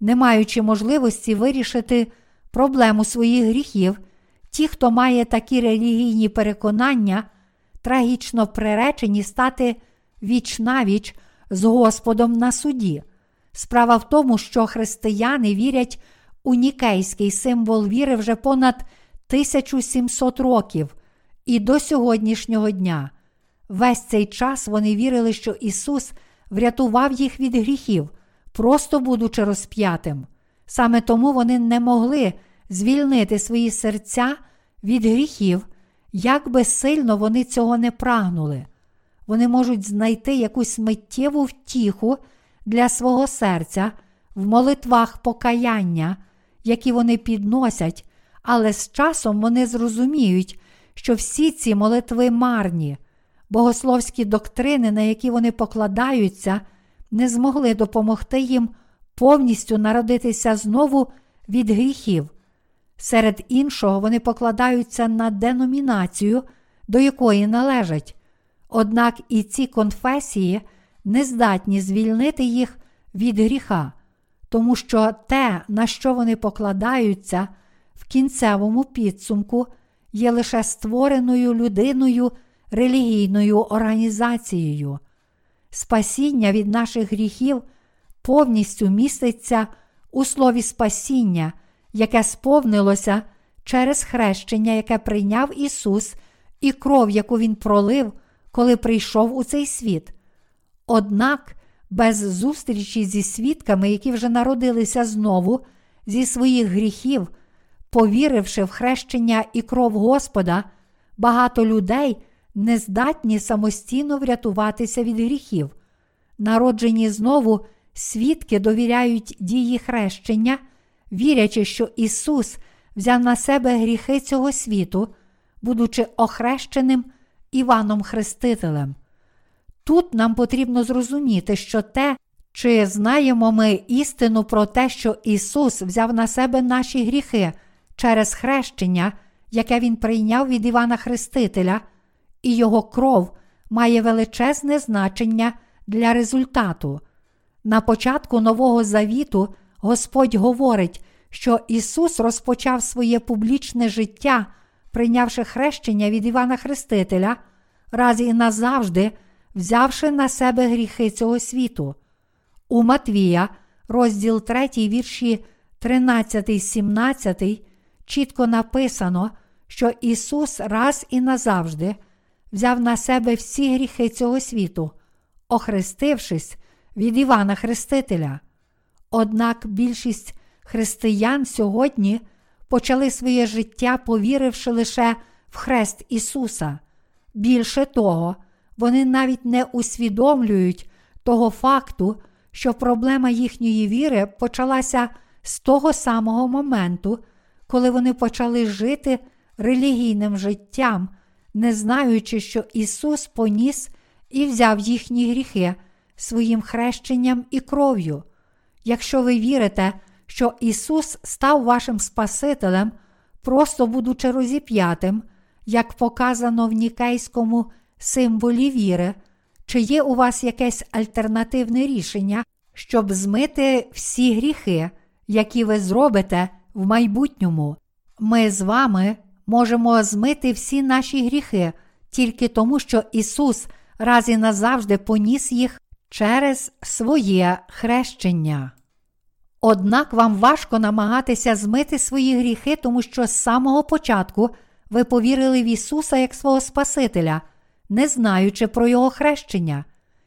не маючи можливості вирішити проблему своїх гріхів, ті, хто має такі релігійні переконання, трагічно приречені стати віч навіч з Господом на суді. Справа в тому, що християни вірять у нікейський символ віри вже понад 1700 років і до сьогоднішнього дня. Весь цей час вони вірили, що Ісус врятував їх від гріхів, просто будучи розп'ятим. Саме тому вони не могли звільнити свої серця від гріхів, як би сильно вони цього не прагнули. Вони можуть знайти якусь миттєву втіху для свого серця в молитвах покаяння, які вони підносять, але з часом вони зрозуміють, що всі ці молитви марні, богословські доктрини, на які вони покладаються, не змогли допомогти їм повністю народитися знову від гріхів. Серед іншого, вони покладаються на деномінацію, до якої належать. Однак і ці конфесії не здатні звільнити їх від гріха, тому що те, на що вони покладаються в кінцевому підсумку, є лише створеною людиною релігійною організацією. Спасіння від наших гріхів повністю міститься у слові спасіння, яке сповнилося через хрещення, яке прийняв Ісус, і кров, яку Він пролив, коли прийшов у цей світ. Однак без зустрічі зі свідками, які вже народилися знову, зі своїх гріхів, повіривши в хрещення і кров Господа, багато людей не здатні самостійно врятуватися від гріхів. Народжені знову свідки довіряють дії хрещення, вірячи, що Ісус взяв на себе гріхи цього світу, будучи охрещеним Іваном Хрестителем. Тут нам потрібно зрозуміти, що те, чи знаємо ми істину про те, що Ісус взяв на себе наші гріхи через хрещення, яке Він прийняв від Івана Хрестителя, і Його кров має величезне значення для результату. На початку Нового Завіту Господь говорить, що Ісус розпочав своє публічне життя, прийнявши хрещення від Івана Хрестителя, раз і назавжди взявши на себе гріхи цього світу. У Матвія, розділ 3, вірші 13, 17, чітко написано, що Ісус раз і назавжди взяв на себе всі гріхи цього світу, охрестившись від Івана Хрестителя. Однак більшість християн сьогодні почали своє життя, повіривши лише в хрест Ісуса. Більше того, вони навіть не усвідомлюють того факту, що проблема їхньої віри почалася з того самого моменту, коли вони почали жити релігійним життям, не знаючи, що Ісус поніс і взяв їхні гріхи своїм хрещенням і кров'ю. Якщо ви вірите, що Ісус став вашим Спасителем, просто будучи розіп'ятим, як показано в Нікейському символі віри, чи є у вас якесь альтернативне рішення, щоб змити всі гріхи, які ви зробите в майбутньому. Ми з вами можемо змити всі наші гріхи тільки тому, що Ісус раз і назавжди поніс їх через своє хрещення. Однак вам важко намагатися змити свої гріхи, тому що з самого початку ви повірили в Ісуса як свого Спасителя, не знаючи про Його хрещення.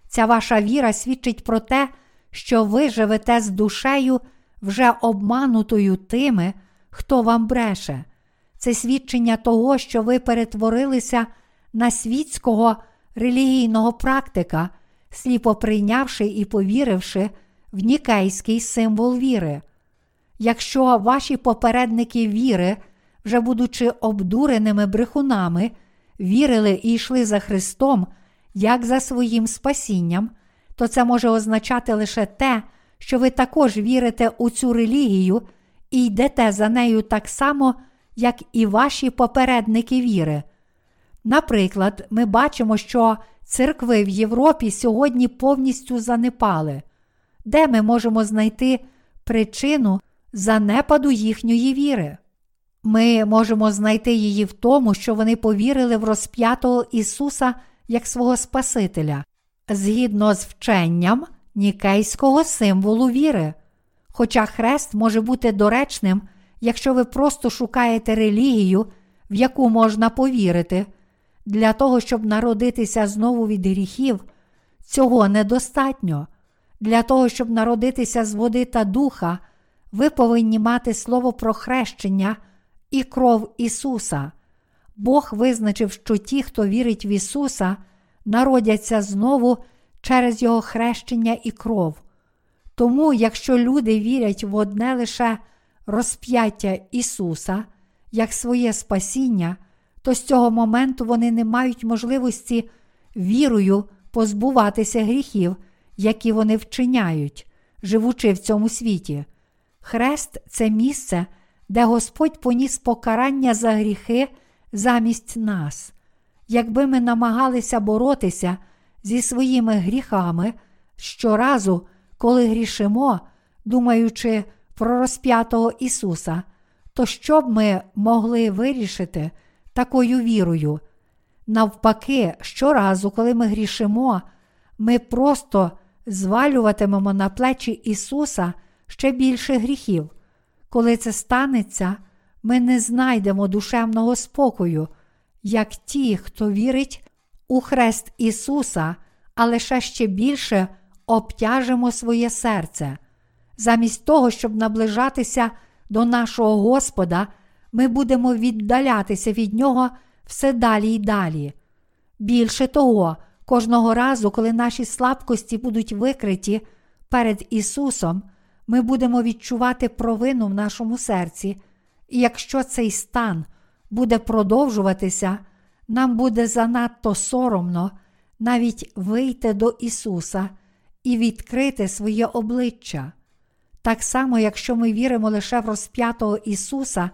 Ця ваша віра свідчить про те, що ви живете з душею, вже обманутою тими, хто вам бреше. Це свідчення того, що ви перетворилися на світського релігійного практика, сліпо прийнявши і повіривши в нікейський символ віри. Якщо ваші попередники віри, вже будучи обдуреними брехунами, вірили і йшли за Христом, як за своїм спасінням, то це може означати лише те, що ви також вірите у цю релігію і йдете за нею так само, як і ваші попередники віри. Наприклад, ми бачимо, що церкви в Європі сьогодні повністю занепали, де ми можемо знайти причину занепаду їхньої віри. Ми можемо знайти її в тому, що вони повірили в розп'ятого Ісуса як свого Спасителя, згідно з вченням нікейського символу віри. Хоча хрест може бути доречним, якщо ви просто шукаєте релігію, в яку можна повірити, для того, щоб народитися знову від гріхів, цього недостатньо. Для того, щоб народитися з води та духа, ви повинні мати слово про хрещення і кров Ісуса. Бог визначив, що ті, хто вірить в Ісуса, народяться знову через Його хрещення і кров. Тому, якщо люди вірять в одне лише розп'яття Ісуса як своє спасіння, то з цього моменту вони не мають можливості вірою позбуватися гріхів, які вони вчиняють, живучи в цьому світі. Хрест це місце, де Господь поніс покарання за гріхи замість нас. Якби ми намагалися боротися зі своїми гріхами щоразу, коли грішимо, думаючи про розп'ятого Ісуса, то що б ми могли вирішити такою вірою? Навпаки, щоразу, коли ми грішимо, ми просто звалюватимемо на плечі Ісуса ще більше гріхів. Коли це станеться, ми не знайдемо душевного спокою, як ті, хто вірить у хрест Ісуса, а лише ще більше обтяжимо своє серце. Замість того, щоб наближатися до нашого Господа, ми будемо віддалятися від Нього все далі й далі. Більше того, кожного разу, коли наші слабкості будуть викриті перед Ісусом, ми будемо відчувати провину в нашому серці, і якщо цей стан буде продовжуватися, нам буде занадто соромно навіть вийти до Ісуса і відкрити своє обличчя. Так само, якщо ми віримо лише в розп'ятого Ісуса,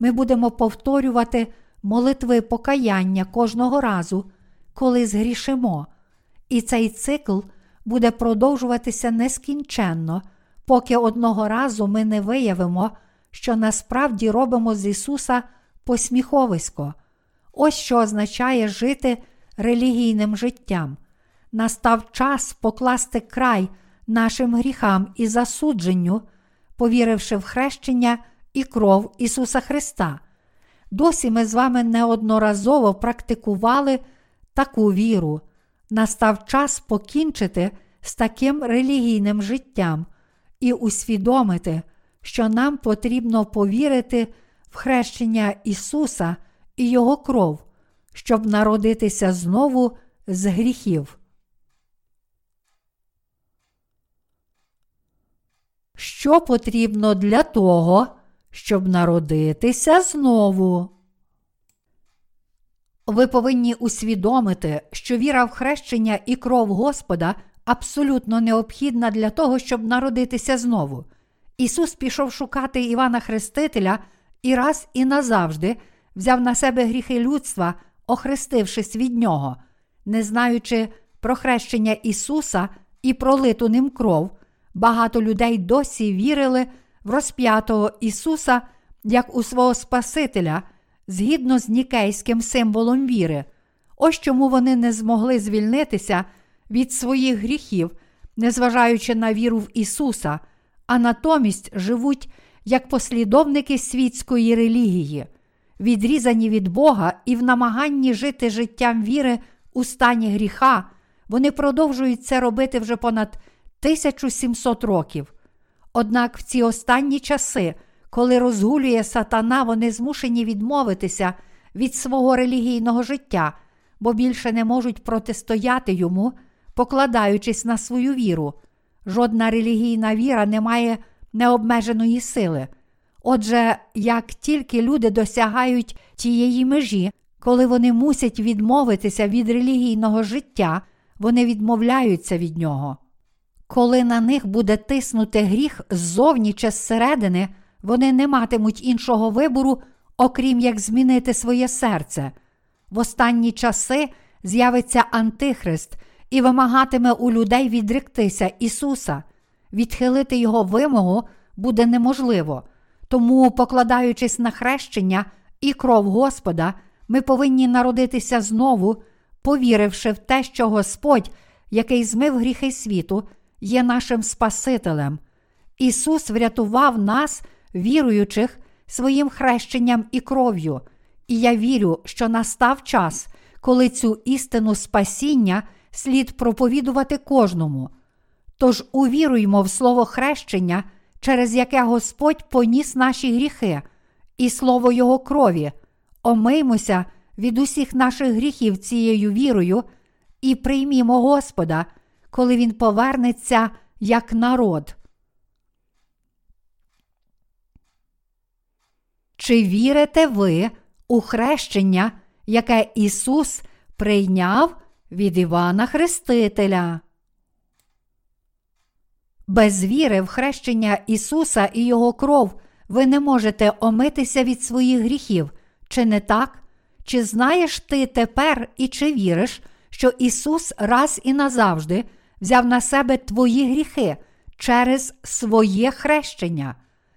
ми будемо повторювати молитви покаяння кожного разу, коли згрішимо, і цей цикл буде продовжуватися нескінченно, поки одного разу ми не виявимо, що насправді робимо з Ісуса посміховисько. Ось що означає жити релігійним життям. Настав час покласти край нашим гріхам і засудженню, повіривши в хрещення і кров Ісуса Христа. Досі ми з вами неодноразово практикували таку віру. Настав час покінчити з таким релігійним життям і усвідомити, що нам потрібно повірити в хрещення Ісуса і Його кров, щоб народитися знову з гріхів. Що потрібно для того, щоб народитися знову? Ви повинні усвідомити, що віра в хрещення і кров Господа абсолютно необхідна для того, щоб народитися знову. Ісус пішов шукати Івана Хрестителя і раз і назавжди взяв на себе гріхи людства, охрестившись від нього, не знаючи про хрещення Ісуса і пролиту ним кров, багато людей досі вірили в розп'ятого Ісуса як у свого Спасителя, згідно з нікейським символом віри. Ось чому вони не змогли звільнитися від своїх гріхів, незважаючи на віру в Ісуса, а натомість живуть як послідовники світської релігії, відрізані від Бога і в намаганні жити життям віри у стані гріха, вони продовжують це робити вже понад 1700 років. Однак в ці останні часи, коли розгулює сатана, вони змушені відмовитися від свого релігійного життя, бо більше не можуть протистояти йому, покладаючись на свою віру. Жодна релігійна віра не має необмеженої сили. Отже, як тільки люди досягають тієї межі, коли вони мусять відмовитися від релігійного життя, вони відмовляються від нього. Коли на них буде тиснути гріх ззовні чи зсередини, вони не матимуть іншого вибору, окрім як змінити своє серце. В останні часи з'явиться Антихрист і вимагатиме у людей відректися Ісуса. Відхилити Його вимогу буде неможливо. Тому, покладаючись на хрещення і кров Господа, ми повинні народитися знову, повіривши в те, що Господь, який змив гріхи світу, є нашим Спасителем. Ісус врятував нас, віруючих, своїм хрещенням і кров'ю, і я вірю, що настав час, коли цю істину спасіння слід проповідувати кожному. Тож увіруймо в слово хрещення, через яке Господь поніс наші гріхи, і слово Його крові, омиймося від усіх наших гріхів цією вірою і приймімо Господа, коли Він повернеться як народ. Чи вірите ви у хрещення, яке Ісус прийняв від Івана Хрестителя? Без віри в хрещення Ісуса і Його кров ви не можете омитися від своїх гріхів, чи не так? Чи знаєш ти тепер і чи віриш, що Ісус раз і назавжди взяв на себе твої гріхи через своє хрещення?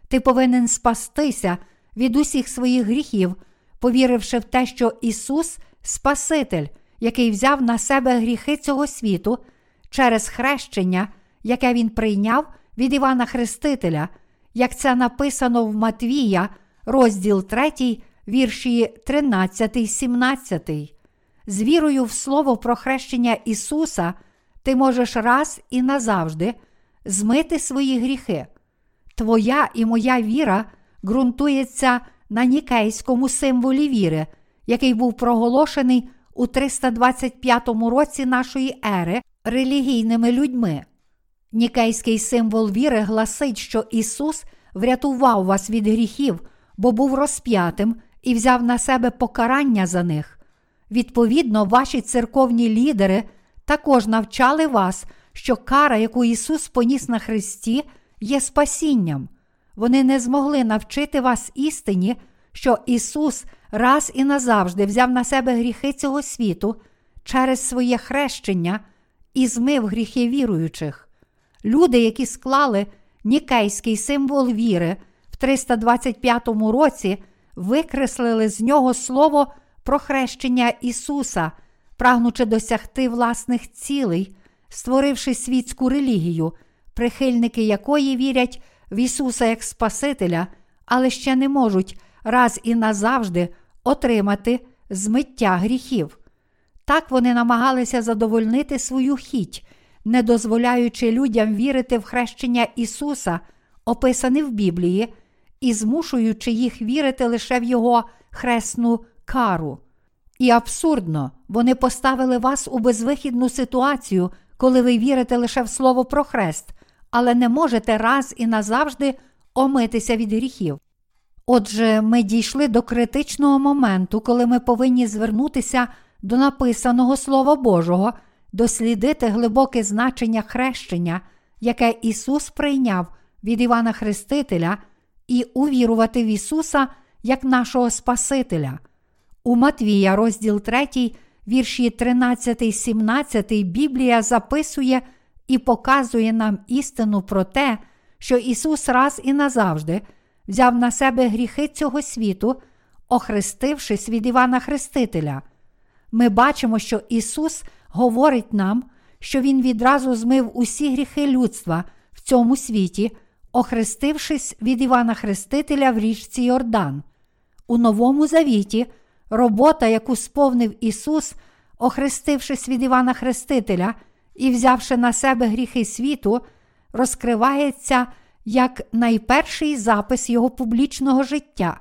Ти повинен спастися від усіх своїх гріхів, повіривши в те, що Ісус Спаситель, який взяв на себе гріхи цього світу через хрещення, яке він прийняв від Івана Хрестителя, як це написано в Матвія, розділ 3, вірші 13, 17. З вірою в слово про хрещення Ісуса ти можеш раз і назавжди змити свої гріхи. Твоя і моя віра ґрунтується на нікейському символі віри, який був проголошений у 325 році нашої ери релігійними людьми. Нікейський символ віри гласить, що Ісус врятував вас від гріхів, бо був розп'ятим і взяв на себе покарання за них. Відповідно, ваші церковні лідери також навчали вас, що кара, яку Ісус поніс на Христі, є спасінням. Вони не змогли навчити вас істині, що Ісус раз і назавжди взяв на себе гріхи цього світу через своє хрещення і змив гріхи віруючих. Люди, які склали нікейський символ віри в 325 році, викреслили з нього слово про хрещення Ісуса, прагнучи досягти власних цілей, створивши світську релігію, прихильники якої вірять в Ісуса як Спасителя, але ще не можуть раз і назавжди отримати змиття гріхів. Так вони намагалися задовольнити свою хіть, не дозволяючи людям вірити в хрещення Ісуса, описане в Біблії, і змушуючи їх вірити лише в Його хресну кару. І абсурдно, вони поставили вас у безвихідну ситуацію, коли ви вірите лише в слово про хрест, але не можете раз і назавжди омитися від гріхів. Отже, ми дійшли до критичного моменту, коли ми повинні звернутися до написаного Слова Божого, дослідити глибоке значення хрещення, яке Ісус прийняв від Івана Хрестителя, і увірувати в Ісуса як нашого Спасителя. У Матвія, розділ 3, вірші 13, 17, Біблія записує і показує нам істину про те, що Ісус раз і назавжди взяв на себе гріхи цього світу, охрестившись від Івана Хрестителя. Ми бачимо, що Ісус говорить нам, що Він відразу змив усі гріхи людства в цьому світі, охрестившись від Івана Хрестителя в річці Йордан. У Новому Завіті робота, яку сповнив Ісус, охрестившись від Івана Хрестителя і взявши на себе гріхи світу, розкривається як найперший запис Його публічного життя.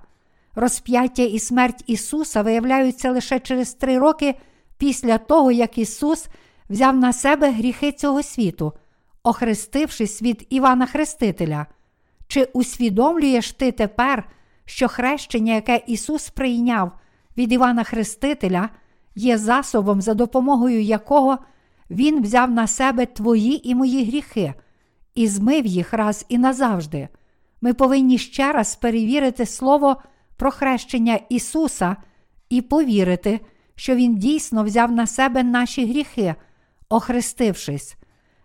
Розп'яття і смерть Ісуса виявляються лише через три роки після того, як Ісус взяв на себе гріхи цього світу, охрестившись від Івана Хрестителя. Чи усвідомлюєш ти тепер, що хрещення, яке Ісус прийняв від Івана Хрестителя, є засобом, за допомогою якого Він взяв на себе твої і мої гріхи і змив їх раз і назавжди? Ми повинні ще раз перевірити Слово про хрещення Ісуса і повірити, що Він дійсно взяв на себе наші гріхи, охрестившись.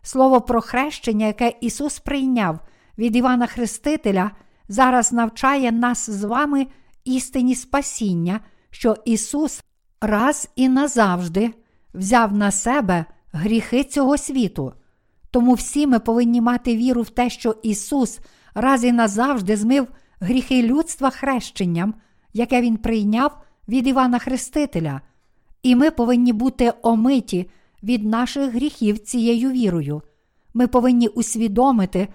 Слово про хрещення, яке Ісус прийняв від Івана Хрестителя, зараз навчає нас з вами істині спасіння, що Ісус раз і назавжди взяв на себе гріхи цього світу. Тому всі ми повинні мати віру в те, що Ісус раз і назавжди змив гріхи людства хрещенням, яке Він прийняв від Івана Хрестителя, і ми повинні бути омиті від наших гріхів цією вірою. Ми повинні усвідомити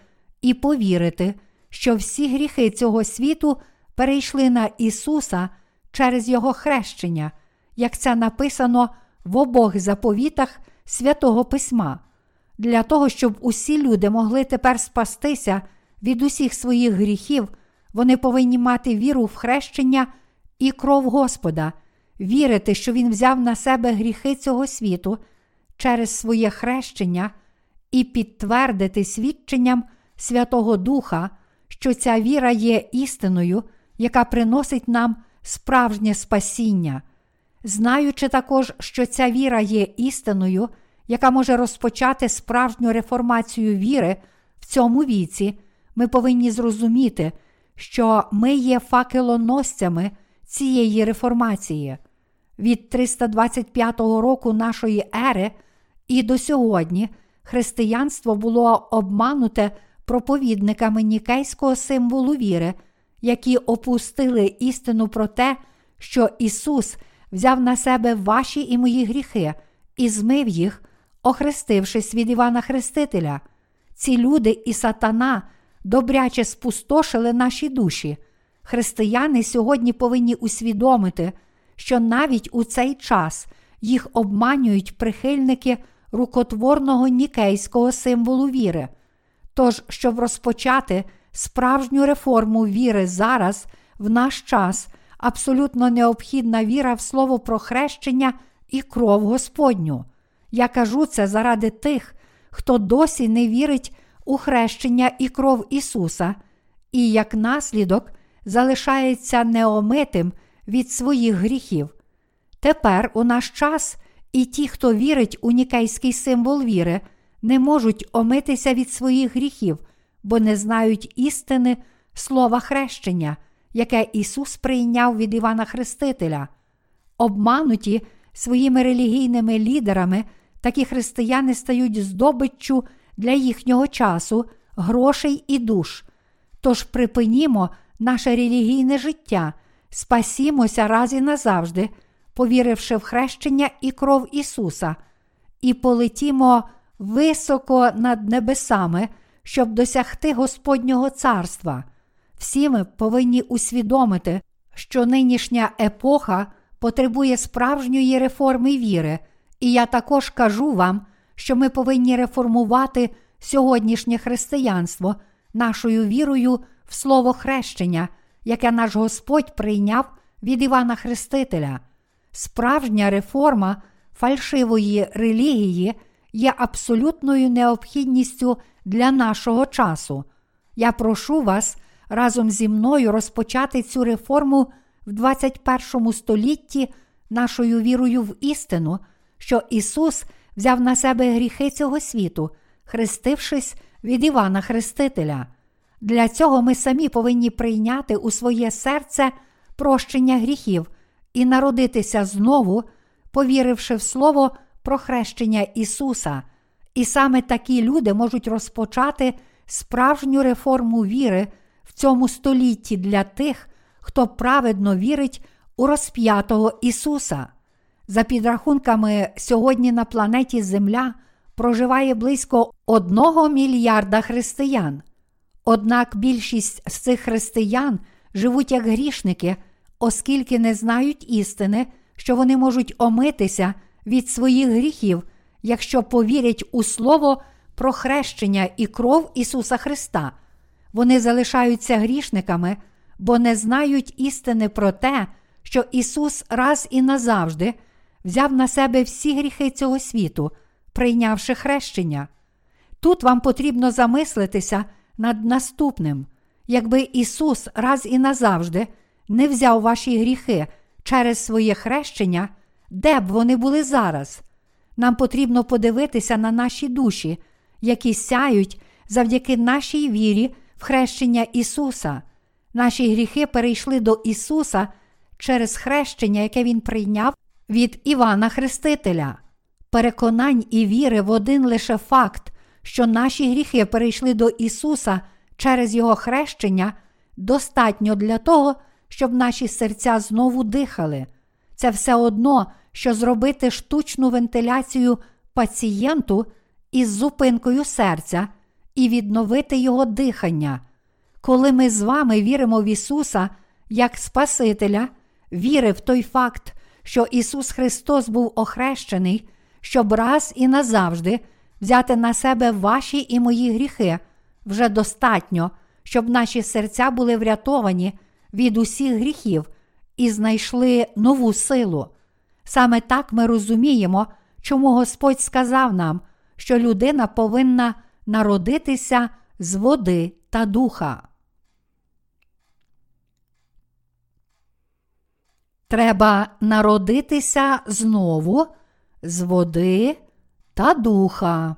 і повірити, що всі гріхи цього світу перейшли на Ісуса через Його хрещення, як це написано в обох заповітах святого Письма. Для того, щоб усі люди могли тепер спастися від усіх своїх гріхів, вони повинні мати віру в хрещення і кров Господа, вірити, що Він взяв на себе гріхи цього світу через своє хрещення і підтвердити свідченням Святого Духа, що ця віра є істиною, яка приносить нам справжнє спасіння. Знаючи також, що ця віра є істиною, яка може розпочати справжню реформацію віри в цьому віці, ми повинні зрозуміти, що ми є факелоносцями цієї реформації. від 325 року нашої ери і до сьогодні християнство було обмануте проповідниками нікейського символу віри, які опустили істину про те, що Ісус взяв на себе ваші і мої гріхи і змив їх, охрестившись від Івана Хрестителя. Ці люди і сатана добряче спустошили наші душі. Християни сьогодні повинні усвідомити, що навіть у цей час їх обманюють прихильники рукотворного нікейського символу віри. Тож, щоб розпочати справжню реформу віри зараз, в наш час, абсолютно необхідна віра в слово про хрещення і кров Господню. Я кажу це заради тих, хто досі не вірить у хрещення і кров Ісуса, і як наслідок залишається неомитим від своїх гріхів. Тепер у наш час і ті, хто вірить у нікейський символ віри, не можуть омитися від своїх гріхів, бо не знають істини слова хрещення, яке Ісус прийняв від Івана Хрестителя. Обмануті своїми релігійними лідерами, такі християни стають здобиччю для їхнього часу, грошей і душ. Тож припинімо наше релігійне життя, спасімося раз і назавжди, повіривши в хрещення і кров Ісуса, і полетімо високо над небесами, щоб досягти Господнього царства. Всі ми повинні усвідомити, що нинішня епоха потребує справжньої реформи віри, і я також кажу вам, що ми повинні реформувати сьогоднішнє християнство нашою вірою в слово хрещення, яке наш Господь прийняв від Івана Хрестителя. Справжня реформа фальшивої релігії є абсолютною необхідністю для нашого часу. Я прошу вас разом зі мною розпочати цю реформу в 21 столітті нашою вірою в істину, що Ісус взяв на себе гріхи цього світу, хрестившись від Івана Хрестителя. Для цього ми самі повинні прийняти у своє серце прощення гріхів і народитися знову, повіривши в Слово про хрещення Ісуса. І саме такі люди можуть розпочати справжню реформу віри в цьому столітті для тих, хто праведно вірить у розп'ятого Ісуса. За підрахунками, сьогодні на планеті Земля проживає близько одного мільярда християн. Однак більшість з цих християн живуть як грішники, оскільки не знають істини, що вони можуть омитися від своїх гріхів, якщо повірять у Слово про хрещення і кров Ісуса Христа. Вони залишаються грішниками, бо не знають істини про те, що Ісус раз і назавжди взяв на себе всі гріхи цього світу, прийнявши хрещення. Тут вам потрібно замислитися над наступним. Якби Ісус раз і назавжди не взяв ваші гріхи через своє хрещення, де б вони були зараз? Нам потрібно подивитися на наші душі, які сяють завдяки нашій вірі хрещення Ісуса. Наші гріхи перейшли до Ісуса через хрещення, яке Він прийняв від Івана Хрестителя. Переконань і віри в один лише факт, що наші гріхи перейшли до Ісуса через Його хрещення, достатньо для того, щоб наші серця знову дихали. Це все одно, що зробити штучну вентиляцію пацієнту із зупинкою серця і відновити його дихання. Коли ми з вами віримо в Ісуса як Спасителя, віри в той факт, що Ісус Христос був охрещений, щоб раз і назавжди взяти на себе ваші і мої гріхи, вже достатньо, щоб наші серця були врятовані від усіх гріхів і знайшли нову силу. Саме так ми розуміємо, чому Господь сказав нам, що людина повинна народитися з води та духа. Треба народитися знову з води та духа.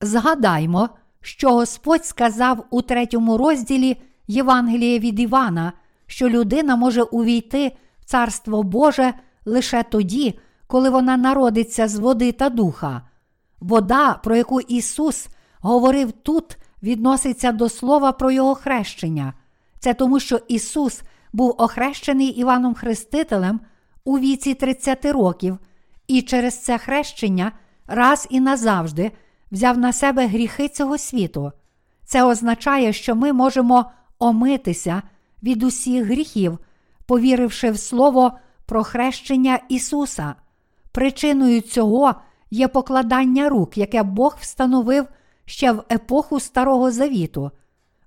Згадаймо, що Господь сказав у третьому розділі Євангелія від Івана, що людина може увійти в Царство Боже лише тоді, коли вона народиться з води та духа. Вода, про яку Ісус говорив тут, відноситься до слова про Його хрещення. Це тому, що Ісус був охрещений Іваном Хрестителем у віці 30 років, і через це хрещення раз і назавжди взяв на себе гріхи цього світу. Це означає, що ми можемо омитися від усіх гріхів, повіривши в Слово про хрещення Ісуса. Причиною цього є покладання рук, яке Бог встановив ще в епоху Старого Завіту.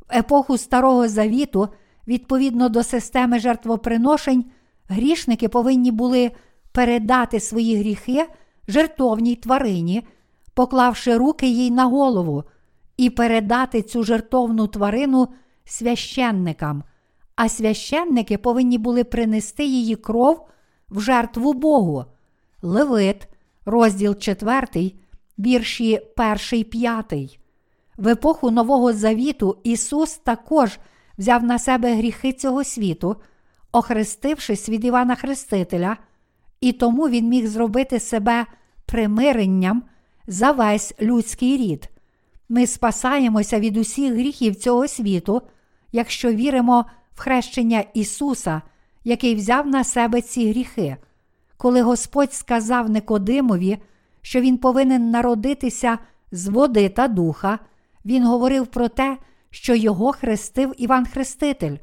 В епоху Старого Завіту, відповідно до системи жертвоприношень, грішники повинні були передати свої гріхи жертовній тварині, поклавши руки їй на голову, і передати цю жертовну тварину священникам, а священники повинні були принести її кров в жертву Богу. Левит, розділ 4, вірші 1, 5. В епоху Нового Завіту Ісус також взяв на себе гріхи цього світу, охрестившись від Івана Хрестителя, і тому Він міг зробити себе примиренням за весь людський рід. Ми спасаємося від усіх гріхів цього світу, якщо віримо в хрещення Ісуса, який взяв на себе ці гріхи. Коли Господь сказав Никодимові, що він повинен народитися з води та духа, він говорив про те, що його хрестив Іван Хреститель.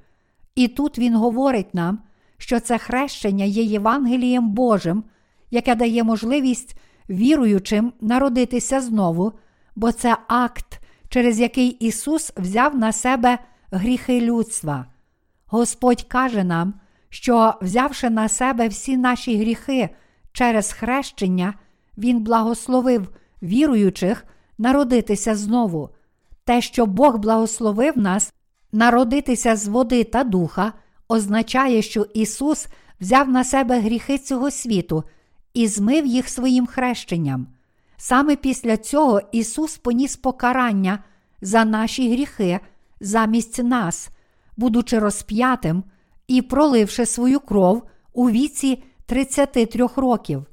І тут він говорить нам, що це хрещення є Євангелієм Божим, яке дає можливість віруючим народитися знову, бо це акт, через який Ісус взяв на себе гріхи людства. Господь каже нам, що, взявши на себе всі наші гріхи через хрещення, Він благословив віруючих народитися знову. Те, що Бог благословив нас народитися з води та духа, означає, що Ісус взяв на себе гріхи цього світу і змив їх своїм хрещенням. Саме після цього Ісус поніс покарання за наші гріхи замість нас, будучи розп'ятим і проливши свою кров у віці 33 років.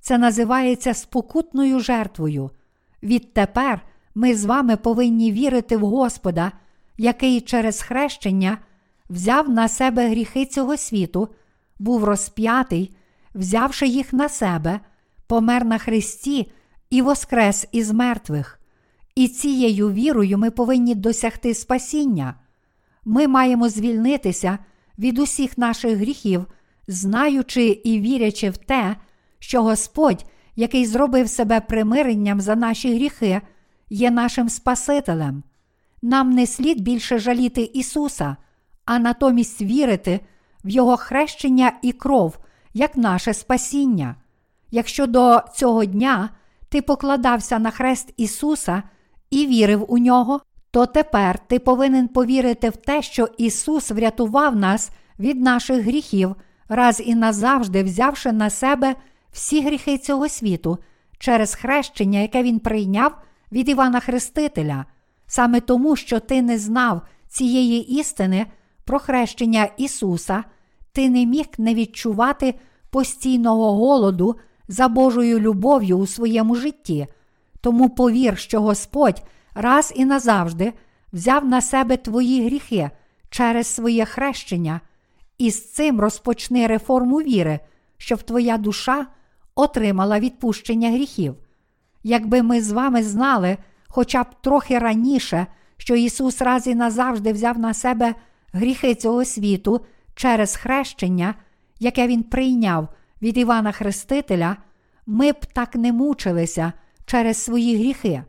Це називається спокутною жертвою. Відтепер ми з вами повинні вірити в Господа, який через хрещення взяв на себе гріхи цього світу, був розп'ятий, взявши їх на себе, помер на Христі і воскрес із мертвих. І цією вірою ми повинні досягти спасіння. Ми маємо звільнитися від усіх наших гріхів, знаючи і вірячи в те, що Господь, який зробив себе примиренням за наші гріхи, є нашим Спасителем. Нам не слід більше жаліти Ісуса, а натомість вірити в Його хрещення і кров як наше спасіння. Якщо до цього дня ти покладався на хрест Ісуса і вірив у нього, то тепер ти повинен повірити в те, що Ісус врятував нас від наших гріхів, раз і назавжди взявши на себе всі гріхи цього світу через хрещення, яке Він прийняв від Івана Хрестителя, саме тому, що ти не знав цієї істини про хрещення Ісуса, ти не міг не відчувати постійного голоду за Божою любов'ю у своєму житті. Тому повір, що Господь раз і назавжди взяв на себе твої гріхи через своє хрещення, і з цим розпочни реформу віри, щоб твоя душа отримала відпущення гріхів. Якби ми з вами знали, хоча б трохи раніше, що Ісус раз і назавжди взяв на себе гріхи цього світу через хрещення, яке Він прийняв від Івана Хрестителя, ми б так не мучилися через свої гріхи.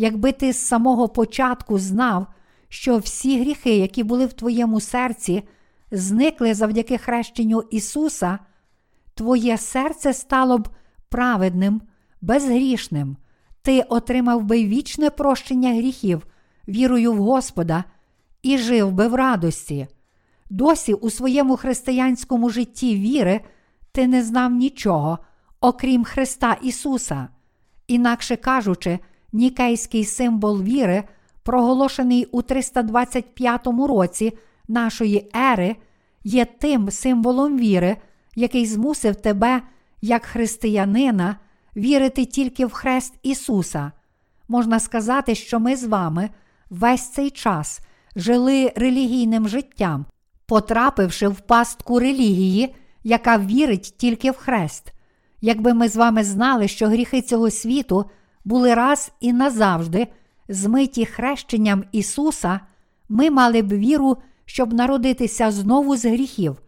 Якби ти з самого початку знав, що всі гріхи, які були в твоєму серці, зникли завдяки хрещенню Ісуса, твоє серце стало б праведним, безгрішним, ти отримав би вічне прощення гріхів, вірою в Господа, і жив би в радості. Досі у своєму християнському житті віри ти не знав нічого, окрім Христа Ісуса. Інакше кажучи, нікейський символ віри, проголошений у 325 році нашої ери, є тим символом віри, який змусив тебе, як християнина, вірити тільки в хрест Ісуса. Можна сказати, що ми з вами весь цей час жили релігійним життям, потрапивши в пастку релігії, яка вірить тільки в хрест. Якби ми з вами знали, що гріхи цього світу були раз і назавжди змиті хрещенням Ісуса, ми мали б віру, щоб народитися знову з гріхів.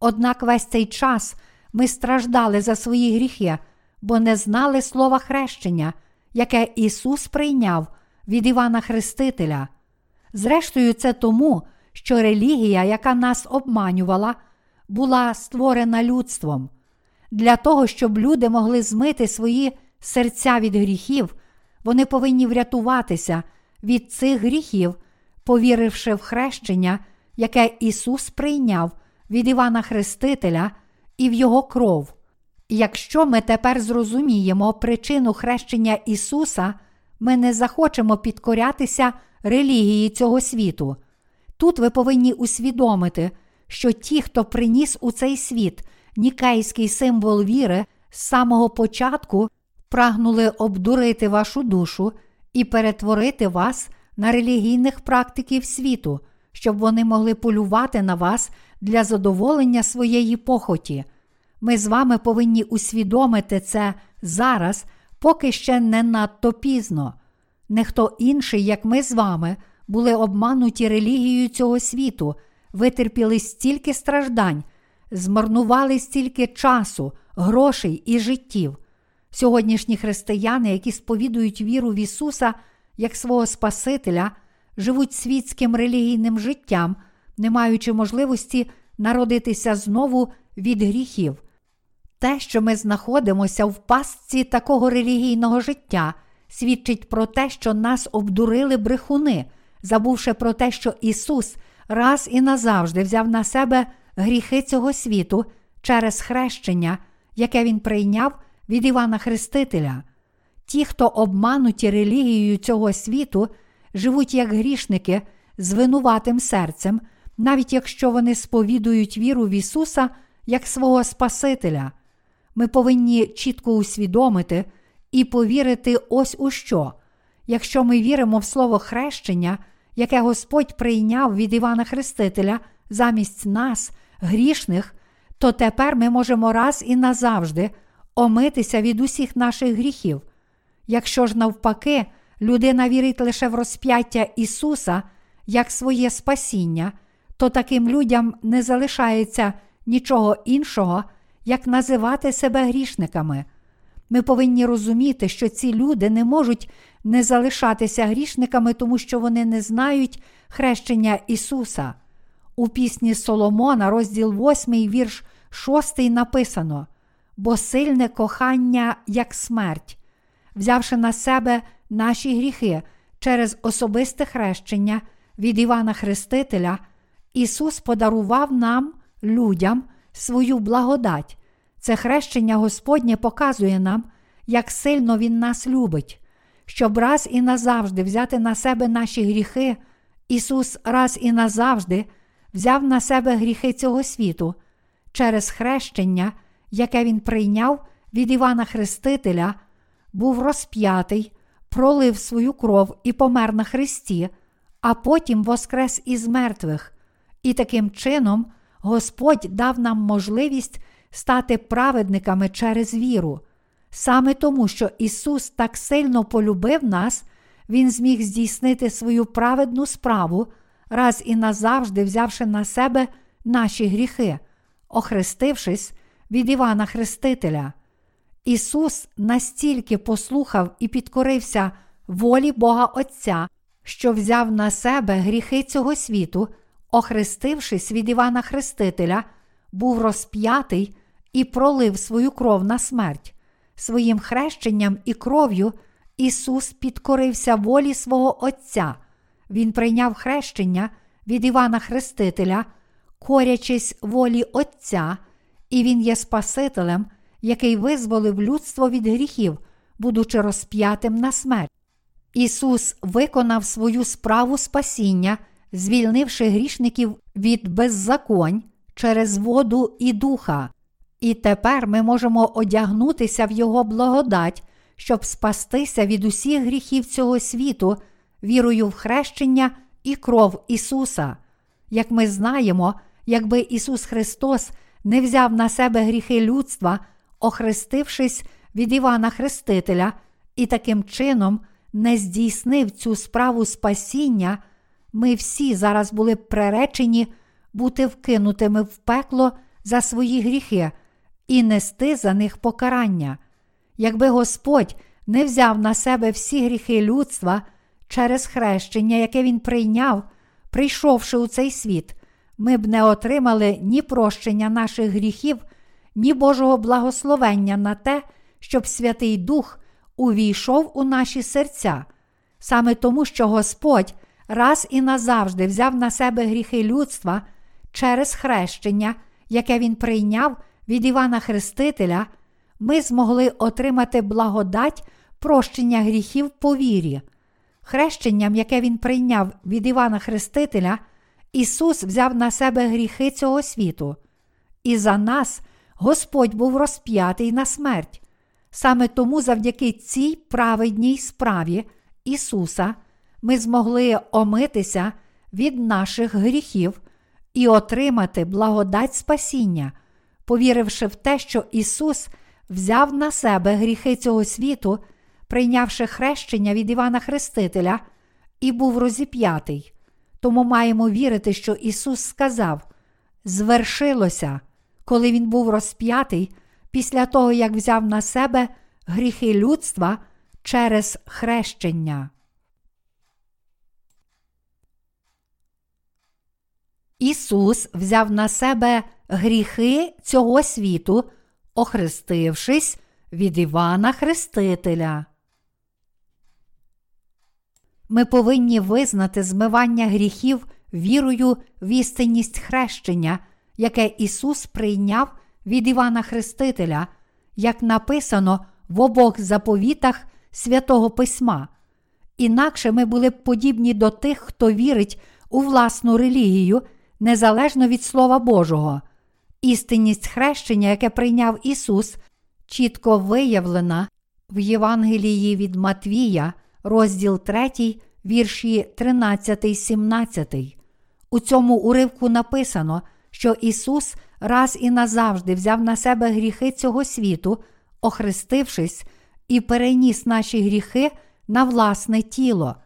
Однак весь цей час ми страждали за свої гріхи, бо не знали слова хрещення, яке Ісус прийняв від Івана Хрестителя. Зрештою, це тому, що релігія, яка нас обманювала, була створена людством. Для того, щоб люди могли змити свої серця від гріхів, вони повинні врятуватися від цих гріхів, повіривши в хрещення, яке Ісус прийняв від Івана Хрестителя і в Його кров. Якщо ми тепер зрозуміємо причину хрещення Ісуса, ми не захочемо підкорятися релігії цього світу. Тут ви повинні усвідомити, що ті, хто приніс у цей світ нікейський символ віри, з самого початку прагнули обдурити вашу душу і перетворити вас на релігійних практиків світу, щоб вони могли полювати на вас для задоволення своєї похоті. Ми з вами повинні усвідомити це зараз, поки ще не надто пізно. Не хто інший, як ми з вами, були обмануті релігією цього світу, витерпіли стільки страждань, змарнували стільки часу, грошей і життів. Сьогоднішні християни, які сповідують віру в Ісуса як свого Спасителя, живуть світським релігійним життям, не маючи можливості народитися знову від гріхів. Те, що ми знаходимося в пастці такого релігійного життя, свідчить про те, що нас обдурили брехуни, забувши про те, що Ісус раз і назавжди взяв на себе гріхи цього світу через хрещення, яке Він прийняв від Івана Хрестителя. Ті, хто обмануті релігією цього світу, живуть як грішники з винуватим серцем, навіть якщо вони сповідують віру в Ісуса як свого Спасителя. Ми повинні чітко усвідомити і повірити ось у що. Якщо ми віримо в слово хрещення, яке Господь прийняв від Івана Хрестителя замість нас, грішних, то тепер ми можемо раз і назавжди омитися від усіх наших гріхів. Якщо ж навпаки, людина вірить лише в розп'яття Ісуса як своє спасіння, то таким людям не залишається нічого іншого, як називати себе грішниками. Ми повинні розуміти, що ці люди не можуть не залишатися грішниками, тому що вони не знають хрещення Ісуса. У пісні Соломона, розділ 8, вірш 6 написано: Бо сильне кохання, як смерть, взявши на себе наші гріхи через особисте хрещення від Івана Хрестителя, Ісус подарував нам, людям, свою благодать. Це хрещення Господнє показує нам, як сильно Він нас любить. Щоб раз і назавжди взяти на себе наші гріхи, Ісус раз і назавжди взяв на себе гріхи цього світу через хрещення, яке Він прийняв від Івана Хрестителя, був розп'ятий, пролив свою кров і помер на Христі, а потім воскрес із мертвих. І таким чином Господь дав нам можливість стати праведниками через віру. Саме тому, що Ісус так сильно полюбив нас, Він зміг здійснити свою праведну справу, раз і назавжди взявши на себе наші гріхи, охрестившись від Івана Хрестителя. Ісус настільки послухав і підкорився волі Бога Отця, що взяв на себе гріхи цього світу, охрестившись від Івана Хрестителя, був розп'ятий і пролив свою кров на смерть. Своїм хрещенням і кров'ю Ісус підкорився волі свого Отця. Він прийняв хрещення від Івана Хрестителя, корячись волі Отця, і Він є Спасителем, який визволив людство від гріхів, будучи розп'ятим на смерть. Ісус виконав свою справу спасіння, звільнивши грішників від беззаконь через воду і духа. І тепер ми можемо одягнутися в Його благодать, щоб спастися від усіх гріхів цього світу, вірою в хрещення і кров Ісуса. Як ми знаємо, якби Ісус Христос не взяв на себе гріхи людства, охрестившись від Івана Хрестителя, і таким чином не здійснив цю справу спасіння, ми всі зараз були приречені бути вкинутими в пекло за свої гріхи і нести за них покарання. Якби Господь не взяв на себе всі гріхи людства через хрещення, яке Він прийняв, прийшовши у цей світ, ми б не отримали ні прощення наших гріхів, ні Божого благословення на те, щоб Святий Дух увійшов у наші серця, саме тому, що Господь раз і назавжди взяв на себе гріхи людства через хрещення, яке Він прийняв від Івана Хрестителя, ми змогли отримати благодать прощення гріхів по вірі. Хрещенням, яке Він прийняв від Івана Хрестителя, Ісус взяв на себе гріхи цього світу, і за нас Господь був розп'ятий на смерть. Саме тому, завдяки цій праведній справі Ісуса, ми змогли омитися від наших гріхів і отримати благодать спасіння, повіривши в те, що Ісус взяв на себе гріхи цього світу, прийнявши хрещення від Івана Хрестителя, і був розіп'ятий. Тому маємо вірити, що Ісус сказав: звершилося, коли Він був розп'ятий після того, як взяв на себе гріхи людства через хрещення. Ісус взяв на себе гріхи цього світу, охрестившись від Івана Хрестителя. Ми повинні визнати змивання гріхів вірою в істинність хрещення, яке Ісус прийняв від Івана Хрестителя, як написано в обох заповітах святого Письма. Інакше ми були б подібні до тих, хто вірить у власну релігію, незалежно від Слова Божого. Істинність хрещення, яке прийняв Ісус, чітко виявлена в Євангелії від Матвія, розділ 3, вірші 13, 17. У цьому уривку написано, що Ісус раз і назавжди взяв на себе гріхи цього світу, охрестившись, і переніс наші гріхи на власне тіло.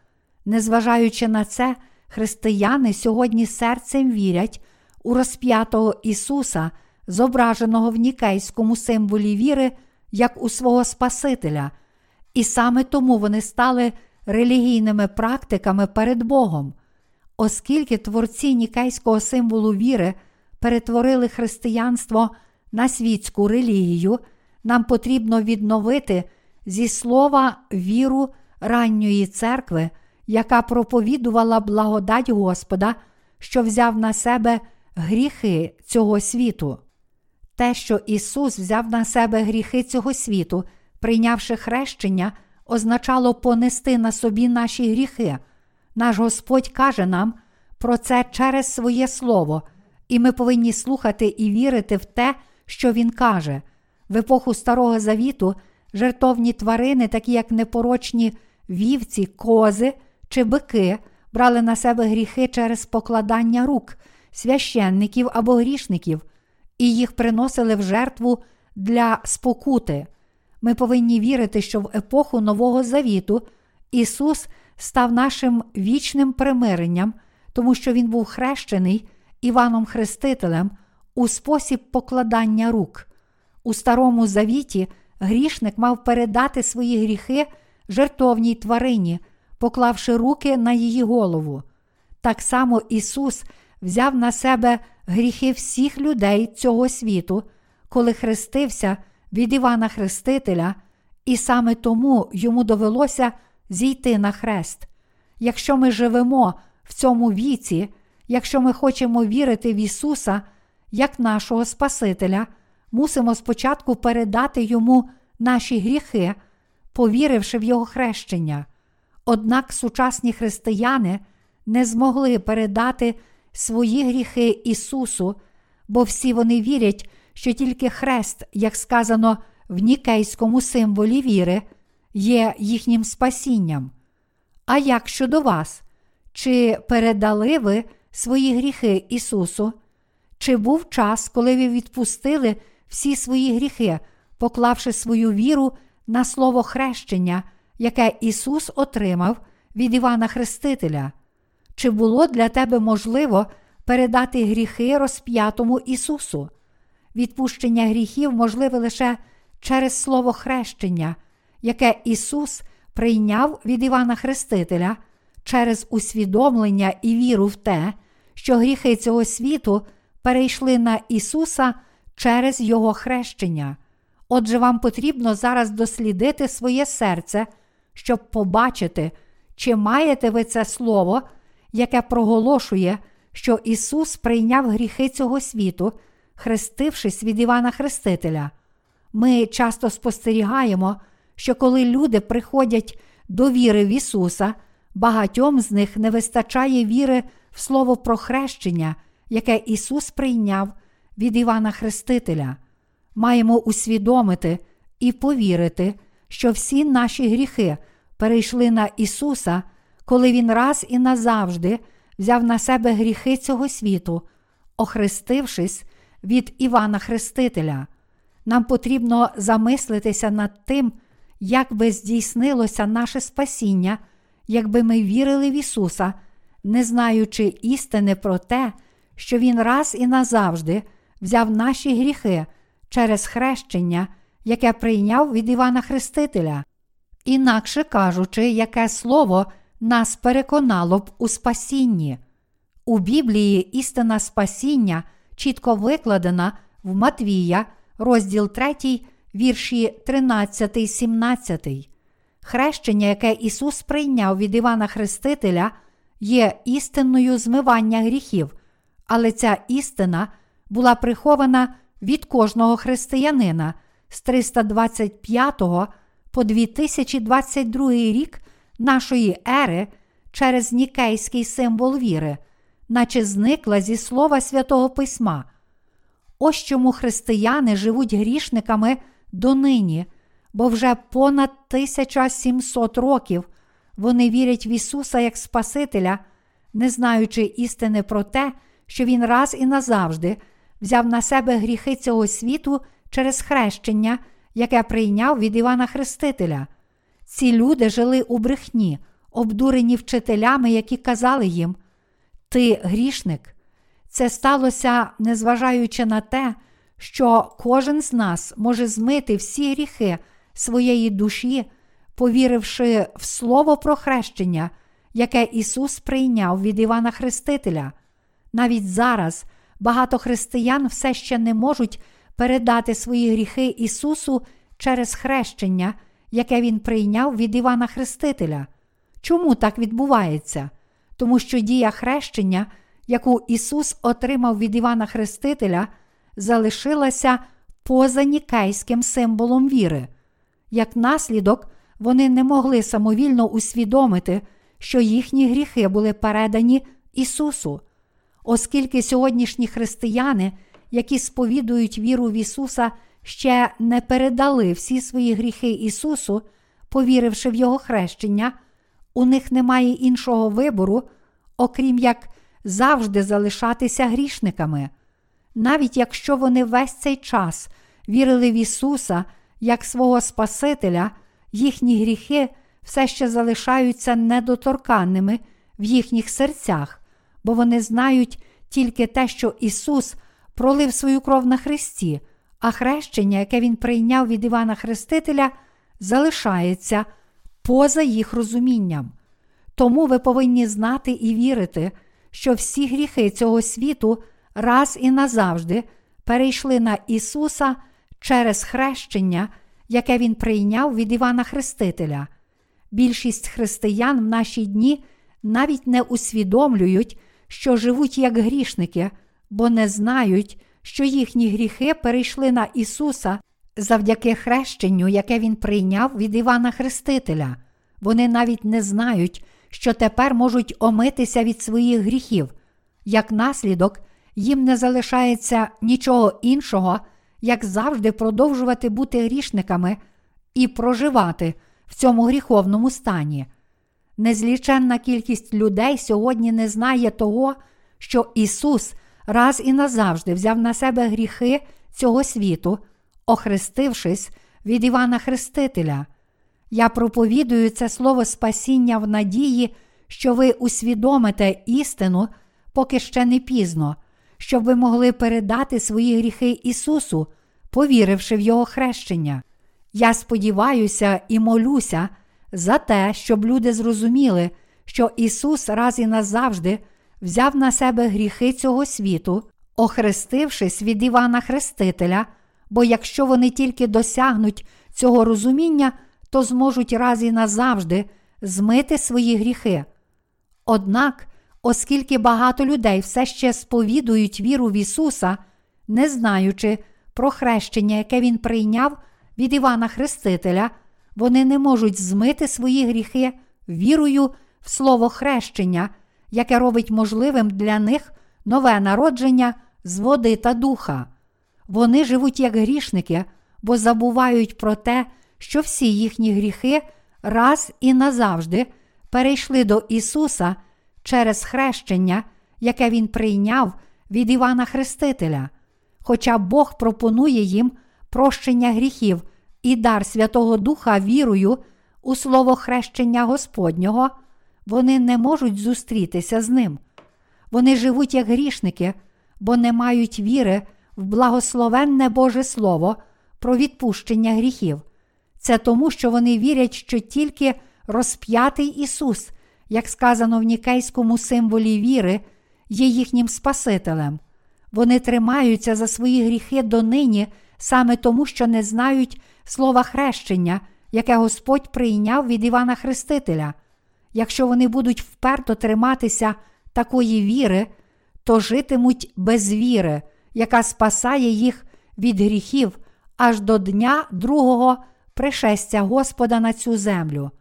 Незважаючи на це, християни сьогодні серцем вірять у розп'ятого Ісуса, зображеного в нікейському символі віри, як у свого Спасителя, і саме тому вони стали релігійними практиками перед Богом. Оскільки творці нікейського символу віри перетворили християнство на світську релігію, нам потрібно відновити зі слова віру ранньої церкви, яка проповідувала благодать Господа, що взяв на себе гріхи цього світу. Те, що Ісус взяв на себе гріхи цього світу, прийнявши хрещення, означало понести на собі наші гріхи. Наш Господь каже нам про це через своє Слово, і ми повинні слухати і вірити в те, що Він каже. В епоху Старого Завіту жертовні тварини, такі як непорочні вівці, кози чи бики, брали на себе гріхи через покладання рук, священників або грішників, і їх приносили в жертву для спокути. Ми повинні вірити, що в епоху Нового Завіту Ісус став нашим вічним примиренням, тому що Він був хрещений Іваном Хрестителем у спосіб покладання рук. У Старому Завіті грішник мав передати свої гріхи жертовній тварині, поклавши руки на її голову. Так само Ісус взяв на себе гріхи всіх людей цього світу, коли хрестився від Івана Хрестителя, і саме тому йому довелося зійти на хрест. Якщо ми живемо в цьому віці, якщо ми хочемо вірити в Ісуса як нашого Спасителя, мусимо спочатку передати Йому наші гріхи, повіривши в Його хрещення. Однак сучасні християни не змогли передати свої гріхи Ісусу, бо всі вони вірять, що тільки хрест, як сказано в нікейському символі віри, є їхнім спасінням. А як щодо вас? Чи передали ви свої гріхи Ісусу? Чи був час, коли ви відпустили всі свої гріхи, поклавши свою віру на слово хрещення, яке Ісус отримав від Івана Хрестителя? Чи було для тебе можливо передати гріхи розп'ятому Ісусу? Відпущення гріхів можливе лише через слово хрещення, яке Ісус прийняв від Івана Хрестителя через усвідомлення і віру в те, що гріхи цього світу перейшли на Ісуса через Його хрещення. Отже, вам потрібно зараз дослідити своє серце, щоб побачити, чи маєте ви це слово, яке проголошує, що Ісус прийняв гріхи цього світу, хрестившись від Івана Хрестителя. Ми часто спостерігаємо, що коли люди приходять до віри в Ісуса, багатьом з них не вистачає віри в Слово про хрещення, яке Ісус прийняв від Івана Хрестителя. Маємо усвідомити і повірити, що всі наші гріхи перейшли на Ісуса, коли Він раз і назавжди взяв на себе гріхи цього світу, охрестившись від Івана Хрестителя. Нам потрібно замислитися над тим, як би здійснилося наше спасіння, якби ми вірили в Ісуса, не знаючи істини про те, що Він раз і назавжди взяв наші гріхи через хрещення, яке прийняв від Івана Хрестителя, інакше кажучи, яке слово нас переконало б у спасінні. У Біблії істина спасіння чітко викладена в Матвія, розділ 3, вірші 13, 17. Хрещення, яке Ісус прийняв від Івана Хрестителя, є істинною змивання гріхів, але ця істина була прихована від кожного християнина з 325 по 2022 рік нашої ери через нікейський символ віри, наче зникла зі слова святого Письма. Ось чому християни живуть грішниками донині, бо вже понад 1700 років вони вірять в Ісуса як Спасителя, не знаючи істини про те, що Він раз і назавжди взяв на себе гріхи цього світу через хрещення, яке прийняв від Івана Хрестителя. Ці люди жили у брехні, обдурені вчителями, які казали їм: Ти грішник. Це сталося, незважаючи на те, що кожен з нас може змити всі гріхи своєї душі, повіривши в Слово про хрещення, яке Ісус прийняв від Івана Хрестителя. Навіть зараз багато християн все ще не можуть передати свої гріхи Ісусу через хрещення, яке Він прийняв від Івана Хрестителя. Чому так відбувається? Тому що дія хрещення, яку Ісус отримав від Івана Хрестителя, залишилася поза нікейським символом віри. Як наслідок, вони не могли самовільно усвідомити, що їхні гріхи були передані Ісусу. Оскільки сьогоднішні християни, які сповідують віру в Ісуса, ще не передали всі свої гріхи Ісусу, повіривши в Його хрещення, у них немає іншого вибору, окрім як завжди залишатися грішниками. Навіть якщо вони весь цей час вірили в Ісуса як свого Спасителя, їхні гріхи все ще залишаються недоторканними в їхніх серцях, бо вони знають тільки те, що Ісус пролив свою кров на Христі, а хрещення, яке Він прийняв від Івана Хрестителя, залишається поза їх розумінням. Тому ви повинні знати і вірити, що всі гріхи цього світу раз і назавжди перейшли на Ісуса через хрещення, яке Він прийняв від Івана Хрестителя. Більшість християн в наші дні навіть не усвідомлюють, що живуть як грішники, бо не знають, що їхні гріхи перейшли на Ісуса завдяки хрещенню, яке Він прийняв від Івана Хрестителя. Вони навіть не знають, що тепер можуть омитися від своїх гріхів. Як наслідок, їм не залишається нічого іншого, як завжди, продовжувати бути грішниками і проживати в цьому гріховному стані. Незліченна кількість людей сьогодні не знає того, що Ісус раз і назавжди взяв на себе гріхи цього світу, охрестившись від Івана Хрестителя. Я проповідую це слово спасіння в надії, що ви усвідомите істину, поки ще не пізно, щоб ви могли передати свої гріхи Ісусу, повіривши в Його хрещення. Я сподіваюся і молюся за те, щоб люди зрозуміли, що Ісус раз і назавжди взяв на себе гріхи цього світу, охрестившись від Івана Хрестителя, бо якщо вони тільки досягнуть цього розуміння, то зможуть раз і назавжди змити свої гріхи. Однак, оскільки багато людей все ще сповідують віру в Ісуса, не знаючи про хрещення, яке Він прийняв від Івана Хрестителя, вони не можуть змити свої гріхи вірою в слово хрещення, яке робить можливим для них нове народження з води та духа. Вони живуть як грішники, бо забувають про те, що всі їхні гріхи раз і назавжди перейшли до Ісуса через хрещення, яке Він прийняв від Івана Хрестителя. Хоча Бог пропонує їм прощення гріхів і дар Святого Духа вірою у слово хрещення Господнього, вони не можуть зустрітися з ним. Вони живуть як грішники, бо не мають віри в благословенне Боже Слово про відпущення гріхів. Це тому, що вони вірять, що тільки розп'ятий Ісус, як сказано в нікейському символі віри, є їхнім Спасителем. Вони тримаються за свої гріхи донині саме тому, що не знають слова хрещення, яке Господь прийняв від Івана Хрестителя. Якщо вони будуть вперто триматися такої віри, то житимуть без віри, яка спасає їх від гріхів аж до дня другого пришестя Господа на цю землю.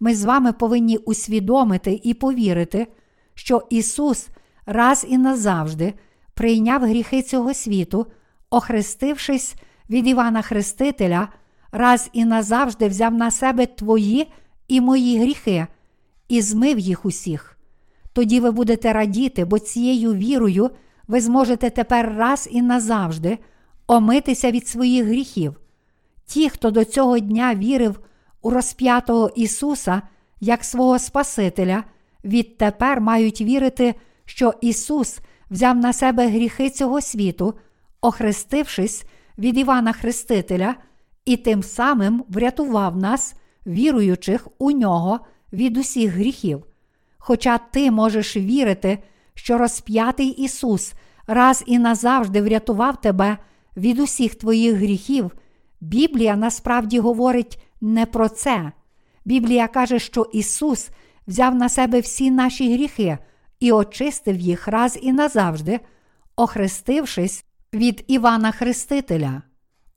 Ми з вами повинні усвідомити і повірити, що Ісус раз і назавжди прийняв гріхи цього світу, охрестившись від Івана Хрестителя, раз і назавжди взяв на себе твої і мої гріхи і змив їх усіх. Тоді ви будете радіти, бо цією вірою ви зможете тепер раз і назавжди омитися від своїх гріхів. Ті, хто до цього дня вірив у розп'ятого Ісуса як свого Спасителя, відтепер мають вірити, що Ісус взяв на себе гріхи цього світу, охрестившись від Івана Хрестителя, і тим самим врятував нас, віруючих у нього від усіх гріхів. Хоча ти можеш вірити, що розп'ятий Ісус раз і назавжди врятував тебе від усіх твоїх гріхів, Біблія насправді говорить не про це. Біблія каже, що Ісус взяв на себе всі наші гріхи і очистив їх раз і назавжди, охрестившись від Івана Хрестителя.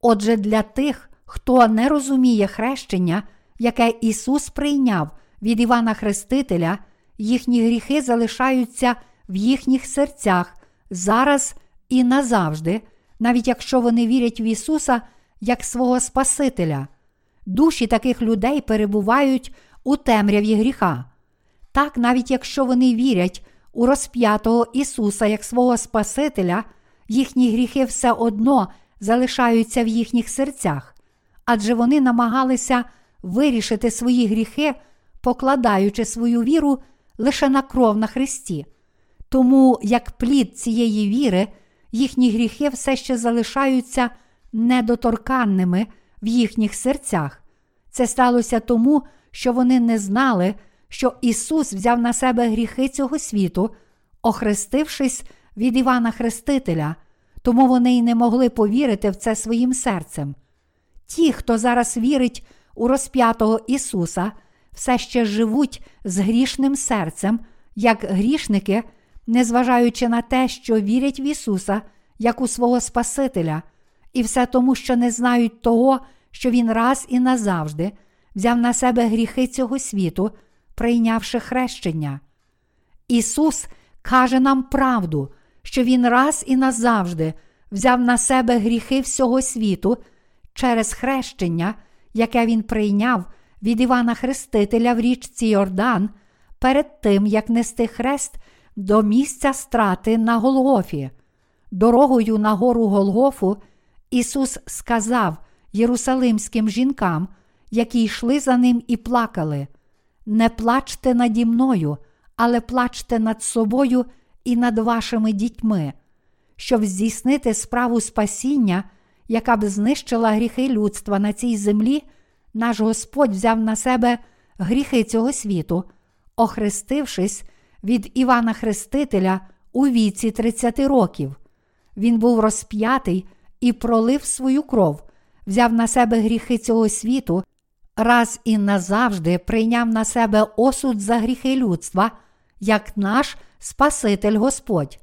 Отже, для тих, хто не розуміє хрещення, яке Ісус прийняв від Івана Хрестителя, їхні гріхи залишаються в їхніх серцях зараз і назавжди, навіть якщо вони вірять в Ісуса як свого Спасителя. Душі таких людей перебувають у темряві гріха. Так, навіть якщо вони вірять у розп'ятого Ісуса як свого Спасителя, їхні гріхи все одно залишаються в їхніх серцях, адже вони намагалися вирішити свої гріхи, покладаючи свою віру лише на кров на Христі. Тому, як плід цієї віри, їхні гріхи все ще залишаються недоторканними в їхніх серцях. Це сталося тому, що вони не знали, що Ісус взяв на себе гріхи цього світу, охрестившись від Івана Хрестителя, тому вони й не могли повірити в це своїм серцем. Ті, хто зараз вірить у розп'ятого Ісуса, все ще живуть з грішним серцем, як грішники, незважаючи на те, що вірять в Ісуса як у свого Спасителя, і все тому, що не знають того, що Він раз і назавжди взяв на себе гріхи цього світу, прийнявши хрещення. Ісус каже нам правду, що Він раз і назавжди взяв на себе гріхи всього світу через хрещення, яке він прийняв від Івана Хрестителя в річці Йордан перед тим, як нести хрест до місця страти на Голгофі. Дорогою на гору Голгофу Ісус сказав єрусалимським жінкам, які йшли за ним і плакали: Не плачте наді мною, але плачте над собою і над вашими дітьми, щоб здійснити справу спасіння, яка б знищила гріхи людства на цій землі, наш Господь взяв на себе гріхи цього світу, охрестившись від Івана Хрестителя у віці 30 років. Він був розп'ятий і пролив свою кров, взяв на себе гріхи цього світу, раз і назавжди прийняв на себе осуд за гріхи людства, як наш Спаситель Господь.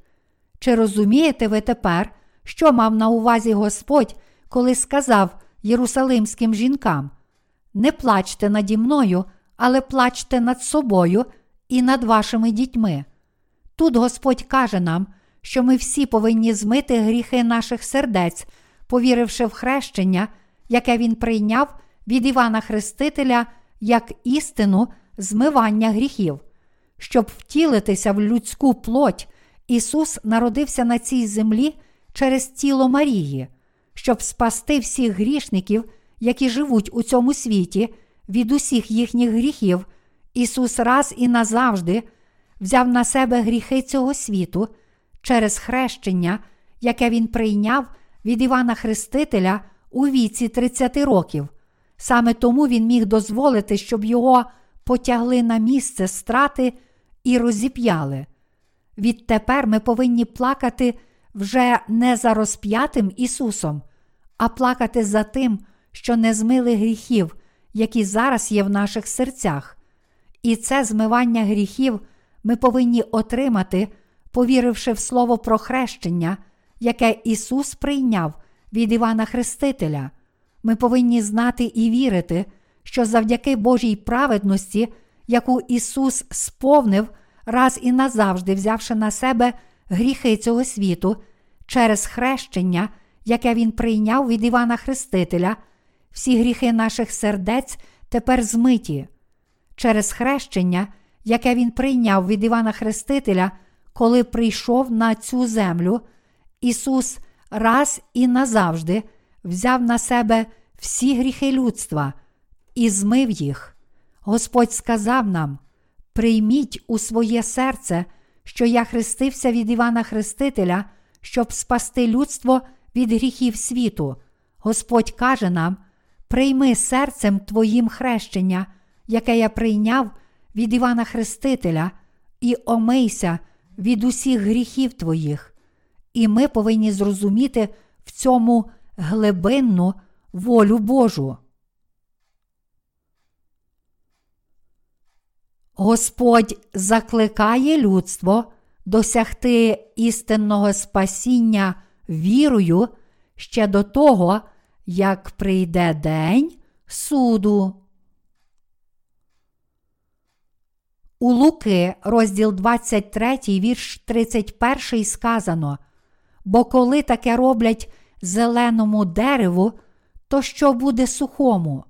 Чи розумієте ви тепер, що мав на увазі Господь, коли сказав єрусалимським жінкам: Не плачте наді мною, але плачте над собою і над вашими дітьми? Тут Господь каже нам, що ми всі повинні змити гріхи наших сердець, повіривши в хрещення, яке Він прийняв від Івана Хрестителя як істину змивання гріхів. Щоб втілитися в людську плоть, Ісус народився на цій землі через тіло Марії, щоб спасти всіх грішників, які живуть у цьому світі, від усіх їхніх гріхів. Ісус раз і назавжди взяв на себе гріхи цього світу через хрещення, яке Він прийняв від Івана Хрестителя у віці 30 років. Саме тому він міг дозволити, щоб його потягли на місце страти і розіп'яли. Відтепер ми повинні плакати вже не за розп'ятим Ісусом, а плакати за тим, що не змили гріхів, які зараз є в наших серцях. І це змивання гріхів ми повинні отримати, повіривши в Слово про хрещення, яке Ісус прийняв від Івана Хрестителя. Ми повинні знати і вірити, що завдяки Божій праведності, яку Ісус сповнив раз і назавжди взявши на себе гріхи цього світу через хрещення, яке Він прийняв від Івана Хрестителя, всі гріхи наших сердець тепер змиті. Через хрещення, яке Він прийняв від Івана Хрестителя, коли прийшов на цю землю, Ісус раз і назавжди взяв на себе всі гріхи людства і змив їх. Господь сказав нам: прийміть у своє серце, що я хрестився від Івана Хрестителя, щоб спасти людство від гріхів світу. Господь каже нам: прийми серцем Твоїм хрещення, яке я прийняв від Івана Хрестителя, і омийся від усіх гріхів Твоїх. І ми повинні зрозуміти в цьому глибинну волю Божу. Господь закликає людство досягти істинного спасіння вірою ще до того, як прийде день суду. У Луки, розділ 23, вірш 31 сказано: Бо коли таке роблять зеленому дереву, то що буде сухому?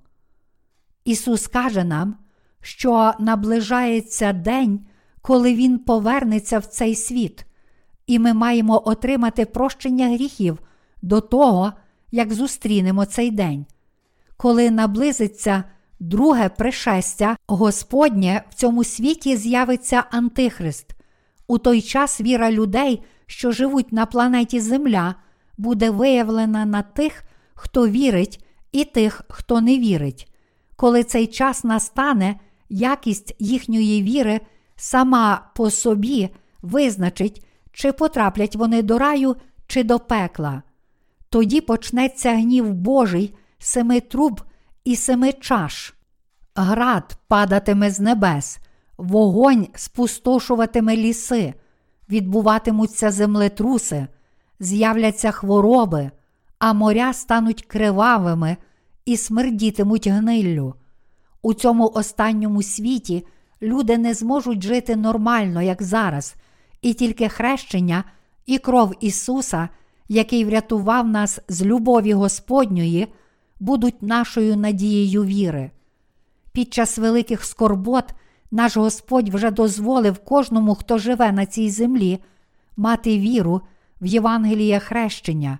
Ісус каже нам, що наближається день, коли Він повернеться в цей світ, і ми маємо отримати прощення гріхів до того, як зустрінемо цей день. Коли наблизиться друге пришестя Господнє в цьому світі з'явиться Антихрист. У той час віра людей, що живуть на планеті Земля, буде виявлена на тих, хто вірить, і тих, хто не вірить. Коли цей час настане, якість їхньої віри сама по собі визначить, чи потраплять вони до раю, чи до пекла. Тоді почнеться гнів Божий, семи труб і семи чаш. Град падатиме з небес, вогонь спустошуватиме ліси, відбуватимуться землетруси, з'являться хвороби, а моря стануть кривавими і смердітимуть гниллю. У цьому останньому світі люди не зможуть жити нормально, як зараз, і тільки хрещення і кров Ісуса, який врятував нас з любові Господньої, будуть нашою надією віри. Під час великих скорбот наш Господь вже дозволив кожному, хто живе на цій землі, мати віру в Євангеліє хрещення.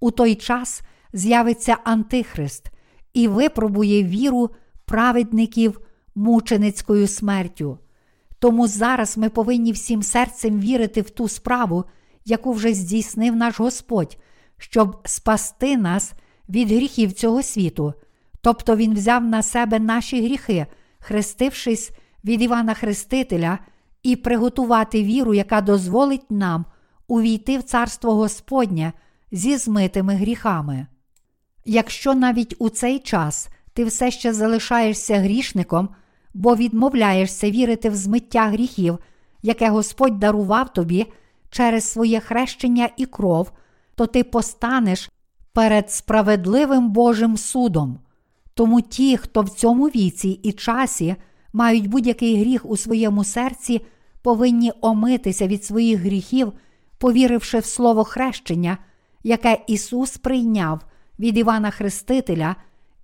У той час з'явиться Антихрист і випробує віру праведників мученицькою смертю. Тому зараз ми повинні всім серцем вірити в ту справу, яку вже здійснив наш Господь, щоб спасти нас від гріхів цього світу. Тобто Він взяв на себе наші гріхи, хрестившись від Івана Хрестителя, і приготувати віру, яка дозволить нам увійти в Царство Господнє зі змитими гріхами. Якщо навіть у цей час ти все ще залишаєшся грішником, бо відмовляєшся вірити в змиття гріхів, яке Господь дарував тобі через своє хрещення і кров, то ти постанеш перед справедливим Божим судом. Тому ті, хто в цьому віці і часі мають будь-який гріх у своєму серці, повинні омитися від своїх гріхів, повіривши в слово хрещення, яке Ісус прийняв від Івана Хрестителя,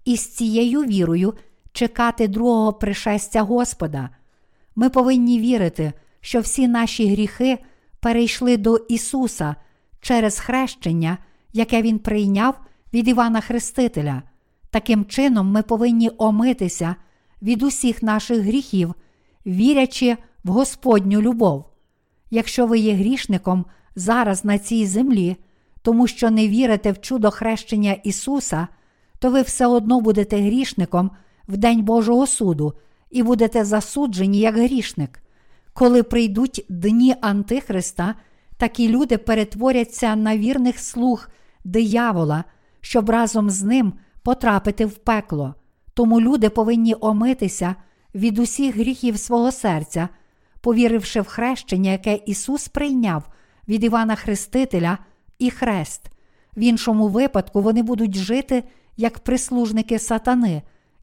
і з цією вірою чекати другого пришестя Господа. Ми повинні вірити, що всі наші гріхи перейшли до Ісуса через хрещення, яке Він прийняв від Івана Хрестителя. Таким чином, ми повинні омитися від усіх наших гріхів, вірячи в Господню любов. Якщо ви є грішником зараз на цій землі, тому що не вірите в чудо хрещення Ісуса, то ви все одно будете грішником в день Божого суду і будете засуджені як грішник. Коли прийдуть дні Антихриста, такі люди перетворяться на вірних слуг диявола, щоб разом з ним потрапити в пекло. Тому люди повинні омитися від усіх гріхів свого серця, повіривши в хрещення, яке Ісус прийняв від Івана Хрестителя і хрест. В іншому випадку вони будуть жити як прислужники сатани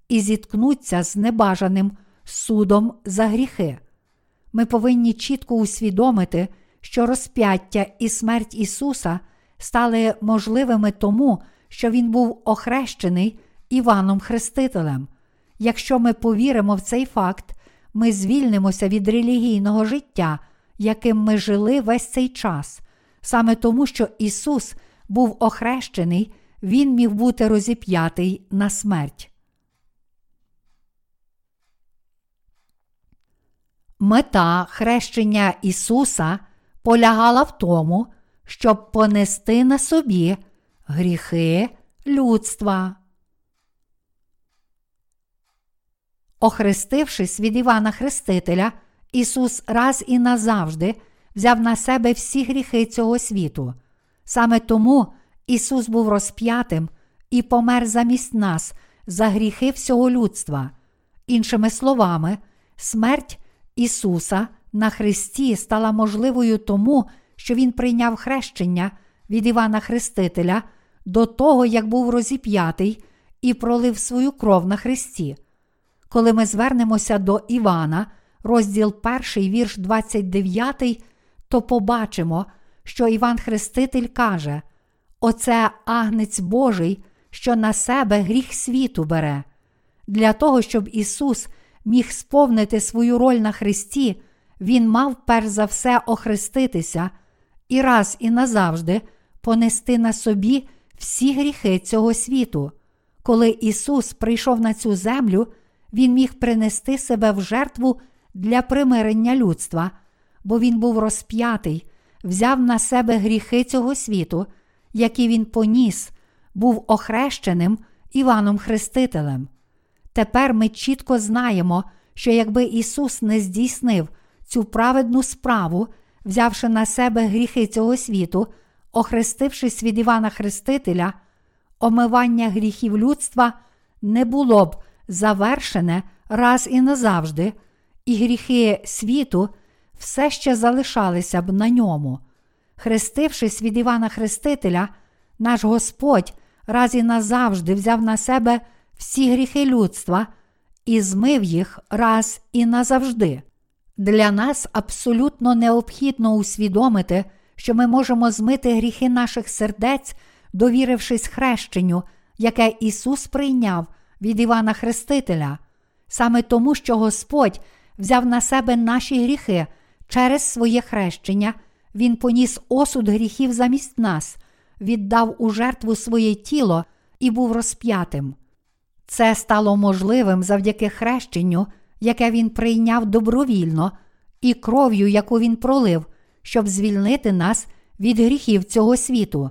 і зіткнуться з небажаним судом за гріхи. Ми повинні чітко усвідомити, що розп'яття і смерть Ісуса стали можливими тому, що Він був охрещений Іваном Хрестителем. Якщо ми повіримо в цей факт, ми звільнимося від релігійного життя, яким ми жили весь цей час. Саме тому, що Ісус був охрещений, Він міг бути розіп'ятий на смерть. Мета хрещення Ісуса полягала в тому, щоб понести на собі гріхи людства. Охрестившись від Івана Хрестителя, Ісус раз і назавжди взяв на себе всі гріхи цього світу. Саме тому Ісус був розп'ятим і помер замість нас за гріхи всього людства. Іншими словами, смерть Ісуса на Христі стала можливою тому, що Він прийняв хрещення від Івана Хрестителя до того, як був розіп'ятий і пролив свою кров на Христі. Коли ми звернемося до Івана, розділ 1, вірш 29, то побачимо, що Іван Хреститель каже: Оце агнець Божий, що на себе гріх світу бере. Для того, щоб Ісус міг сповнити свою роль на Христі, Він мав перш за все охреститися і раз і назавжди понести на собі всі гріхи цього світу. Коли Ісус прийшов на цю землю, Він міг принести себе в жертву для примирення людства, бо Він був розп'ятий, взяв на себе гріхи цього світу, які Він поніс, був охрещеним Іваном Хрестителем. Тепер ми чітко знаємо, що якби Ісус не здійснив цю праведну справу, взявши на себе гріхи цього світу, охрестившись від Івана Хрестителя, омивання гріхів людства не було б завершене раз і назавжди, і гріхи світу все ще залишалися б на ньому. Хрестившись від Івана Хрестителя, наш Господь раз і назавжди взяв на себе всі гріхи людства і змив їх раз і назавжди. Для нас абсолютно необхідно усвідомити, що ми можемо змити гріхи наших сердець, довірившись хрещенню, яке Ісус прийняв від Івана Хрестителя, саме тому, що Господь взяв на себе наші гріхи через своє хрещення, Він поніс осуд гріхів замість нас, віддав у жертву своє тіло і був розп'ятим. Це стало можливим завдяки хрещенню, яке він прийняв добровільно, і кров'ю, яку він пролив, щоб звільнити нас від гріхів цього світу.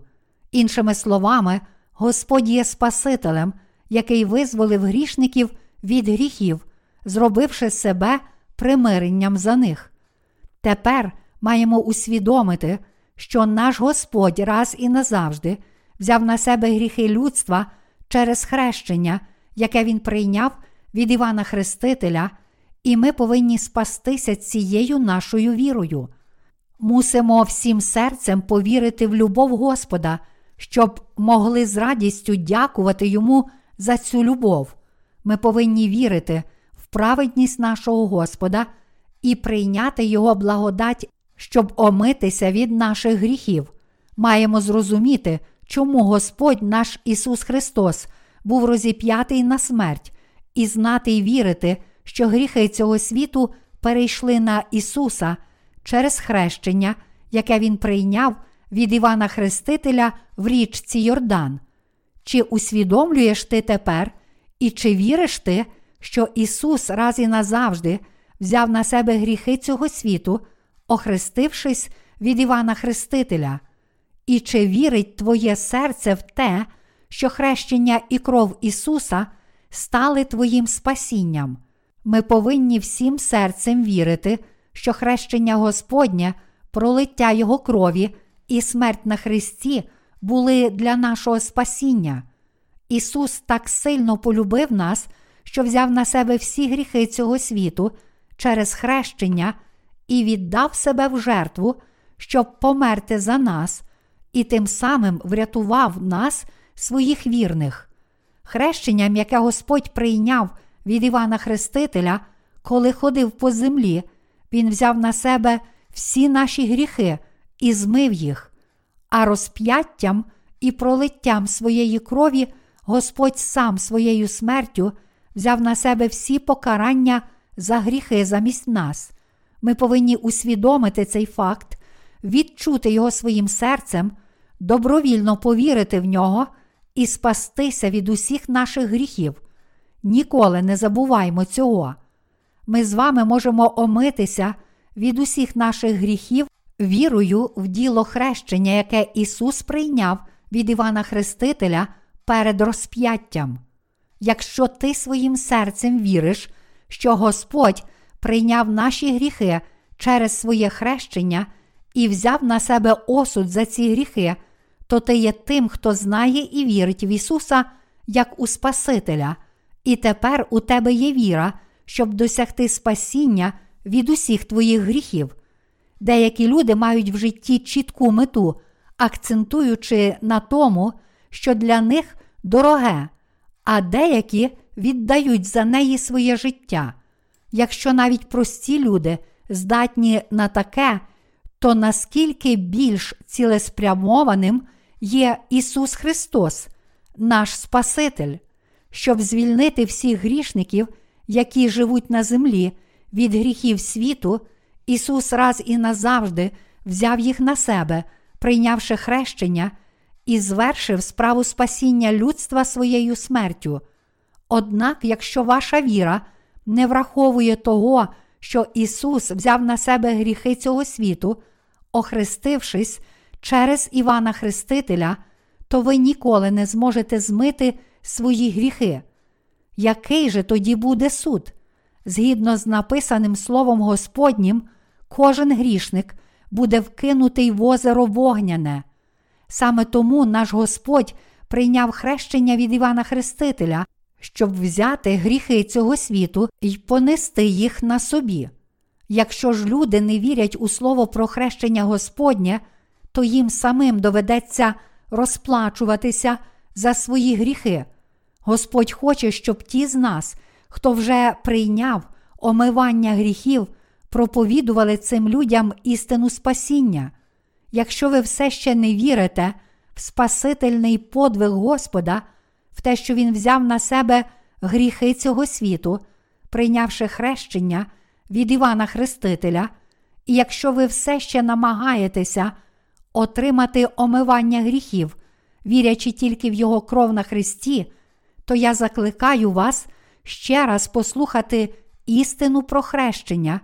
Іншими словами, Господь є Спасителем, який визволив грішників від гріхів, зробивши себе примиренням за них. Тепер маємо усвідомити, що наш Господь раз і назавжди взяв на себе гріхи людства через хрещення, яке Він прийняв від Івана Хрестителя, і ми повинні спастися цією нашою вірою. Мусимо всім серцем повірити в любов Господа, щоб могли з радістю дякувати Йому за цю любов. Ми повинні вірити в праведність нашого Господа і прийняти Його благодать, щоб омитися від наших гріхів. Маємо зрозуміти, чому Господь наш Ісус Христос був розіп'ятий на смерть, і знати й вірити, що гріхи цього світу перейшли на Ісуса через хрещення, яке Він прийняв від Івана Хрестителя в річці Йордан. Чи усвідомлюєш ти тепер, і чи віриш ти, що Ісус раз і назавжди взяв на себе гріхи цього світу, охрестившись від Івана Хрестителя? І чи вірить твоє серце в те, що хрещення і кров Ісуса стали твоїм спасінням? Ми повинні всім серцем вірити, що хрещення Господнє, пролиття Його крові і смерть на Христі були для нашого спасіння. Ісус так сильно полюбив нас, що взяв на себе всі гріхи цього світу через хрещення і віддав себе в жертву, щоб померти за нас, і тим самим врятував нас, своїх вірних. Хрещенням, яке Господь прийняв від Івана Хрестителя, коли ходив по землі, Він взяв на себе всі наші гріхи і змив їх, а розп'яттям і пролиттям своєї крові Господь сам своєю смертю взяв на себе всі покарання за гріхи замість нас. Ми повинні усвідомити цей факт, відчути його своїм серцем, добровільно повірити в нього і спастися від усіх наших гріхів. Ніколи не забуваймо цього. Ми з вами можемо омитися від усіх наших гріхів вірою в діло хрещення, яке Ісус прийняв від Івана Хрестителя перед розп'яттям. Якщо ти своїм серцем віриш, що Господь прийняв наші гріхи через своє хрещення і взяв на себе осуд за ці гріхи, то ти є тим, хто знає і вірить в Ісуса як у Спасителя, і тепер у тебе є віра, щоб досягти спасіння від усіх твоїх гріхів. Деякі люди мають в житті чітку мету, акцентуючи на тому, що для них дороге, а деякі віддають за неї своє життя. Якщо навіть прості люди здатні на таке, то наскільки більш цілеспрямованим є Ісус Христос, наш Спаситель, щоб звільнити всіх грішників, які живуть на землі від гріхів світу, Ісус раз і назавжди взяв їх на себе, прийнявши хрещення і звершив справу спасіння людства своєю смертю. Однак, якщо ваша віра не враховує того, що Ісус взяв на себе гріхи цього світу, охрестившись через Івана Хрестителя, то ви ніколи не зможете змити свої гріхи. Який же тоді буде суд? Згідно з написаним Словом Господнім, кожен грішник буде вкинутий в озеро вогняне. Саме тому наш Господь прийняв хрещення від Івана Хрестителя, щоб взяти гріхи цього світу і понести їх на собі. Якщо ж люди не вірять у слово про хрещення Господнє, то їм самим доведеться розплачуватися за свої гріхи. Господь хоче, щоб ті з нас, хто вже прийняв омивання гріхів, проповідували цим людям істину спасіння. якщо ви все ще не вірите в Спасительний подвиг Господа, в те, що Він взяв на себе гріхи цього світу, прийнявши хрещення від Івана Хрестителя, і якщо ви все ще намагаєтеся отримати омивання гріхів, вірячи тільки в Його кров на Христі, то я закликаю вас ще раз послухати істину про хрещення,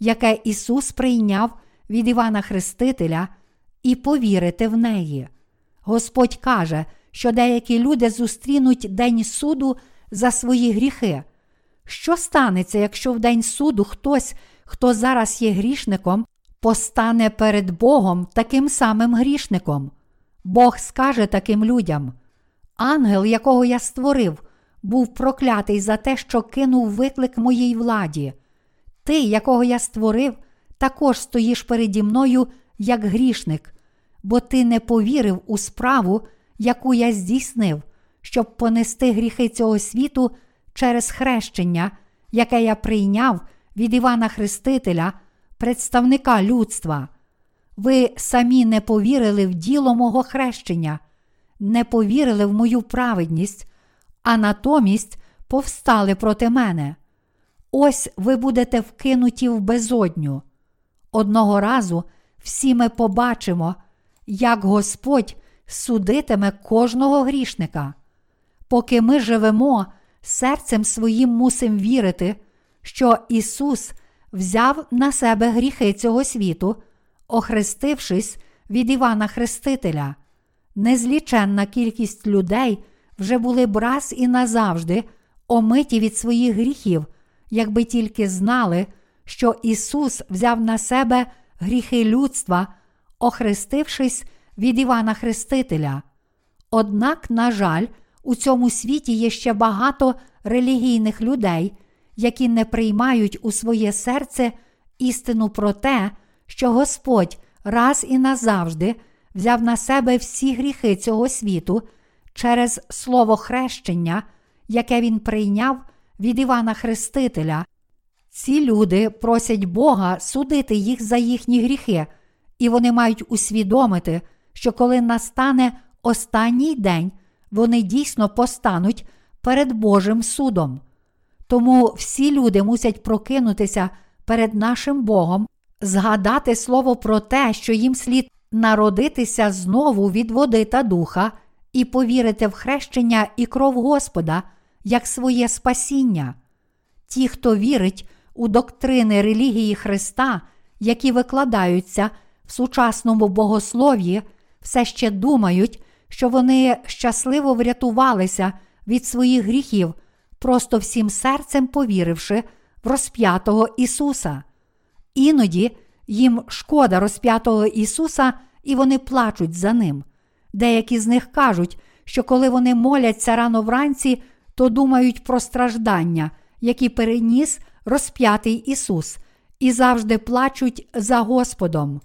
яке Ісус прийняв від Івана Хрестителя, і повірити в неї. Господь каже, що деякі люди зустрінуть День суду за свої гріхи. Що станеться, якщо в день суду хтось, хто зараз є грішником, постане перед Богом таким самим грішником? Бог скаже таким людям: Ангел, якого я створив, був проклятий за те, що кинув виклик моїй владі. Ти, якого я створив, також стоїш переді мною як грішник, бо ти не повірив у справу, яку я здійснив, щоб понести гріхи цього світу через хрещення, яке я прийняв від Івана Хрестителя, представника людства. Ви самі не повірили в діло мого хрещення, не повірили в мою праведність, а натомість повстали проти мене. Ось ви будете вкинуті в безодню. Одного разу всі ми побачимо, як Господь судитиме кожного грішника. Поки ми живемо, серцем своїм мусимо вірити, що Ісус взяв на себе гріхи цього світу, охрестившись від Івана Хрестителя. Незліченна кількість людей вже були б раз і назавжди омиті від своїх гріхів, якби тільки знали, що Ісус взяв на себе гріхи людства, охрестившись від Івана Хрестителя. Однак, на жаль, у цьому світі є ще багато релігійних людей, які не приймають у своє серце істину про те, що Господь раз і назавжди взяв на себе всі гріхи цього світу через слово хрещення, яке він прийняв від Івана Хрестителя. Ці люди просять Бога судити їх за їхні гріхи, і вони мають усвідомити, що коли настане останній день, вони дійсно постануть перед Божим судом. Тому всі люди мусять прокинутися перед нашим Богом, згадати слово про те, що їм слід народитися знову від води та духа, і повірити в хрещення і кров Господа як своє спасіння. Ті, хто вірить у доктрини релігії Христа, які викладаються в сучасному богослов'ї, все ще думають, що вони щасливо врятувалися від своїх гріхів, просто всім серцем повіривши в розп'ятого Ісуса. Іноді їм шкода розп'ятого Ісуса, і вони плачуть за ним. Деякі з них кажуть, що коли вони моляться рано вранці, то думають про страждання, які переніс розп'ятий Ісус, і завжди плачуть за Господом.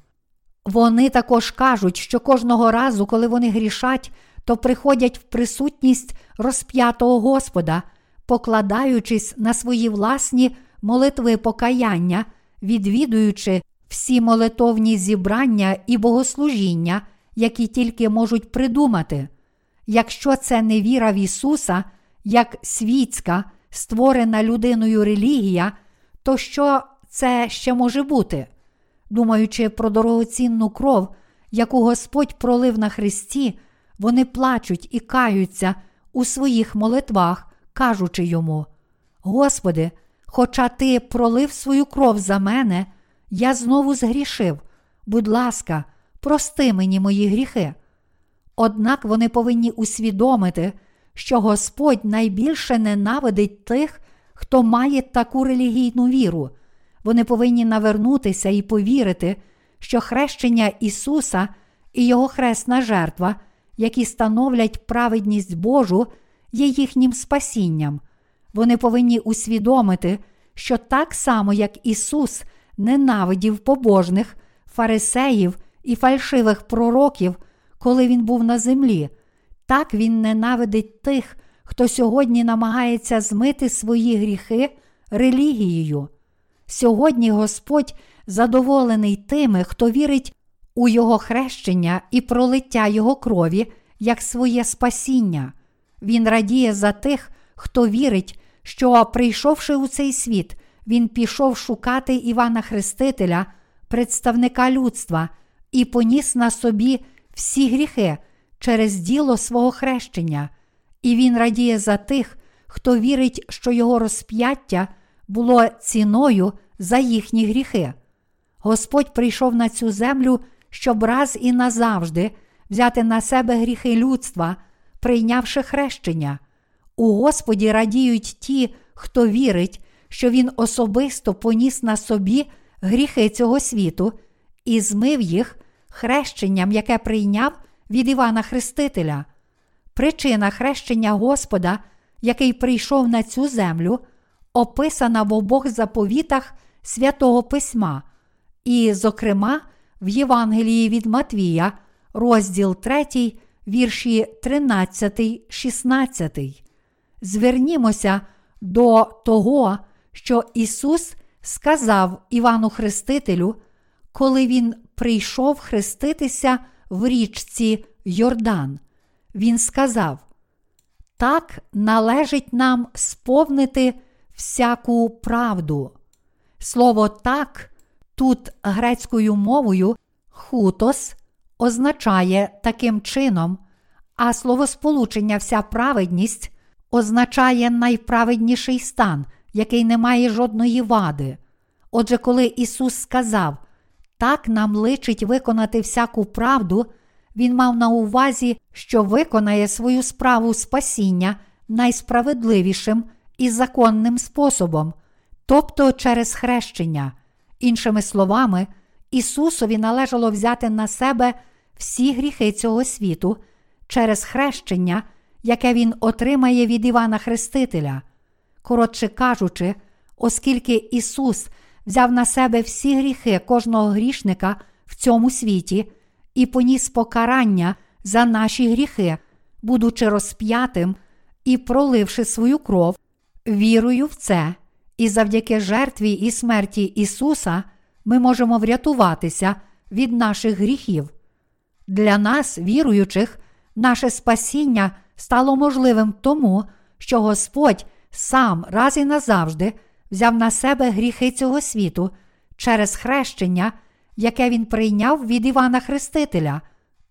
Вони також кажуть, що кожного разу, коли вони грішать, то приходять в присутність розп'ятого Господа, покладаючись на свої власні молитви покаяння, відвідуючи всі молитовні зібрання і богослужіння, які тільки можуть придумати. Якщо це не віра в Ісуса, як світська, створена людиною релігія, то що це ще може бути? Думаючи про дорогоцінну кров, яку Господь пролив на Христі, вони плачуть і каються у своїх молитвах, кажучи йому: Господи, хоча Ти пролив свою кров за мене, я знову згрішив. Будь ласка, прости мені мої гріхи. Однак вони повинні усвідомити, що Господь найбільше ненавидить тих, хто має таку релігійну віру. Вони повинні навернутися і повірити, що хрещення Ісуса і Його хресна жертва, які становлять праведність Божу, є їхнім спасінням. Вони повинні усвідомити, що так само, як Ісус ненавидів побожних, фарисеїв і фальшивих пророків, коли Він був на землі, так Він ненавидить тих, хто сьогодні намагається змити свої гріхи релігією. Сьогодні Господь задоволений тими, хто вірить у Його хрещення і пролиття Його крові як своє спасіння. Він радіє за тих, хто вірить, що, прийшовши у цей світ, він пішов шукати Івана Хрестителя, представника людства, і поніс на собі всі гріхи через діло свого хрещення, і він радіє за тих, хто вірить, що його розп'яття було ціною за їхні гріхи. Господь прийшов на цю землю, щоб раз і назавжди взяти на себе гріхи людства, прийнявши хрещення. У Господі радіють ті, хто вірить, що Він особисто поніс на собі гріхи цього світу і змив їх хрещенням, яке прийняв від Івана Хрестителя. Причина хрещення Господа, який прийшов на цю землю, описана в обох заповітах святого Письма, і, зокрема, в Євангелії від Матвія, розділ 3, вірші 13, 16. Звернімося до того, що Ісус сказав Івану Хрестителю, коли Він прийшов хреститися в річці Йордан. Він сказав: Так належить нам сповнити всяку правду. Слово так тут грецькою мовою хутос означає таким чином, а словосполучення вся праведність означає найправедніший стан, який не має жодної вади. Отже, коли Ісус сказав, так нам личить виконати всяку правду, Він мав на увазі, що виконає свою справу спасіння найсправедливішим і законним способом, тобто через хрещення. Іншими словами, Ісусові належало взяти на себе всі гріхи цього світу через хрещення, яке Він отримає від Івана Хрестителя. Коротше кажучи, оскільки Ісус взяв на себе всі гріхи кожного грішника в цьому світі і поніс покарання за наші гріхи, будучи розп'ятим і проливши свою кров, вірою в це, і завдяки жертві і смерті Ісуса ми можемо врятуватися від наших гріхів. Для нас, віруючих, наше спасіння стало можливим тому, що Господь сам раз і назавжди взяв на себе гріхи цього світу через хрещення, яке він прийняв від Івана Хрестителя,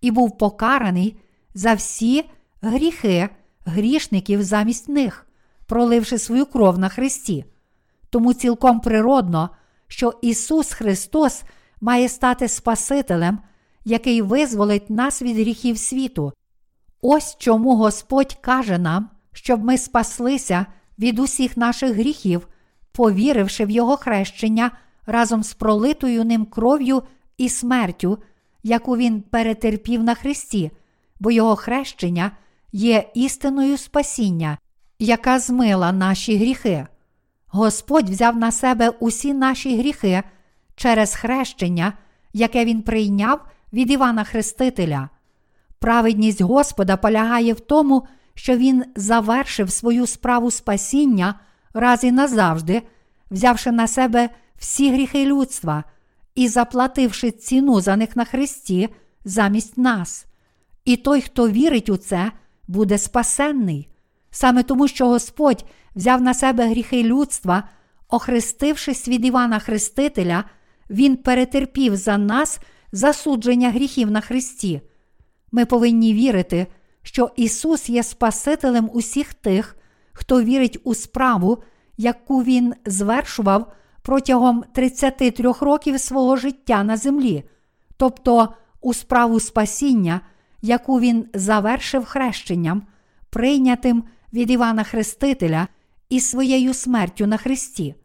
і був покараний за всі гріхи грішників замість них, проливши свою кров на Христі. Тому цілком природно, що Ісус Христос має стати Спасителем, який визволить нас від гріхів світу. Ось чому Господь каже нам, щоб ми спаслися від усіх наших гріхів, повіривши в Його хрещення разом з пролитою ним кров'ю і смертю, яку Він перетерпів на Христі, бо Його хрещення є істиною спасіння, яка змила наші гріхи. Господь взяв на себе усі наші гріхи через хрещення, яке Він прийняв від Івана Хрестителя. Праведність Господа полягає в тому, що Він завершив свою справу спасіння раз і назавжди, взявши на себе всі гріхи людства і заплативши ціну за них на Христі замість нас. І той, хто вірить у це, буде спасенний. Саме тому, що Господь взяв на себе гріхи людства, охрестившись від Івана Хрестителя, Він перетерпів за нас засудження гріхів на Христі. Ми повинні вірити, що Ісус є Спасителем усіх тих, хто вірить у справу, яку Він звершував протягом 33 років свого життя на землі, тобто у справу спасіння, яку він завершив хрещенням, прийнятим від Івана Хрестителя і своєю смертю на Христі.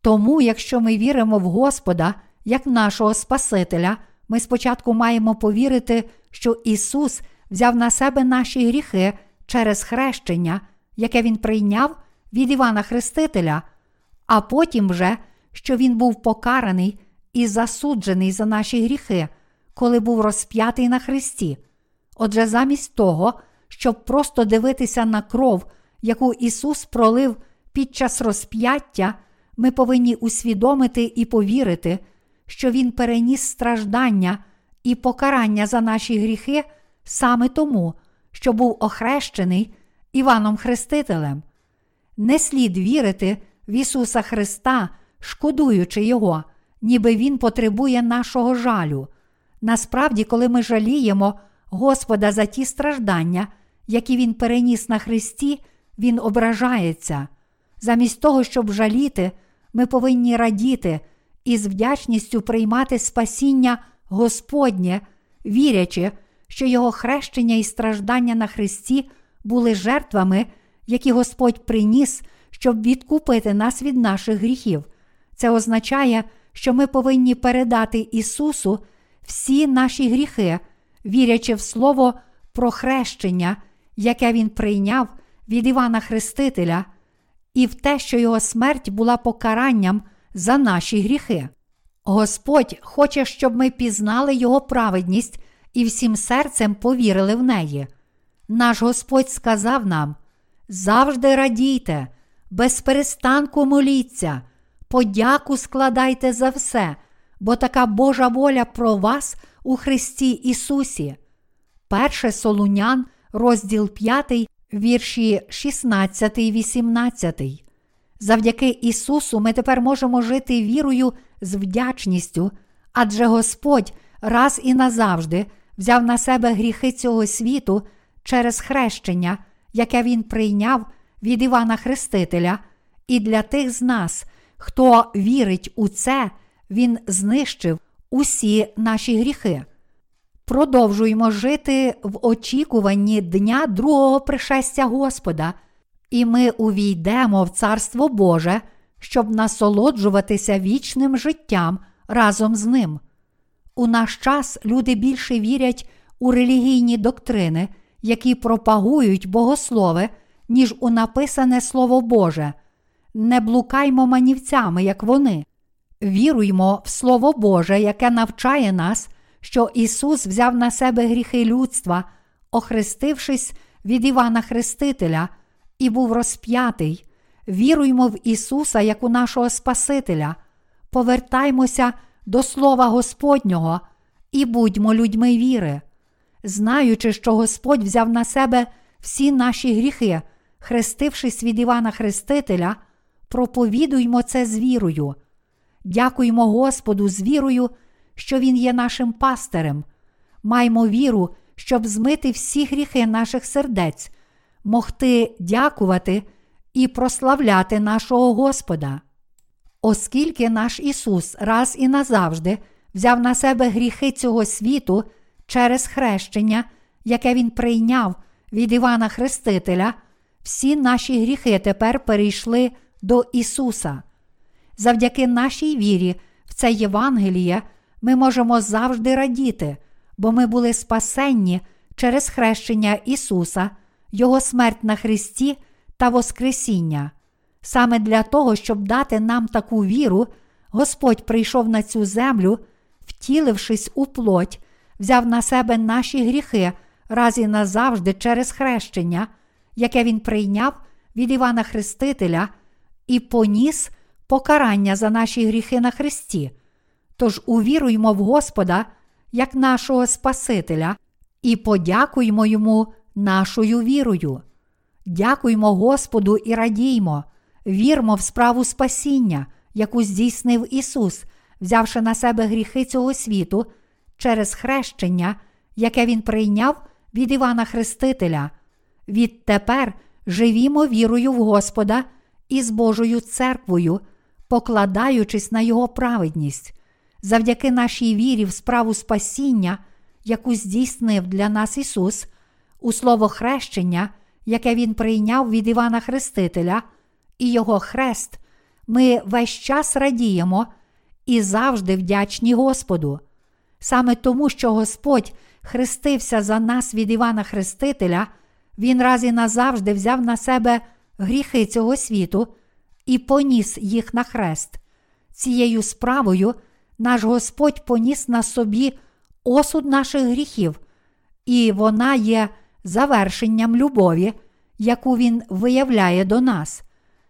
Тому, якщо ми віримо в Господа як нашого Спасителя, ми спочатку маємо повірити, що Ісус взяв на себе наші гріхи через хрещення, яке Він прийняв від Івана Хрестителя, а потім вже, що Він був покараний і засуджений за наші гріхи, коли був розп'ятий на Христі. Отже, замість того, щоб просто дивитися на кров, яку Ісус пролив під час розп'яття, ми повинні усвідомити і повірити, що Він переніс страждання і покарання за наші гріхи саме тому, що був охрещений Іваном Хрестителем. Не слід вірити в Ісуса Христа, шкодуючи Його, ніби Він потребує нашого жалю. Насправді, коли ми жаліємо Господа за ті страждання, які Він переніс на Христі, Він ображається. Замість того, щоб жаліти, ми повинні радіти і з вдячністю приймати спасіння Господнє, вірячи, що Його хрещення і страждання на Христі були жертвами, які Господь приніс, щоб відкупити нас від наших гріхів. Це означає, що ми повинні передати Ісусу всі наші гріхи, вірячи в Слово про хрещення, яке Він прийняв від Івана Хрестителя, і в те, що Його смерть була покаранням за наші гріхи. Господь хоче, щоб ми пізнали Його праведність і всім серцем повірили в неї. Наш Господь сказав нам: завжди радійте, без перестанку моліться, подяку складайте за все, бо така Божа воля про вас у Христі Ісусі. Перше Солунян, розділ 5, вірші 16, 18. Завдяки Ісусу ми тепер можемо жити вірою з вдячністю, адже Господь раз і назавжди взяв на себе гріхи цього світу через хрещення, яке Він прийняв від Івана Хрестителя, і для тих з нас, хто вірить у це, Він знищив усі наші гріхи. Продовжуємо жити в очікуванні дня другого пришестя Господа, і ми увійдемо в Царство Боже, щоб насолоджуватися вічним життям разом з ним. У наш час люди більше вірять у релігійні доктрини, які пропагують богослови, ніж у написане Слово Боже. Не блукаймо манівцями, як вони. Віруймо в Слово Боже, яке навчає нас, що Ісус взяв на себе гріхи людства, охрестившись від Івана Хрестителя, і був розп'ятий. Віруймо в Ісуса як у нашого Спасителя, повертаймося до Слова Господнього і будьмо людьми віри, знаючи, що Господь взяв на себе всі наші гріхи, хрестившись від Івана Хрестителя, проповідуймо це з вірою. Дякуємо Господу з вірою, що Він є нашим пастирем. Маймо віру, щоб змити всі гріхи наших сердець, могти дякувати і прославляти нашого Господа. Оскільки наш Ісус раз і назавжди взяв на себе гріхи цього світу через хрещення, яке Він прийняв від Івана Хрестителя, всі наші гріхи тепер перейшли до Ісуса. Завдяки нашій вірі в це Євангеліє ми можемо завжди радіти, бо ми були спасенні через хрещення Ісуса, Його смерть на Христі та Воскресіння. Саме для того, щоб дати нам таку віру, Господь прийшов на цю землю, втілившись у плоть, взяв на себе наші гріхи раз і назавжди через хрещення, яке Він прийняв від Івана Хрестителя, і поніс покарання за наші гріхи на Христі. Тож увіруймо в Господа як нашого Спасителя і подякуймо Йому нашою вірою. Дякуймо Господу і радіймо, вірмо в справу спасіння, яку здійснив Ісус, взявши на себе гріхи цього світу через хрещення, яке Він прийняв від Івана Хрестителя. Відтепер живімо вірою в Господа і з Божою церквою, покладаючись на Його праведність, завдяки нашій вірі в справу спасіння, яку здійснив для нас Ісус, у слово хрещення, яке Він прийняв від Івана Хрестителя, і Його хрест, ми весь час радіємо і завжди вдячні Господу. Саме тому, що Господь хрестився за нас від Івана Хрестителя, Він раз і назавжди взяв на себе гріхи цього світу і поніс їх на хрест. Цією справою наш Господь поніс на собі осуд наших гріхів, і вона є завершенням любові, яку Він виявляє до нас.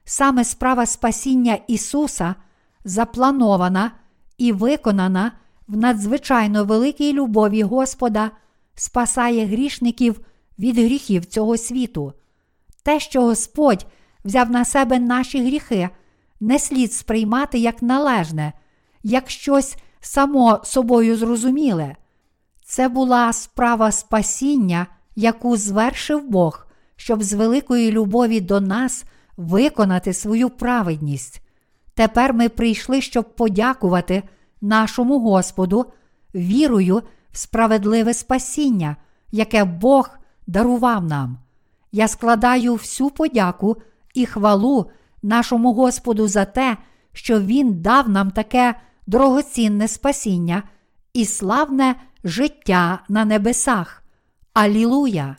Саме справа спасіння Ісуса запланована і виконана в надзвичайно великій любові Господа спасає грішників від гріхів цього світу. Те, що Господь взяв на себе наші гріхи, не слід сприймати як належне, як щось само собою зрозуміле. Це була справа спасіння, яку звершив Бог, щоб з великої любові до нас виконати свою праведність. Тепер ми прийшли, щоб подякувати нашому Господу вірою в справедливе спасіння, яке Бог дарував нам. Я складаю всю подяку і хвалу нашому Господу за те, що Він дав нам таке дорогоцінне спасіння і славне життя на небесах. Алілуя!